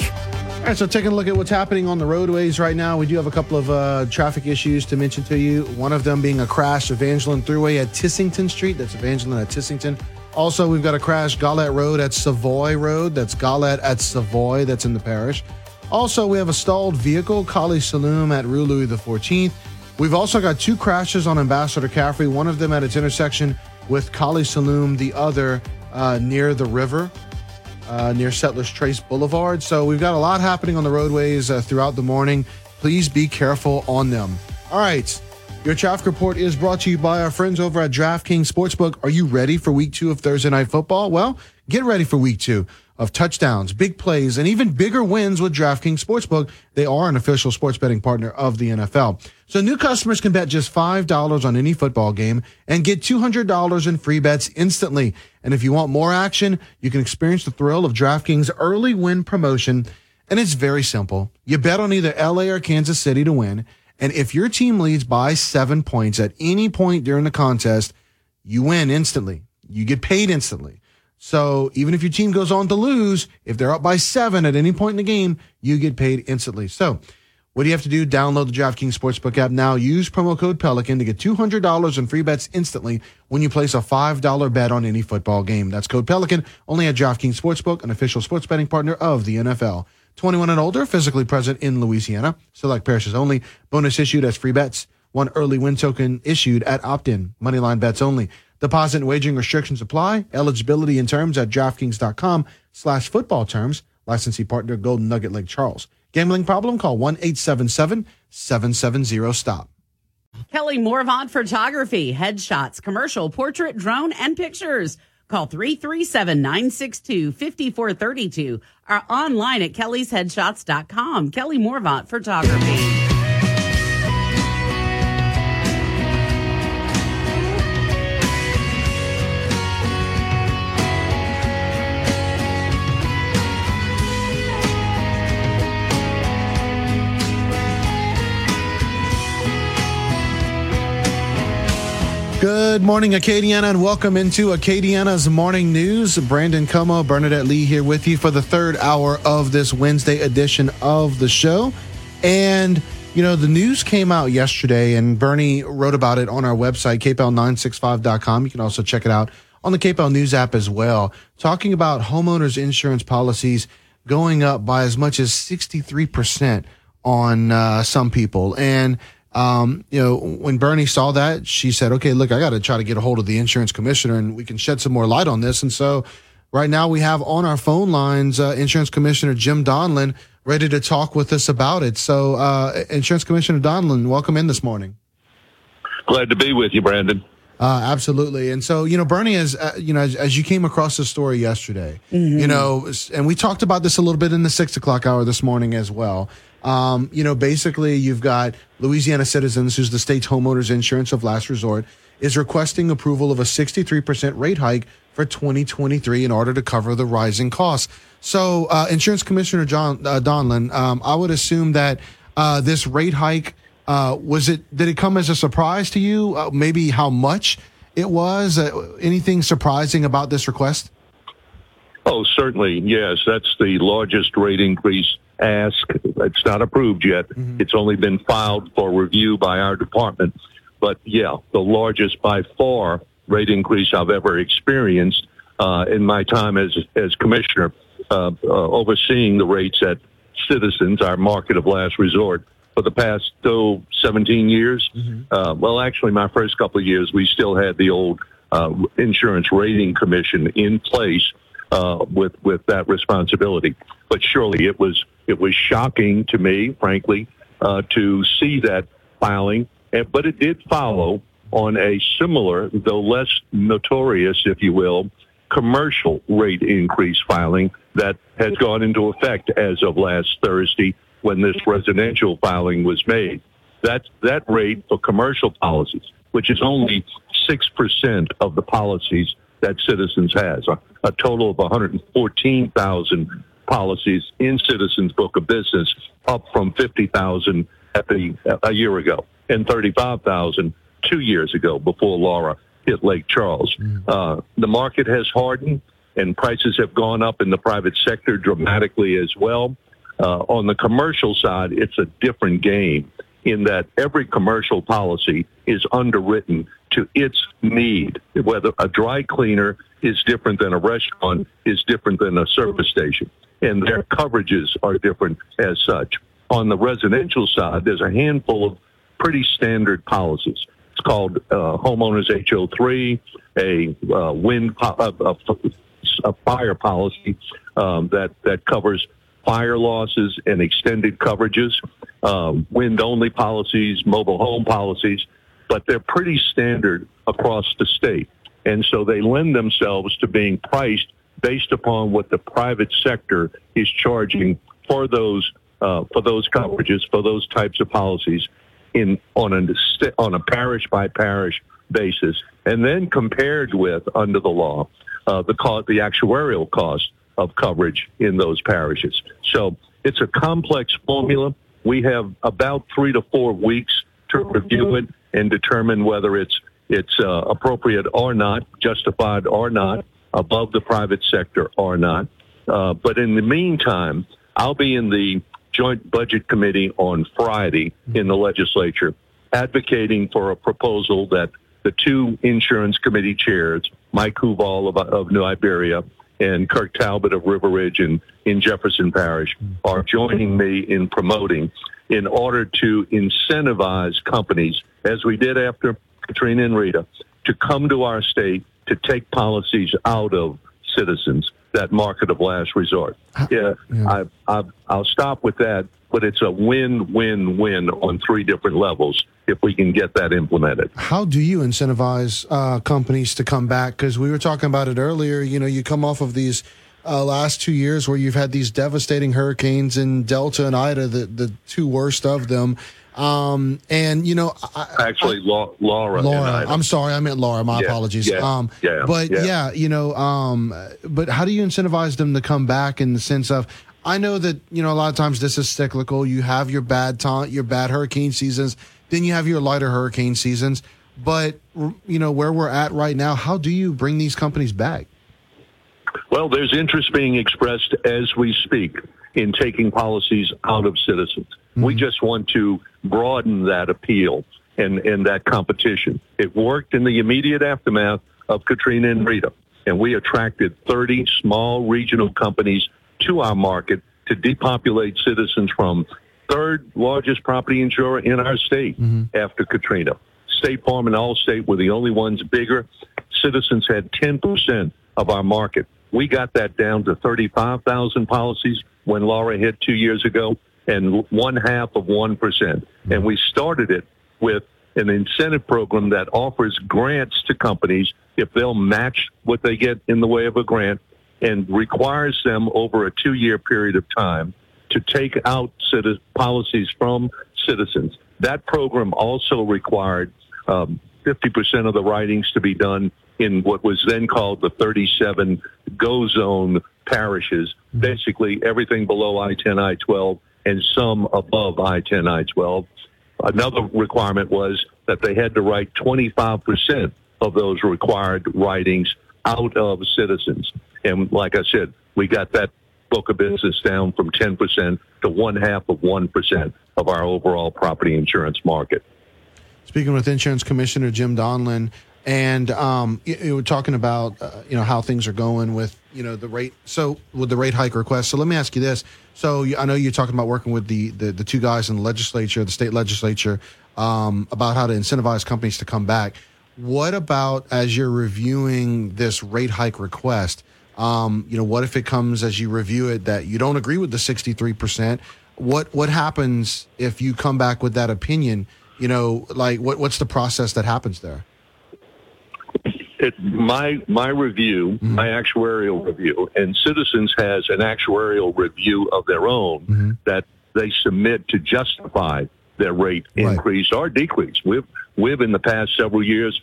All right, so taking a look at what's happening on the roadways right now, we do have a couple of uh, traffic issues to mention to you. One of them being a crash Evangeline Thruway at Tissington Street. That's Evangeline at Tissington. Also, we've got a crash Galette Road at Savoy Road. That's Galette at Savoy. That's in the parish. Also, we have a stalled vehicle, Kaliste Saloom at Rue Louis XIV. We've also got two crashes on Ambassador Caffery, one of them at its intersection with Kaliste Saloom, the other uh, near the river uh, near Settlers Trace Boulevard. So we've got a lot happening on the roadways uh, throughout the morning. Please be careful on them. All right. Your traffic report is brought to you by our friends over at DraftKings Sportsbook. Are you ready for week two of Thursday Night Football? Well, get ready for week two of touchdowns, big plays, and even bigger wins with DraftKings Sportsbook. They are an official sports betting partner of the NFL. So new customers can bet just $5 on any football game and get $200 in free bets instantly. And if you want more action, you can experience the thrill of DraftKings early win promotion. And it's very simple. You bet on either LA or Kansas City to win. And if your team leads by seven points at any point during the contest, you win instantly. You get paid instantly. So even if your team goes on to lose, if they're up by seven at any point in the game, you get paid instantly. So what do you have to do? Download the DraftKings Sportsbook app now. Use promo code Pelican to get $200 in free bets instantly when you place a $5 bet on any football game. That's code Pelican only at DraftKings Sportsbook, an official sports betting partner of the NFL. 21 and older, physically present in Louisiana. Select parishes only. Bonus issued as free bets. One early win token issued at opt-in. Moneyline bets only. Deposit and wagering restrictions apply. Eligibility and terms at DraftKings.com slash football terms. Licensee partner Golden Nugget Lake Charles. Gambling problem? Call 1-877-770-STOP. Kelly Morvant Photography, headshots, commercial, portrait, drone, and pictures. Call 337-962-5432 or online at kellysheadshots.com. Kelly Morvant Photography. Good morning, Acadiana, and welcome into Acadiana's morning news. Brandon Comeaux, Bernadette Lee here with you for the third hour of this Wednesday edition of the show. And, you know, the news came out yesterday, and Bernie wrote about it on our website, kpel965.com. You can also check it out on the KPEL News app as well, talking about homeowners insurance policies going up by as much as 63% on uh, some people. And Um, you know, when Bernie saw that, she said, "Okay, look, I got to try to get a hold of the insurance commissioner, and we can shed some more light on this." And so, right now, we have on our phone lines uh, Insurance Commissioner Jim Donelon ready to talk with us about it. So, uh, Insurance Commissioner Donelon, welcome in this morning. Glad to be with you, Brandon. Uh, absolutely. And so, you know, Bernie, as uh, you know, as, as you came across the story yesterday, Mhm. you know, and we talked about this a little bit in the six o'clock hour this morning as well. Um, you know, basically, you've got Louisiana Citizens, who's the state's homeowners insurance of last resort, is requesting approval of a 63% rate hike for 2023 in order to cover the rising costs. So, uh, Insurance Commissioner John uh, Donelon, um, I would assume that uh, this rate hike uh, was it? Did it come as a surprise to you? Uh, maybe how much it was? Uh, anything surprising about this request? Oh, certainly, yes. That's the largest rate increase ask. It's not approved yet. It's only been filed for review by our department. But yeah, the largest by far rate increase I've ever experienced uh, in my time as as commissioner, uh, uh, overseeing the rates at Citizens, our market of last resort, for the past oh, 17 years. Uh, well, actually, my first couple of years, we still had the old uh, insurance rating commission in place uh, with with that responsibility. But surely it was it was shocking to me, frankly, uh, to see that filing. But it did follow on a similar, though less notorious, if you will, commercial rate increase filing that has gone into effect as of last Thursday when this residential filing was made. That that rate for commercial policies, which is only six percent of the policies that Citizens has, a, a total of 114,000 policies in Citizens' book of business, up from 50,000 at the a year ago and 35,000 two years ago before Laura hit Lake Charles. Uh, the market has hardened and prices have gone up in the private sector dramatically as well. Uh, on the commercial side, it's a different game in that every commercial policy is underwritten to its need. Whether a dry cleaner is different than a restaurant is different than a service station, and their coverages are different as such. On the residential side, there's a handful of pretty standard policies. It's called uh, homeowners HO3, a uh, wind po- uh, a, a fire policy um, that that covers fire losses and extended coverages, um, wind only policies, mobile home policies, but they're pretty standard across the state, and so they lend themselves to being priced based upon what the private sector is charging for those uh, for those coverages for those types of policies in on a on a parish by parish basis, and then compared with under the law uh, the cost, the actuarial cost of coverage in those parishes. So it's a complex formula. We have about three to four weeks to review it and determine whether it's it's uh, appropriate or not, justified or not, above the private sector or not. Uh, but in the meantime, I'll be in the Joint Budget Committee on Friday in the legislature advocating for a proposal that the two insurance committee chairs, Mike Huval of, of New Iberia and Kirk Talbot of River Ridge in, in Jefferson Parish, are joining me in promoting in order to incentivize companies, as we did after Katrina and Rita, to come to our state to take policies out of citizens, that market of last resort. Yeah, I, I, I'll stop with that, but it's a win-win-win on three different levels if we can get that implemented. How do you incentivize uh, companies to come back? Because we were talking about it earlier. You know, you come off of these uh, last two years where you've had these devastating hurricanes in Delta and Ida, the, the two worst of them. Um, and, you know, I, Actually, Lau- Laura. and Laura, I- I'm sorry, I meant Laura. My Yeah, apologies. yeah, um, yeah, but yeah. yeah. you know, um, but how do you incentivize them to come back in the sense of? I know that you know a lot of times this is cyclical. You have your bad time, your bad hurricane seasons, then you have your lighter hurricane seasons. But you know where we're at right now. How do you bring these companies back? Well, there's interest being expressed as we speak in taking policies out of citizens. We hmm. just want to broaden that appeal and, and that competition. It worked in the immediate aftermath of Katrina and Rita, and we attracted 30 small regional companies to our market to depopulate citizens from third largest property insurer in our state mm-hmm. after Katrina. State Farm and Allstate were the only ones bigger. Citizens had 10% of our market. We got that down to 35,000 policies when Laura hit two years ago and one half of 1%. And we started it with an incentive program that offers grants to companies if they'll match what they get in the way of a grant and requires them over a two year period of time to take out citi- policies from citizens. That program also required um, 50% of the writings to be done in what was then called the 37 go zone parishes, basically everything below I 10, I 12, and some above I 10, I 12. Another requirement was that they had to write 25% of those required writings out of citizens. And like I said, we got that book of business down from 10% to one half of 1% of our overall property insurance market. Speaking with Insurance Commissioner Jim Donelon, and um, you, you were talking about uh, you know how things are going with you know the rate. So with the rate hike request. So let me ask you this. So I know you're talking about working with the, the the two guys in the legislature, the state legislature, um, about how to incentivize companies to come back. What about as you're reviewing this rate hike request? Um, you know, what if it comes as you review it that you don't agree with the 63 percent? What what happens if you come back with that opinion? You know, like what what's the process that happens there? It, my my review, mm-hmm. my actuarial review, and Citizens has an actuarial review of their own mm-hmm. that they submit to justify their rate increase or decrease. We've we've in the past several years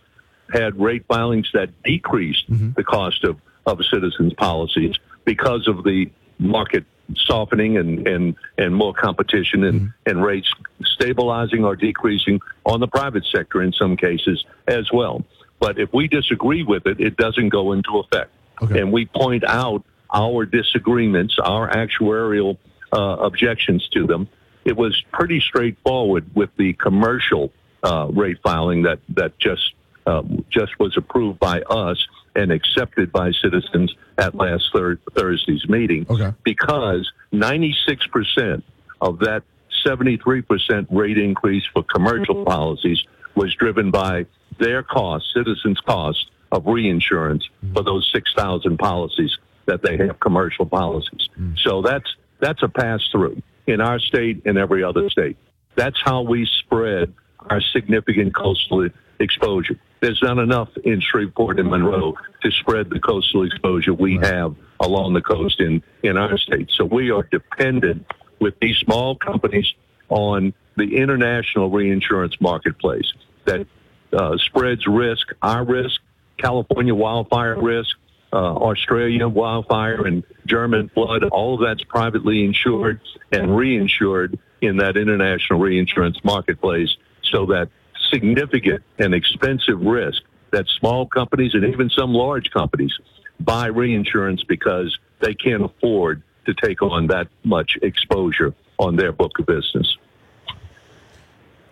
had rate filings that decreased mm-hmm. the cost of of Citizens policies because of the market softening and and and more competition and and rates stabilizing or decreasing on the private sector in some cases as well. But if we disagree with it, it doesn't go into effect. And we point out our disagreements, our actuarial uh, objections to them. It was pretty straightforward with the commercial uh, rate filing that that just uh, just was approved by us and accepted by citizens at last thir- Thursday's meeting. Because 96% of that 73% rate increase for commercial policies was driven by their cost, citizens' cost of reinsurance for those 6,000 policies that they have commercial policies. Mm. So that's that's a pass through in our state and every other state. That's how we spread our significant coastal exposure. There's not enough in Shreveport and Monroe to spread the coastal exposure we have along the coast in, in our state. So we are dependent with these small companies on the international reinsurance marketplace that uh, spreads risk, our risk, California wildfire risk, uh, Australia wildfire and German flood, all of that's privately insured and reinsured in that international reinsurance marketplace so that significant and expensive risk that small companies and even some large companies buy reinsurance because they can't afford to take on that much exposure on their book of business.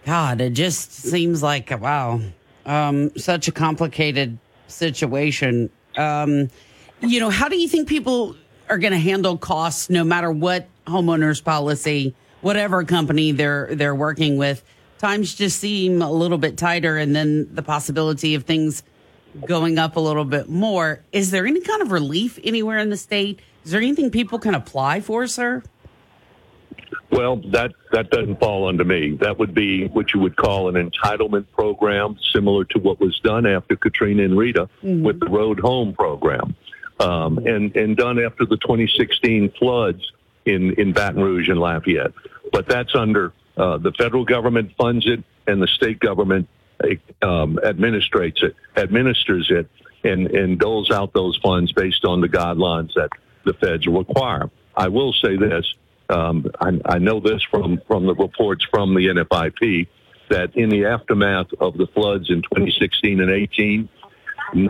God, it just seems like wow, um, such a complicated situation. Um, you know, how do you think people are going to handle costs, no matter what homeowners policy, whatever company they're they're working with? Times just seem a little bit tighter, and then the possibility of things going up a little bit more. Is there any kind of relief anywhere in the state? Is there anything people can apply for, sir? Well, that that doesn't fall under me. That would be what you would call an entitlement program, similar to what was done after Katrina and Rita with the Road Home program, um, and and done after the 2016 floods in in Baton Rouge and Lafayette. But that's under uh, the federal government funds it, and the state government um, administrates it, administers it, and and doles out those funds based on the guidelines that the feds require. I will say this. Um, I, I know this from, from the reports from the NFIP that in the aftermath of the floods in 2016 and 18,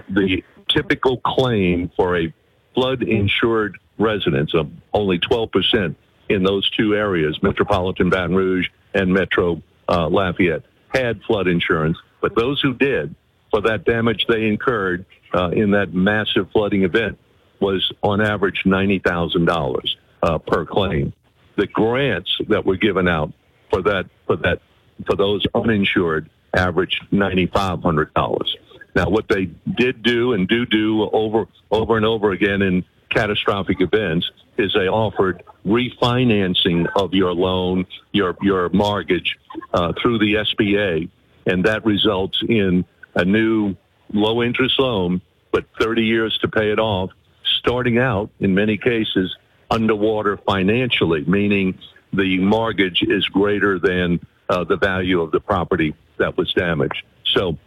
the typical claim for a flood insured residence of only 12% in those two areas, Metropolitan Baton Rouge and Metro uh, Lafayette, had flood insurance. But those who did, for that damage they incurred uh, in that massive flooding event, was on average $90,000 uh, per claim. The grants that were given out for that for that for those uninsured averaged ninety five hundred dollars. Now, what they did do and do do over over and over again in catastrophic events is they offered refinancing of your loan, your your mortgage uh, through the SBA, and that results in a new low interest loan, but 30 years to pay it off, starting out in many cases underwater financially, meaning the mortgage is greater than uh, the value of the property that was damaged. So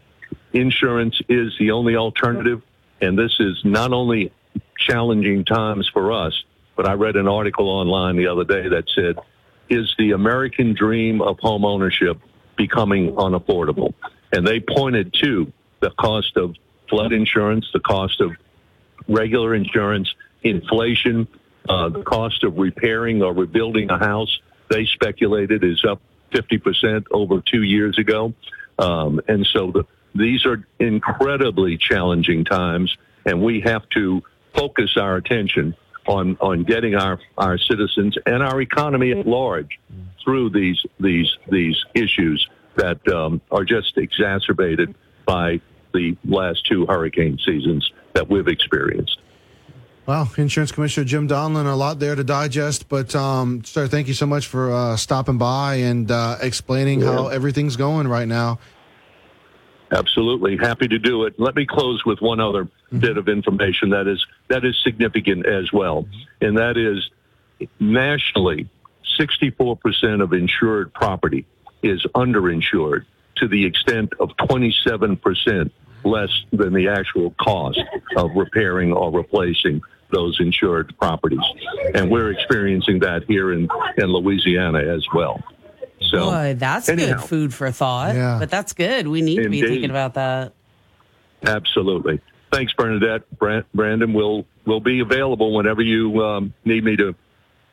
insurance is the only alternative. And this is not only challenging times for us, but I read an article online the other day that said, is the American dream of home ownership becoming unaffordable? And they pointed to the cost of flood insurance, the cost of regular insurance, inflation, uh, the cost of repairing or rebuilding a house. They speculated is up 50% over two years ago. Um, and so the, these are incredibly challenging times, and we have to focus our attention on, on getting our, our citizens and our economy at large through these, these, these issues that um, are just exacerbated by the last two hurricane seasons that we've experienced. Well, Insurance Commissioner Jim Donelon, a lot there to digest. But, um, sir, thank you so much for uh, stopping by and uh, explaining Yeah. how everything's going right now. Absolutely, happy to do it. Let me close with one other bit of information that is that is significant as well, and that is nationally, 64% of insured property is underinsured to the extent of 27% less than the actual cost of repairing or replacing those insured properties, and we're experiencing that here in in Louisiana as well. So, Boy, that's anyhow. good food for thought. Yeah. But that's good. We need to be thinking about that. Absolutely. Thanks, Bernadette. Bran- Brandon will will be available whenever you um, need me to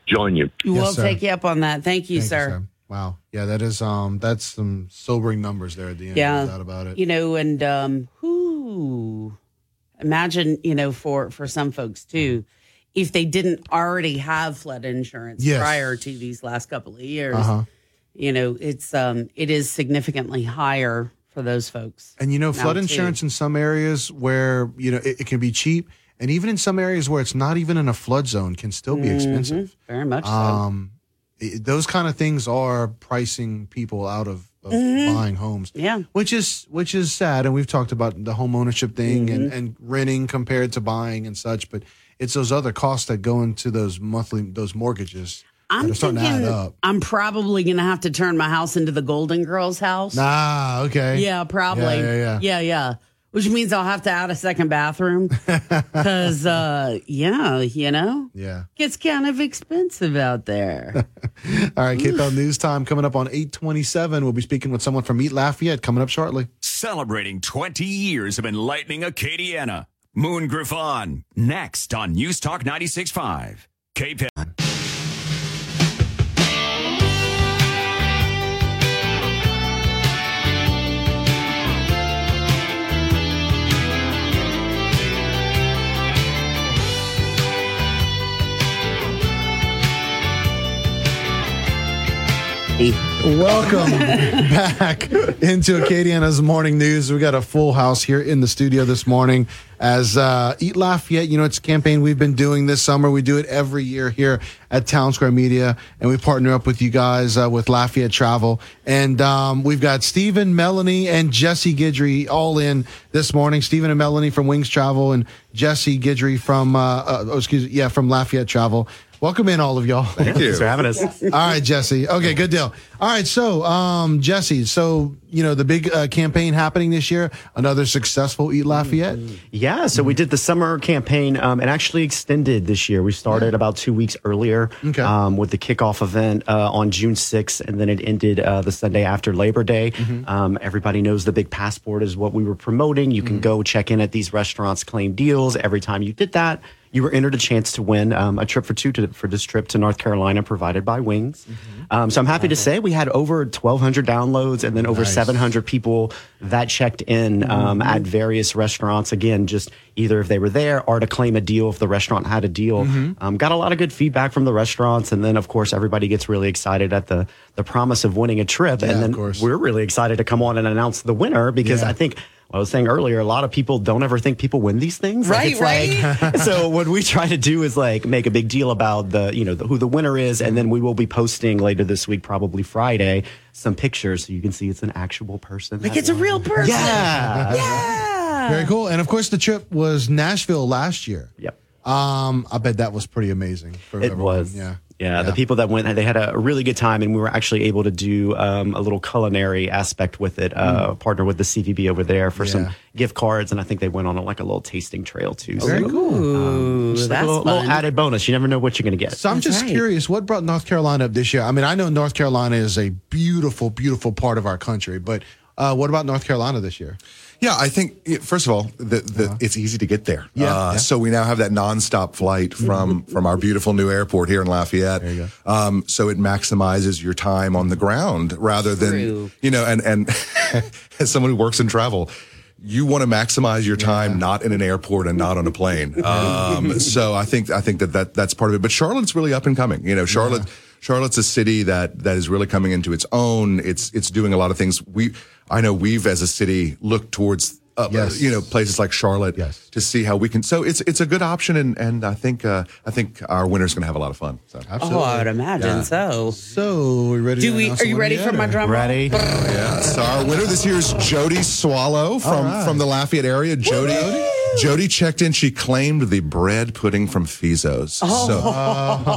join you. we'll take you up on that. Thank you, Thank you, sir. sir. Wow. Yeah, that is um that's some sobering numbers there at the end. Yeah. No doubt about it. You know, and um, who imagine, you know, for for some folks too, if they didn't already have flood insurance Yes. prior to these last couple of years, Uh-huh. you know, it's um, it is significantly higher for those folks. And you know, now, flood too. insurance in some areas where you know it, it can be cheap, and even in some areas where it's not even in a flood zone, can still be Mhm. expensive. Very much so. Um, it- those kind of things are pricing people out of, of Mhm. buying homes. Yeah, which is which is sad. And we've talked about the home ownership thing and, Mm-hmm. and renting compared to buying and such. But it's those other costs that go into those monthly those mortgages I'm that are starting to add thinking up. I'm probably going to have to turn my house into the Golden Girls house. Ah, okay. Yeah, probably. Yeah, yeah, yeah. yeah, yeah. Which means I'll have to add a second bathroom [laughs] because, uh, yeah, you know, Yeah. gets kind of expensive out there. [laughs] All right, KPEL News Time coming up on 827. We'll be speaking with someone from Eat Lafayette coming up shortly. Celebrating 20 years of enlightening Acadiana. Moon Griffon, next on News Talk 96.5. KPEL. Welcome [laughs] back into Acadiana's morning news. We got a full house here in the studio this morning as uh, Eat Lafayette. You know, it's a campaign we've been doing this summer. We do it every year here at Town Square Media, and we partner up with you guys uh, with Lafayette Travel. And um, we've got Stephen, Melanie, and Jesse Guidry all in this morning. Stephen and Melanie from Wings Travel, and Jesse Guidry from, uh, uh, oh, excuse me, yeah, from Lafayette Travel. Welcome in, all of y'all. Thank you. Thanks for having us. [laughs] All right, Jesse. Okay, good deal. All right, so um, Jesse, so you know the big uh, campaign happening this year, another successful Eat Lafayette. Yeah, so we did the summer campaign um, and actually extended this year. We started about two weeks earlier Okay. um, with the kickoff event uh, on June 6th, and then it ended uh, the Sunday after Labor Day. Mm-hmm. Um, everybody knows the big passport is what we were promoting. You Mm-hmm. can go check in at these restaurants, claim deals. Every time you did that, you were entered a chance to win um, a trip for two to, for this trip to North Carolina provided by Wings. Mm-hmm. Um, so I'm happy to say we had over 1,200 downloads and then over Nice. 700 people that checked in um, at various restaurants. Again, just either if they were there or to claim a deal if the restaurant had a deal. Um, got a lot of good feedback from the restaurants, and then of course everybody gets really excited at the the promise of winning a trip, Yeah, and then we're really excited to come on and announce the winner because Yeah. I think. I was saying earlier, a lot of people don't ever think people win these things. Like, Right, it's like- right. [laughs] so what we try to do is like make a big deal about the you know the, who the winner is, and then we will be posting later this week, probably Friday, some pictures so you can see it's an actual person. Like that it's a real person. Yeah. Yeah. Very cool. And of course, the trip was Nashville last year. Yep. Um, I bet that was pretty amazing. For It everyone. was. Yeah. Yeah, the people that went, they had a really good time, and we were actually able to do um, a little culinary aspect with it. Uh, Partner with the CVB over there for Yeah. some gift cards, and I think they went on a, like a little tasting trail too. Very cool. Ooh, just like that's a little, little added bonus. You never know what you're going to get. So I'm That's just right. curious, what brought North Carolina up this year? I mean, I know North Carolina is a beautiful, beautiful part of our country, but uh, what about North Carolina this year? Yeah, I think first of all, the, the, it's easy to get there. Uh-huh. Yeah, Uh, yeah. So we now have that nonstop flight from [laughs] from our beautiful new airport here in Lafayette. There you Um, so it maximizes your time on the ground rather than True. you know. And and [laughs] as someone who works in travel. You want to maximize your time not in an airport and not on a plane. [laughs] Um, so I think I think that, that that's part of it. But Charlotte's really up and coming. You know, Charlotte Charlotte's a city that that is really coming into its own. It's it's doing a lot of things. We I know we've as a city looked towards uh, Yes. you know places like Charlotte Yes. to see how we can. So it's it's a good option, and and I think uh, I think our winner's going to have a lot of fun. So. Oh, I would imagine Yeah. so. So we ready? Do to we? Are you ready for my or- drum roll? Ready? Yeah. So our winner this year is Jody Swallow from right. from the Lafayette area. Jody Jody checked in. She claimed the bread pudding from Fezzo's. So,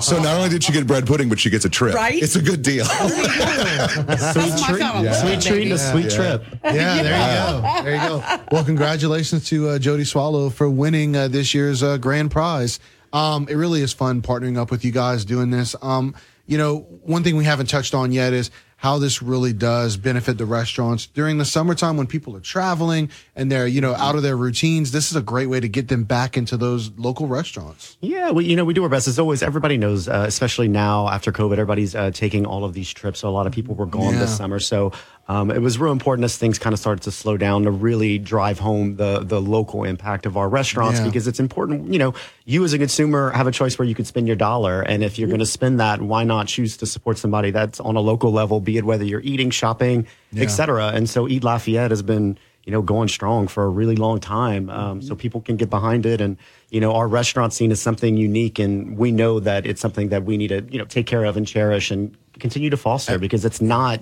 so not only did she get bread pudding, but she gets a trip. Right? It's a good deal. [laughs] Sweet treat, kind of sweet treat, and a sweet Yeah. trip. Yeah, there you go. There you go. Well, congratulations to uh, Jody Swallow for winning uh, this year's uh, grand prize. Um, it really is fun partnering up with you guys doing this. Um, you know, one thing we haven't touched on yet is how this really does benefit the restaurants during the summertime when people are traveling and they're you know out of their routines. This is a great way to get them back into those local restaurants. Yeah, we you know we do our best. As always, everybody knows, uh, especially now after COVID, everybody's uh, taking all of these trips. So a lot of people were gone this summer. So um, it was real important as things kind of started to slow down to really drive home the the local impact of our restaurants Yeah. because it's important. You know, you as a consumer have a choice where you could spend your dollar, and if you're going to spend that, why not choose to support somebody that's on a local level, be it whether you're eating, shopping, Yeah. et cetera. And so Eat Lafayette has been you know going strong for a really long time, um, so people can get behind it and you know, our restaurant scene is something unique, and we know that it's something that we need to, you know, take care of and cherish and continue to foster because it's not,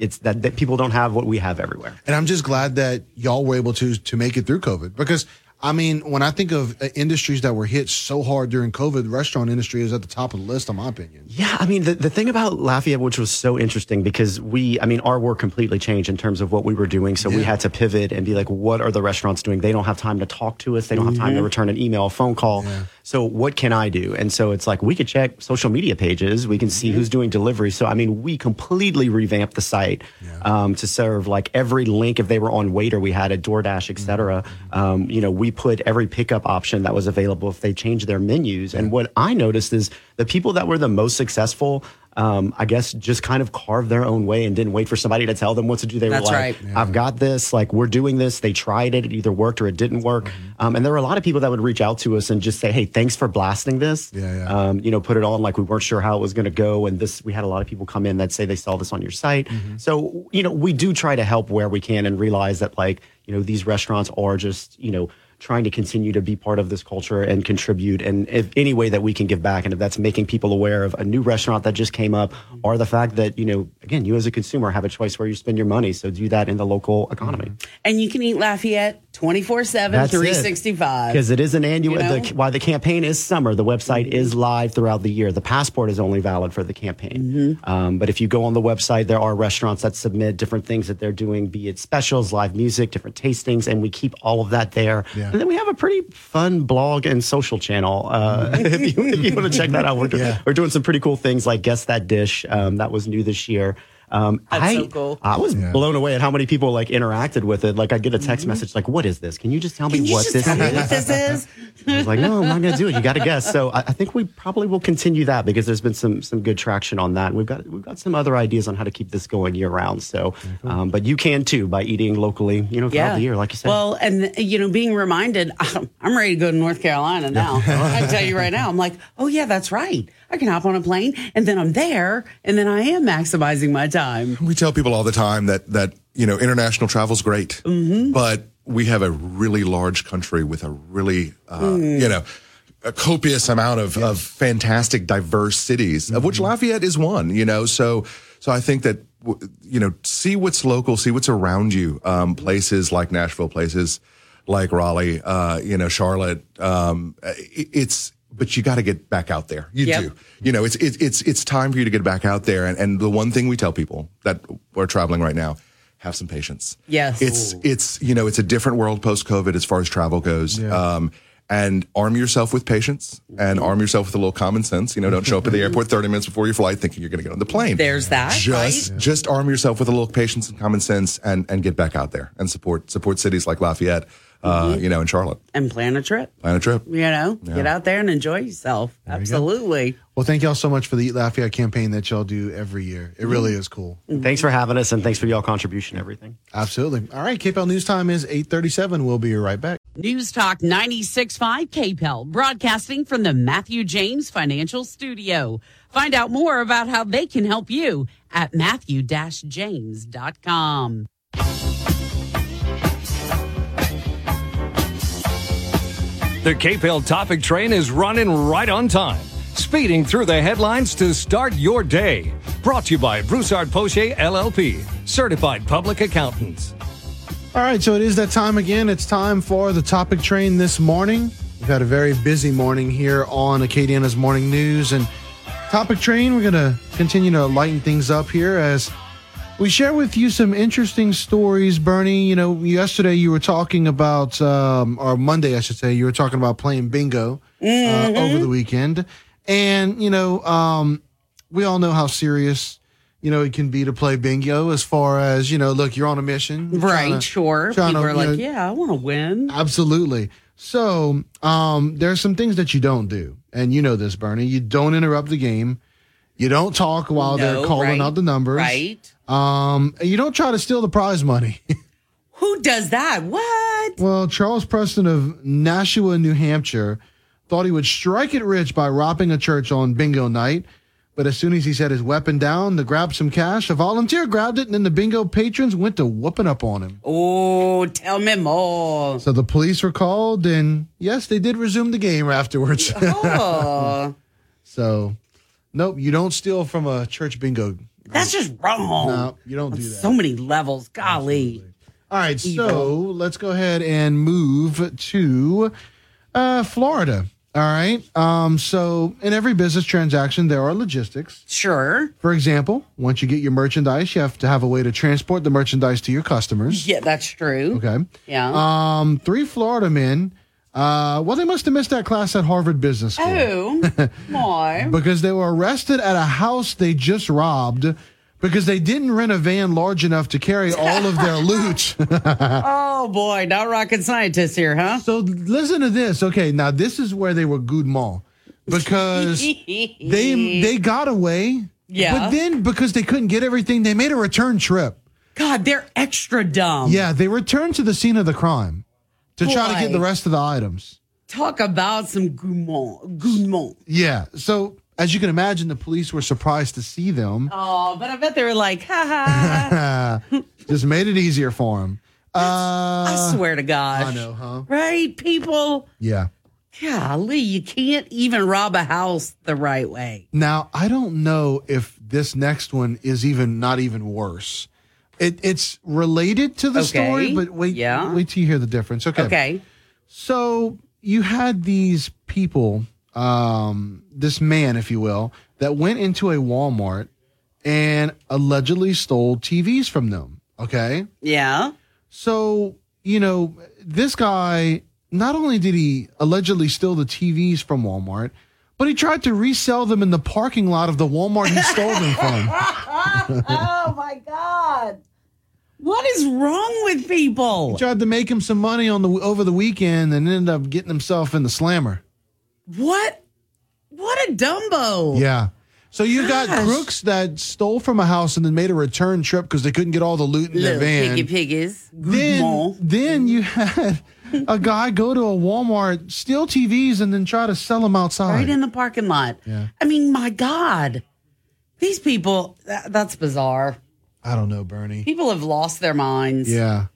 it's that, that people don't have what we have everywhere. And I'm just glad that y'all were able to to make it through COVID because I mean, when I think of uh, industries that were hit so hard during COVID, the restaurant industry is at the top of the list, in my opinion. Yeah, I mean, the, the thing about Lafayette, which was so interesting because we, I mean, our work completely changed in terms of what we were doing. So we had to pivot and be like, what are the restaurants doing? They don't have time to talk to us. They don't have time to Mhm. return an email, a phone call. So what can I do? And so it's like, we could check social media pages. We can see who's doing delivery. So, I mean, we completely revamped the site um, to serve like every link. If they were on Waitr, we had a DoorDash, et cetera. Um, you know, we put every pickup option that was available if they changed their menus. And what I noticed is the people that were the most successful, um, I guess, just kind of carved their own way and didn't wait for somebody to tell them what to do. They That's were like, right. I've got this. Like, we're doing this. They tried it. It either worked or it didn't work. Um, and there were a lot of people that would reach out to us and just say, Hey, thanks for blasting this. Yeah, yeah. Um, you know, put it on like we weren't sure how it was going to go. And this, we had a lot of people come in that say they saw this on your site. So, you know, we do try to help where we can and realize that like, you know, these restaurants are just, you know, trying to continue to be part of this culture and contribute and if any way that we can give back and if that's making people aware of a new restaurant that just came up mm-hmm. or the fact that you know again you as a consumer have a choice where you spend your money so do that in the local mm-hmm. economy. And you can eat Lafayette 24 7, 365. because it is an annual You know? the, while the campaign is summer the website mm-hmm. is live throughout the year. The passport is only valid for the campaign. Um, but if you go on the website there are restaurants that submit different things that they're doing be it specials live music different tastings and we keep all of that there. Yeah. And then we have a pretty fun blog and social channel uh, [laughs] if, you, if you want to check that out we're, do- Yeah. we're doing some pretty cool things like guess that dish um, that was new this year um, That's I, so cool. I was Yeah. blown away at how many people like interacted with it. Like I get a text message like, "What is this? Can you just tell me Can you what just this tell me is?" what this [laughs] is? I was like, no, I'm not going to do it. You got to guess. So I, I think we probably will continue that because there's been some some good traction on that. And we've got we've got some other ideas on how to keep this going year round. So, um, but you can too by eating locally, you know, throughout the year, like you said. Well, and you know, being reminded, [laughs] I'm ready to go to North Carolina now. I tell you right now, I'm like, oh yeah, that's right. I can hop on a plane, and then I'm there, and then I am maximizing my time. We tell people all the time that that you know international travel's great, Mm-hmm. but we have a really large country with a really uh, Mm. you know a copious amount of, of fantastic diverse cities of which Lafayette is one you know so so I think that you know see what's local see what's around you um, places like Nashville places like Raleigh uh, you know Charlotte um, it, it's but you got to get back out there you Yep. do you know it's it's it's it's time for you to get back out there and and the one thing we tell people that are traveling right now have some patience Yes. it's it's you know it's a different world post COVID as far as travel goes. Um, and arm yourself with patience and arm yourself with a little common sense. You know, don't show up at the [laughs] airport 30 minutes before your flight thinking you're going to get on the plane. There's that, Just right? just arm yourself with a little patience and common sense and and get back out there and support support cities like Lafayette, uh, Mhm. you know, in Charlotte. And plan a trip. Plan a trip. You know, Yeah. get out there and enjoy yourself. you go. Absolutely. Well, thank y'all so much for the Eat Lafayette campaign that y'all do every year. It really is cool. Thanks for having us and thanks for y'all contribution, everything. Absolutely. All right, KPEL News Time is 837. We'll be right back. News Talk 96.5 KPEL, broadcasting from the Matthew James Financial Studio. Find out more about how they can help you at matthew-james.com. The KPEL topic train is running right on time, speeding through the headlines to start your day. Brought to you by Broussard Poche LLP, certified public accountants. All right, so it is that time again. It's time for the topic train this morning. We've had a very busy morning here on Acadiana's Morning News and Topic Train. We're going to continue to lighten things up here as we share with you some interesting stories. Bernie, you know, yesterday you were talking about, um, or Monday, I should say, you were talking about playing bingo uh, Mhm. over the weekend. And, you know, um, we all know how serious, you know, it can be to play bingo as far as, you know, look, you're on a mission. Right, trying to- sure. trying People to, are like, know, yeah, I want to win. Absolutely. So, um, there are some things that you don't do. And you know this, Bernie. You don't interrupt the game. You don't talk while No, they're calling right, out the numbers. right. Um, you don't try to steal the prize money. [laughs] Who does that? What? well, Charles Preston of Nashua, New Hampshire, thought he would strike it rich by robbing a church on bingo night. But as soon as he set his weapon down to grab some cash, a volunteer grabbed it, and then the bingo patrons went to whooping up on him. Oh, tell me more. So the police were called, and yes, they did resume the game afterwards. [laughs] Oh, so, nope, you don't steal from a church bingo. That's just wrong. No, you don't do that. So many levels. Golly. All right, so let's go ahead and move to uh, Florida. All right. Um, so in every business transaction, there are logistics. Sure. For example, once you get your merchandise, you have to have a way to transport the merchandise to your customers. Yeah, that's true. Okay. Yeah. Um, three Florida men. Uh, well, they must have missed that class at Harvard Business School Oh, [laughs] why? because they were arrested at a house they just robbed because they didn't rent a van large enough to carry all of their loot. [laughs] oh boy, not rocket scientists here, huh? So listen to this. Okay, now this is where they were good mall because [laughs] they they got away. Yeah. But then because they couldn't get everything, they made a return trip. God, they're extra dumb. Yeah, they returned to the scene of the crime to try to get the rest of the items. Talk about some gourmand. Gourmand. Yeah. So as you can imagine, the police were surprised to see them. Oh, but I bet they were like, ha ha. [laughs] Just made it easier for them. Uh, I swear to God. I know, huh? Right, people? Yeah. Golly, you can't even rob a house the right way. Now, I don't know if this next one is even not even worse. It, it's related to the Okay. story, but wait, Yeah. wait till you hear the difference. Okay. Okay. So you had these people, um, this man, if you will, that went into a Walmart and allegedly stole TVs from them. Okay. Yeah. So, you know, this guy, not only did he allegedly steal the TVs from Walmart, but he tried to resell them in the parking lot of the Walmart he stole them from. [laughs] oh my God. What is wrong with people? He tried to make him some money on the over the weekend and ended up getting himself in the slammer. What? What a Dumbo. Yeah. So you got crooks that stole from a house and then made a return trip because they couldn't get all the loot in their Little van. piggy piggies. then, then you had a guy go to a Walmart, steal TVs, and then try to sell them outside. Right in the parking lot. Yeah. I mean, my God. These people, that, that's bizarre. I don't know, Bernie. People have lost their minds Yeah.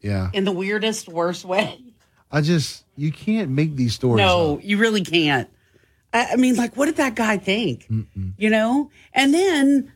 Yeah. in the weirdest, worst way. I just, you can't make these stories. No, up. you really can't. I, I mean, like, what did that guy think? You know? And then,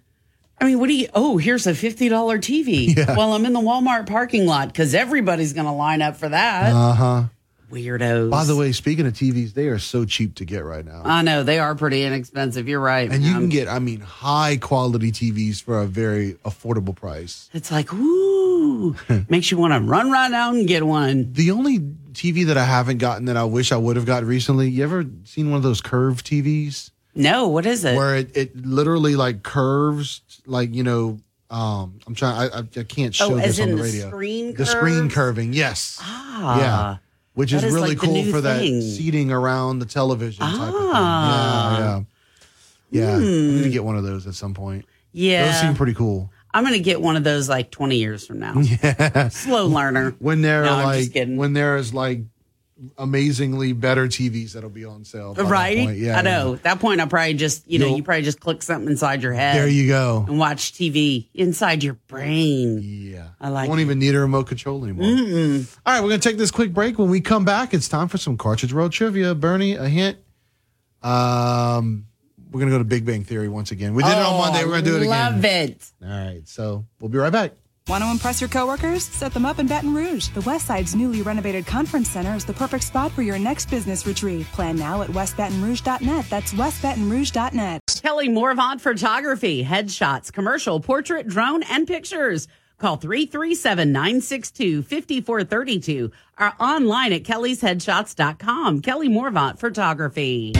I mean, what do you, oh, here's a $50 TV. [laughs] Yeah. Well, I'm in the Walmart parking lot because everybody's going to line up for that. Uh huh. Weirdos. By the way, speaking of TVs, they are so cheap to get right now. I know they are pretty inexpensive. You're right. And you man. can get, I mean, high quality TVs for a very affordable price. It's like, ooh, [laughs] makes you want to run right out and get one. The only TV that I haven't gotten that I wish I would have got recently, you ever seen one of those curved TVs? No, what is it? Where it, it literally like curves, like, you know, um, I'm trying, I, I, I can't show Oh, this as on the the radio. screen The screen curving, yes. Ah. yeah. Which is is really like cool for that seating around the television type of thing. Ah. Yeah, yeah. Yeah. I'm Hmm. gonna get one of those at some point. Yeah. Those seem pretty cool. I'm going to get one of those like 20 years from now. [laughs] Yeah. Slow learner. When they're No, like when there's like amazingly better TVs that'll be on sale. Right? Yeah. I know. At that point, I probably just, you know, You'll- you probably just click something inside your head. There you go. And watch TV inside your brain. Yeah. I like Won't it. even need a remote control anymore. Mm-mm. All right, we're gonna take this quick break. When we come back, it's time for some Cartridge World trivia. Bernie, a hint. Um, we're gonna go to Big Bang Theory once again. We did it on Oh, Monday. We're gonna do it again. Love it. All right, so we'll be right back. Want to impress your coworkers? Set them up in Baton Rouge. The West Side's newly renovated conference center is the perfect spot for your next business retreat. Plan now at westbatonrouge.net. That's westbatonrouge.net. Kelly Morvant Photography, headshots, commercial, portrait, drone, and pictures. Call 337 962 5432 or online at kellysheadshots.com. Kelly Morvant Photography.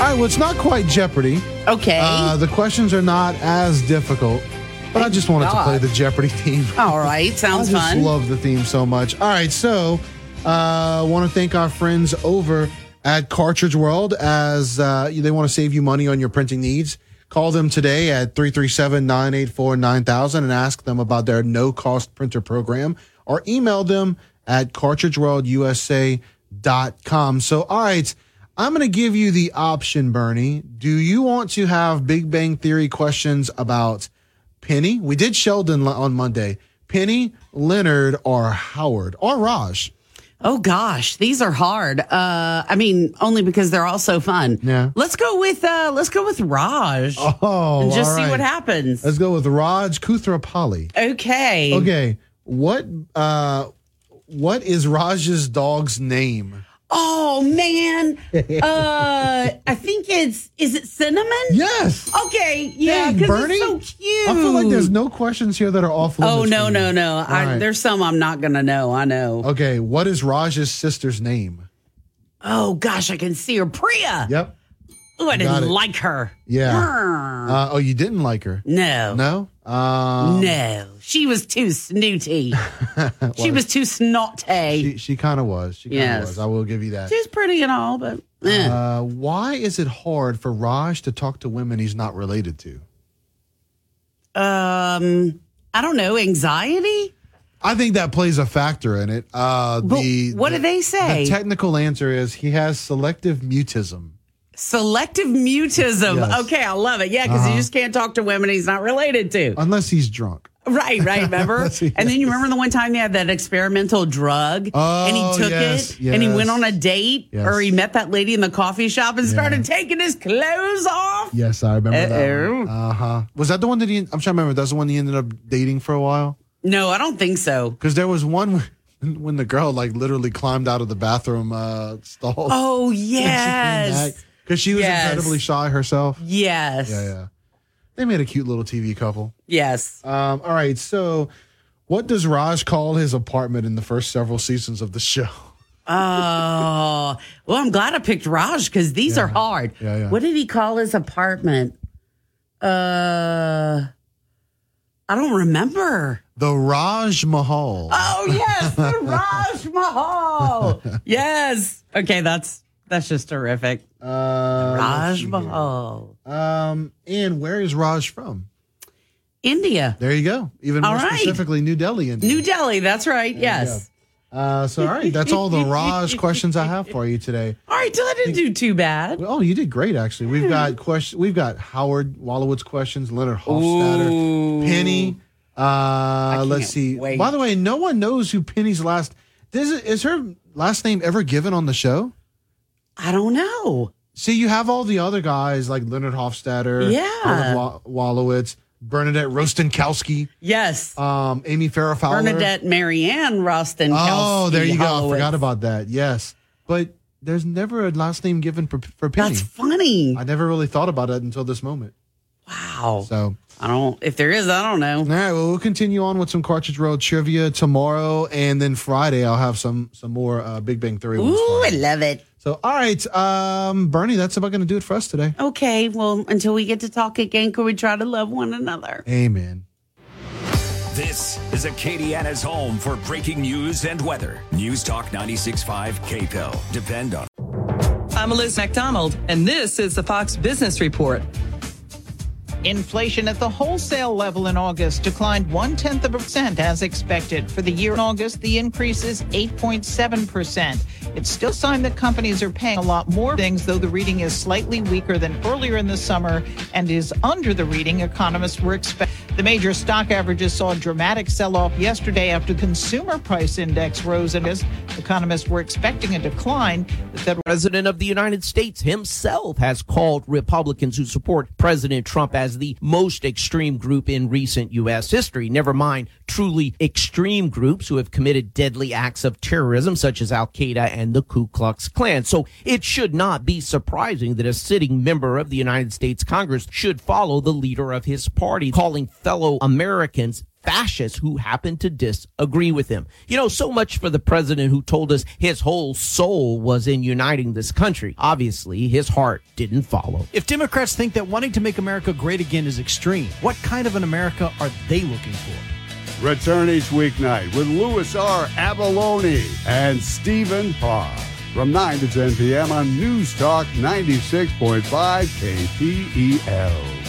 All right, well, it's not quite Jeopardy. Okay. Uh, the questions are not as difficult, but I just wanted to play the Jeopardy theme. All right, [laughs] sounds fun. I just fun. love the theme so much. All right, so I uh, want to thank our friends over at Cartridge World as uh, they want to save you money on your printing needs. Call them today at 337 984 9000 and ask them about their no cost printer program or email them at cartridgeworldusa.com. So, all right, I'm going to give you the option, Bernie. Do you want to have Big Bang Theory questions about Penny? We did Sheldon on Monday. Penny, Leonard, or Howard, or Raj? Oh gosh, these are hard. Uh, I mean, only because they're all so fun. Yeah. Let's go with uh, let's go with Raj. Oh, and just see what happens. Let's go with Raj Koothrappali. Okay. Okay, what uh, what is Raj's dog's name? Oh man. [laughs] uh, I think it's is it cinnamon? Yes. Okay. Yeah. Because it's so cute. I feel like there's no questions here that are off limits. Oh no no no! I, right. There's some I'm not gonna know. I know. Okay, what is Raj's sister's name? Oh gosh, I can see her. Priya. Yep. Oh, I didn't like her. Yeah. Uh, oh, you didn't like her? no. No. Um, no. She was too snooty. [laughs] she was too snotty. She, she kind of was. She kind of Yes. was. I will give you that. She's pretty and all, but eh. Uh, why is it hard for Raj to talk to women he's not related to? um, I don't know. Anxiety. I think that plays a factor in it. Uh, But the what the- do they say? The technical answer is he has selective mutism. Selective mutism. Yes. Okay, I love it. Yeah, because Uh-huh. you just can't talk to women he's not related to. Unless he's drunk. Right, right. Remember? [laughs] And then you remember the one time they had that experimental drug, and he Oh, took yes, it, and he went on a date, Yes. or he met that lady in the coffee shop and Yeah. started taking his clothes off. Yes, I remember that. Uh-oh. Uh huh. Was that the one that he? I'm trying to remember. That's the one he ended up dating for a while. No, I don't think so. Because there was one [laughs] when the girl like literally climbed out of the bathroom uh, stall. Oh [laughs] yes, Because she was Yes. incredibly shy herself. yes, Yeah, yeah. They made a cute little TV couple. yes. Um, all right, so What does Raj call his apartment in the first several seasons of the show? [laughs] Oh, well, I'm glad I picked Raj because these are hard. Yeah, yeah. What did he call his apartment? Uh, I don't remember. The Raj Mahal. Oh yes, the [laughs] Raj Mahal. Yes. Okay, that's that's just terrific. Uh, Raj Mahal, Um, and where is Raj from? India, There you go. Even more All right. specifically, New Delhi. India. New Delhi. That's right. Yes. Uh, so, all right, that's all the Raj questions I have for you today. All right, I didn't do too bad. Oh, you did great, actually. We've got question. We've got Howard Wolowitz questions, Leonard Hofstadter, Penny. Uh, let's see. wait. By the way, no one knows who Penny's last. Is, is her last name ever given on the show? I don't know. See, you have all the other guys like Leonard Hofstadter, Yeah. Wa- Wolowitz, Bernadette Rostenkowski, Yes. um, Amy Farrah Fowler. Bernadette Marianne Roston. Oh, there you go. I forgot about that. Yes, but there's never a last name given for, for Penny. That's funny. I never really thought about it until this moment. Wow. So I don't. If there is, I don't know. all right, well, we'll continue on with some Cartridge World trivia tomorrow, and then Friday I'll have some some more uh, Big Bang Theory. Ooh, I love it. So, all right, um, Bernie, that's about going to do it for us today. Okay, well, until we get to talk again, could we try to love one another? Amen. This is Acadiana's home for breaking news and weather. News Talk 96.5 KPEL. Depend on I'm Liz MacDonald, and this is the Fox Business Report. Inflation at the wholesale level in August declined one tenth of a percent as expected. For the year in August, the increase is 8.7%. It's still a sign that companies are paying a lot more things, though the reading is slightly weaker than earlier in the summer and is under the reading economists were expecting. The major stock averages saw a dramatic sell off yesterday after the consumer price index rose. And as economists were expecting a decline, the Federal President of the United States himself has called Republicans who support President Trump as the most extreme group in recent U.S. history. Never mind truly extreme groups who have committed deadly acts of terrorism, such as Al Qaeda and the Ku Klux Klan. So it should not be surprising that a sitting member of the United States Congress should follow the leader of his party, calling fellow Americans fascists who happen to disagree with him. You know, so much for the president who told us his whole soul was in uniting this country. Obviously, his heart didn't follow. If Democrats think that wanting to make America great again is extreme, what kind of an America are they looking for? Return each weeknight with Louis R. Abalone and Stephen Parr from 9 to 10 p.m. on News Talk 96.5 KPEL.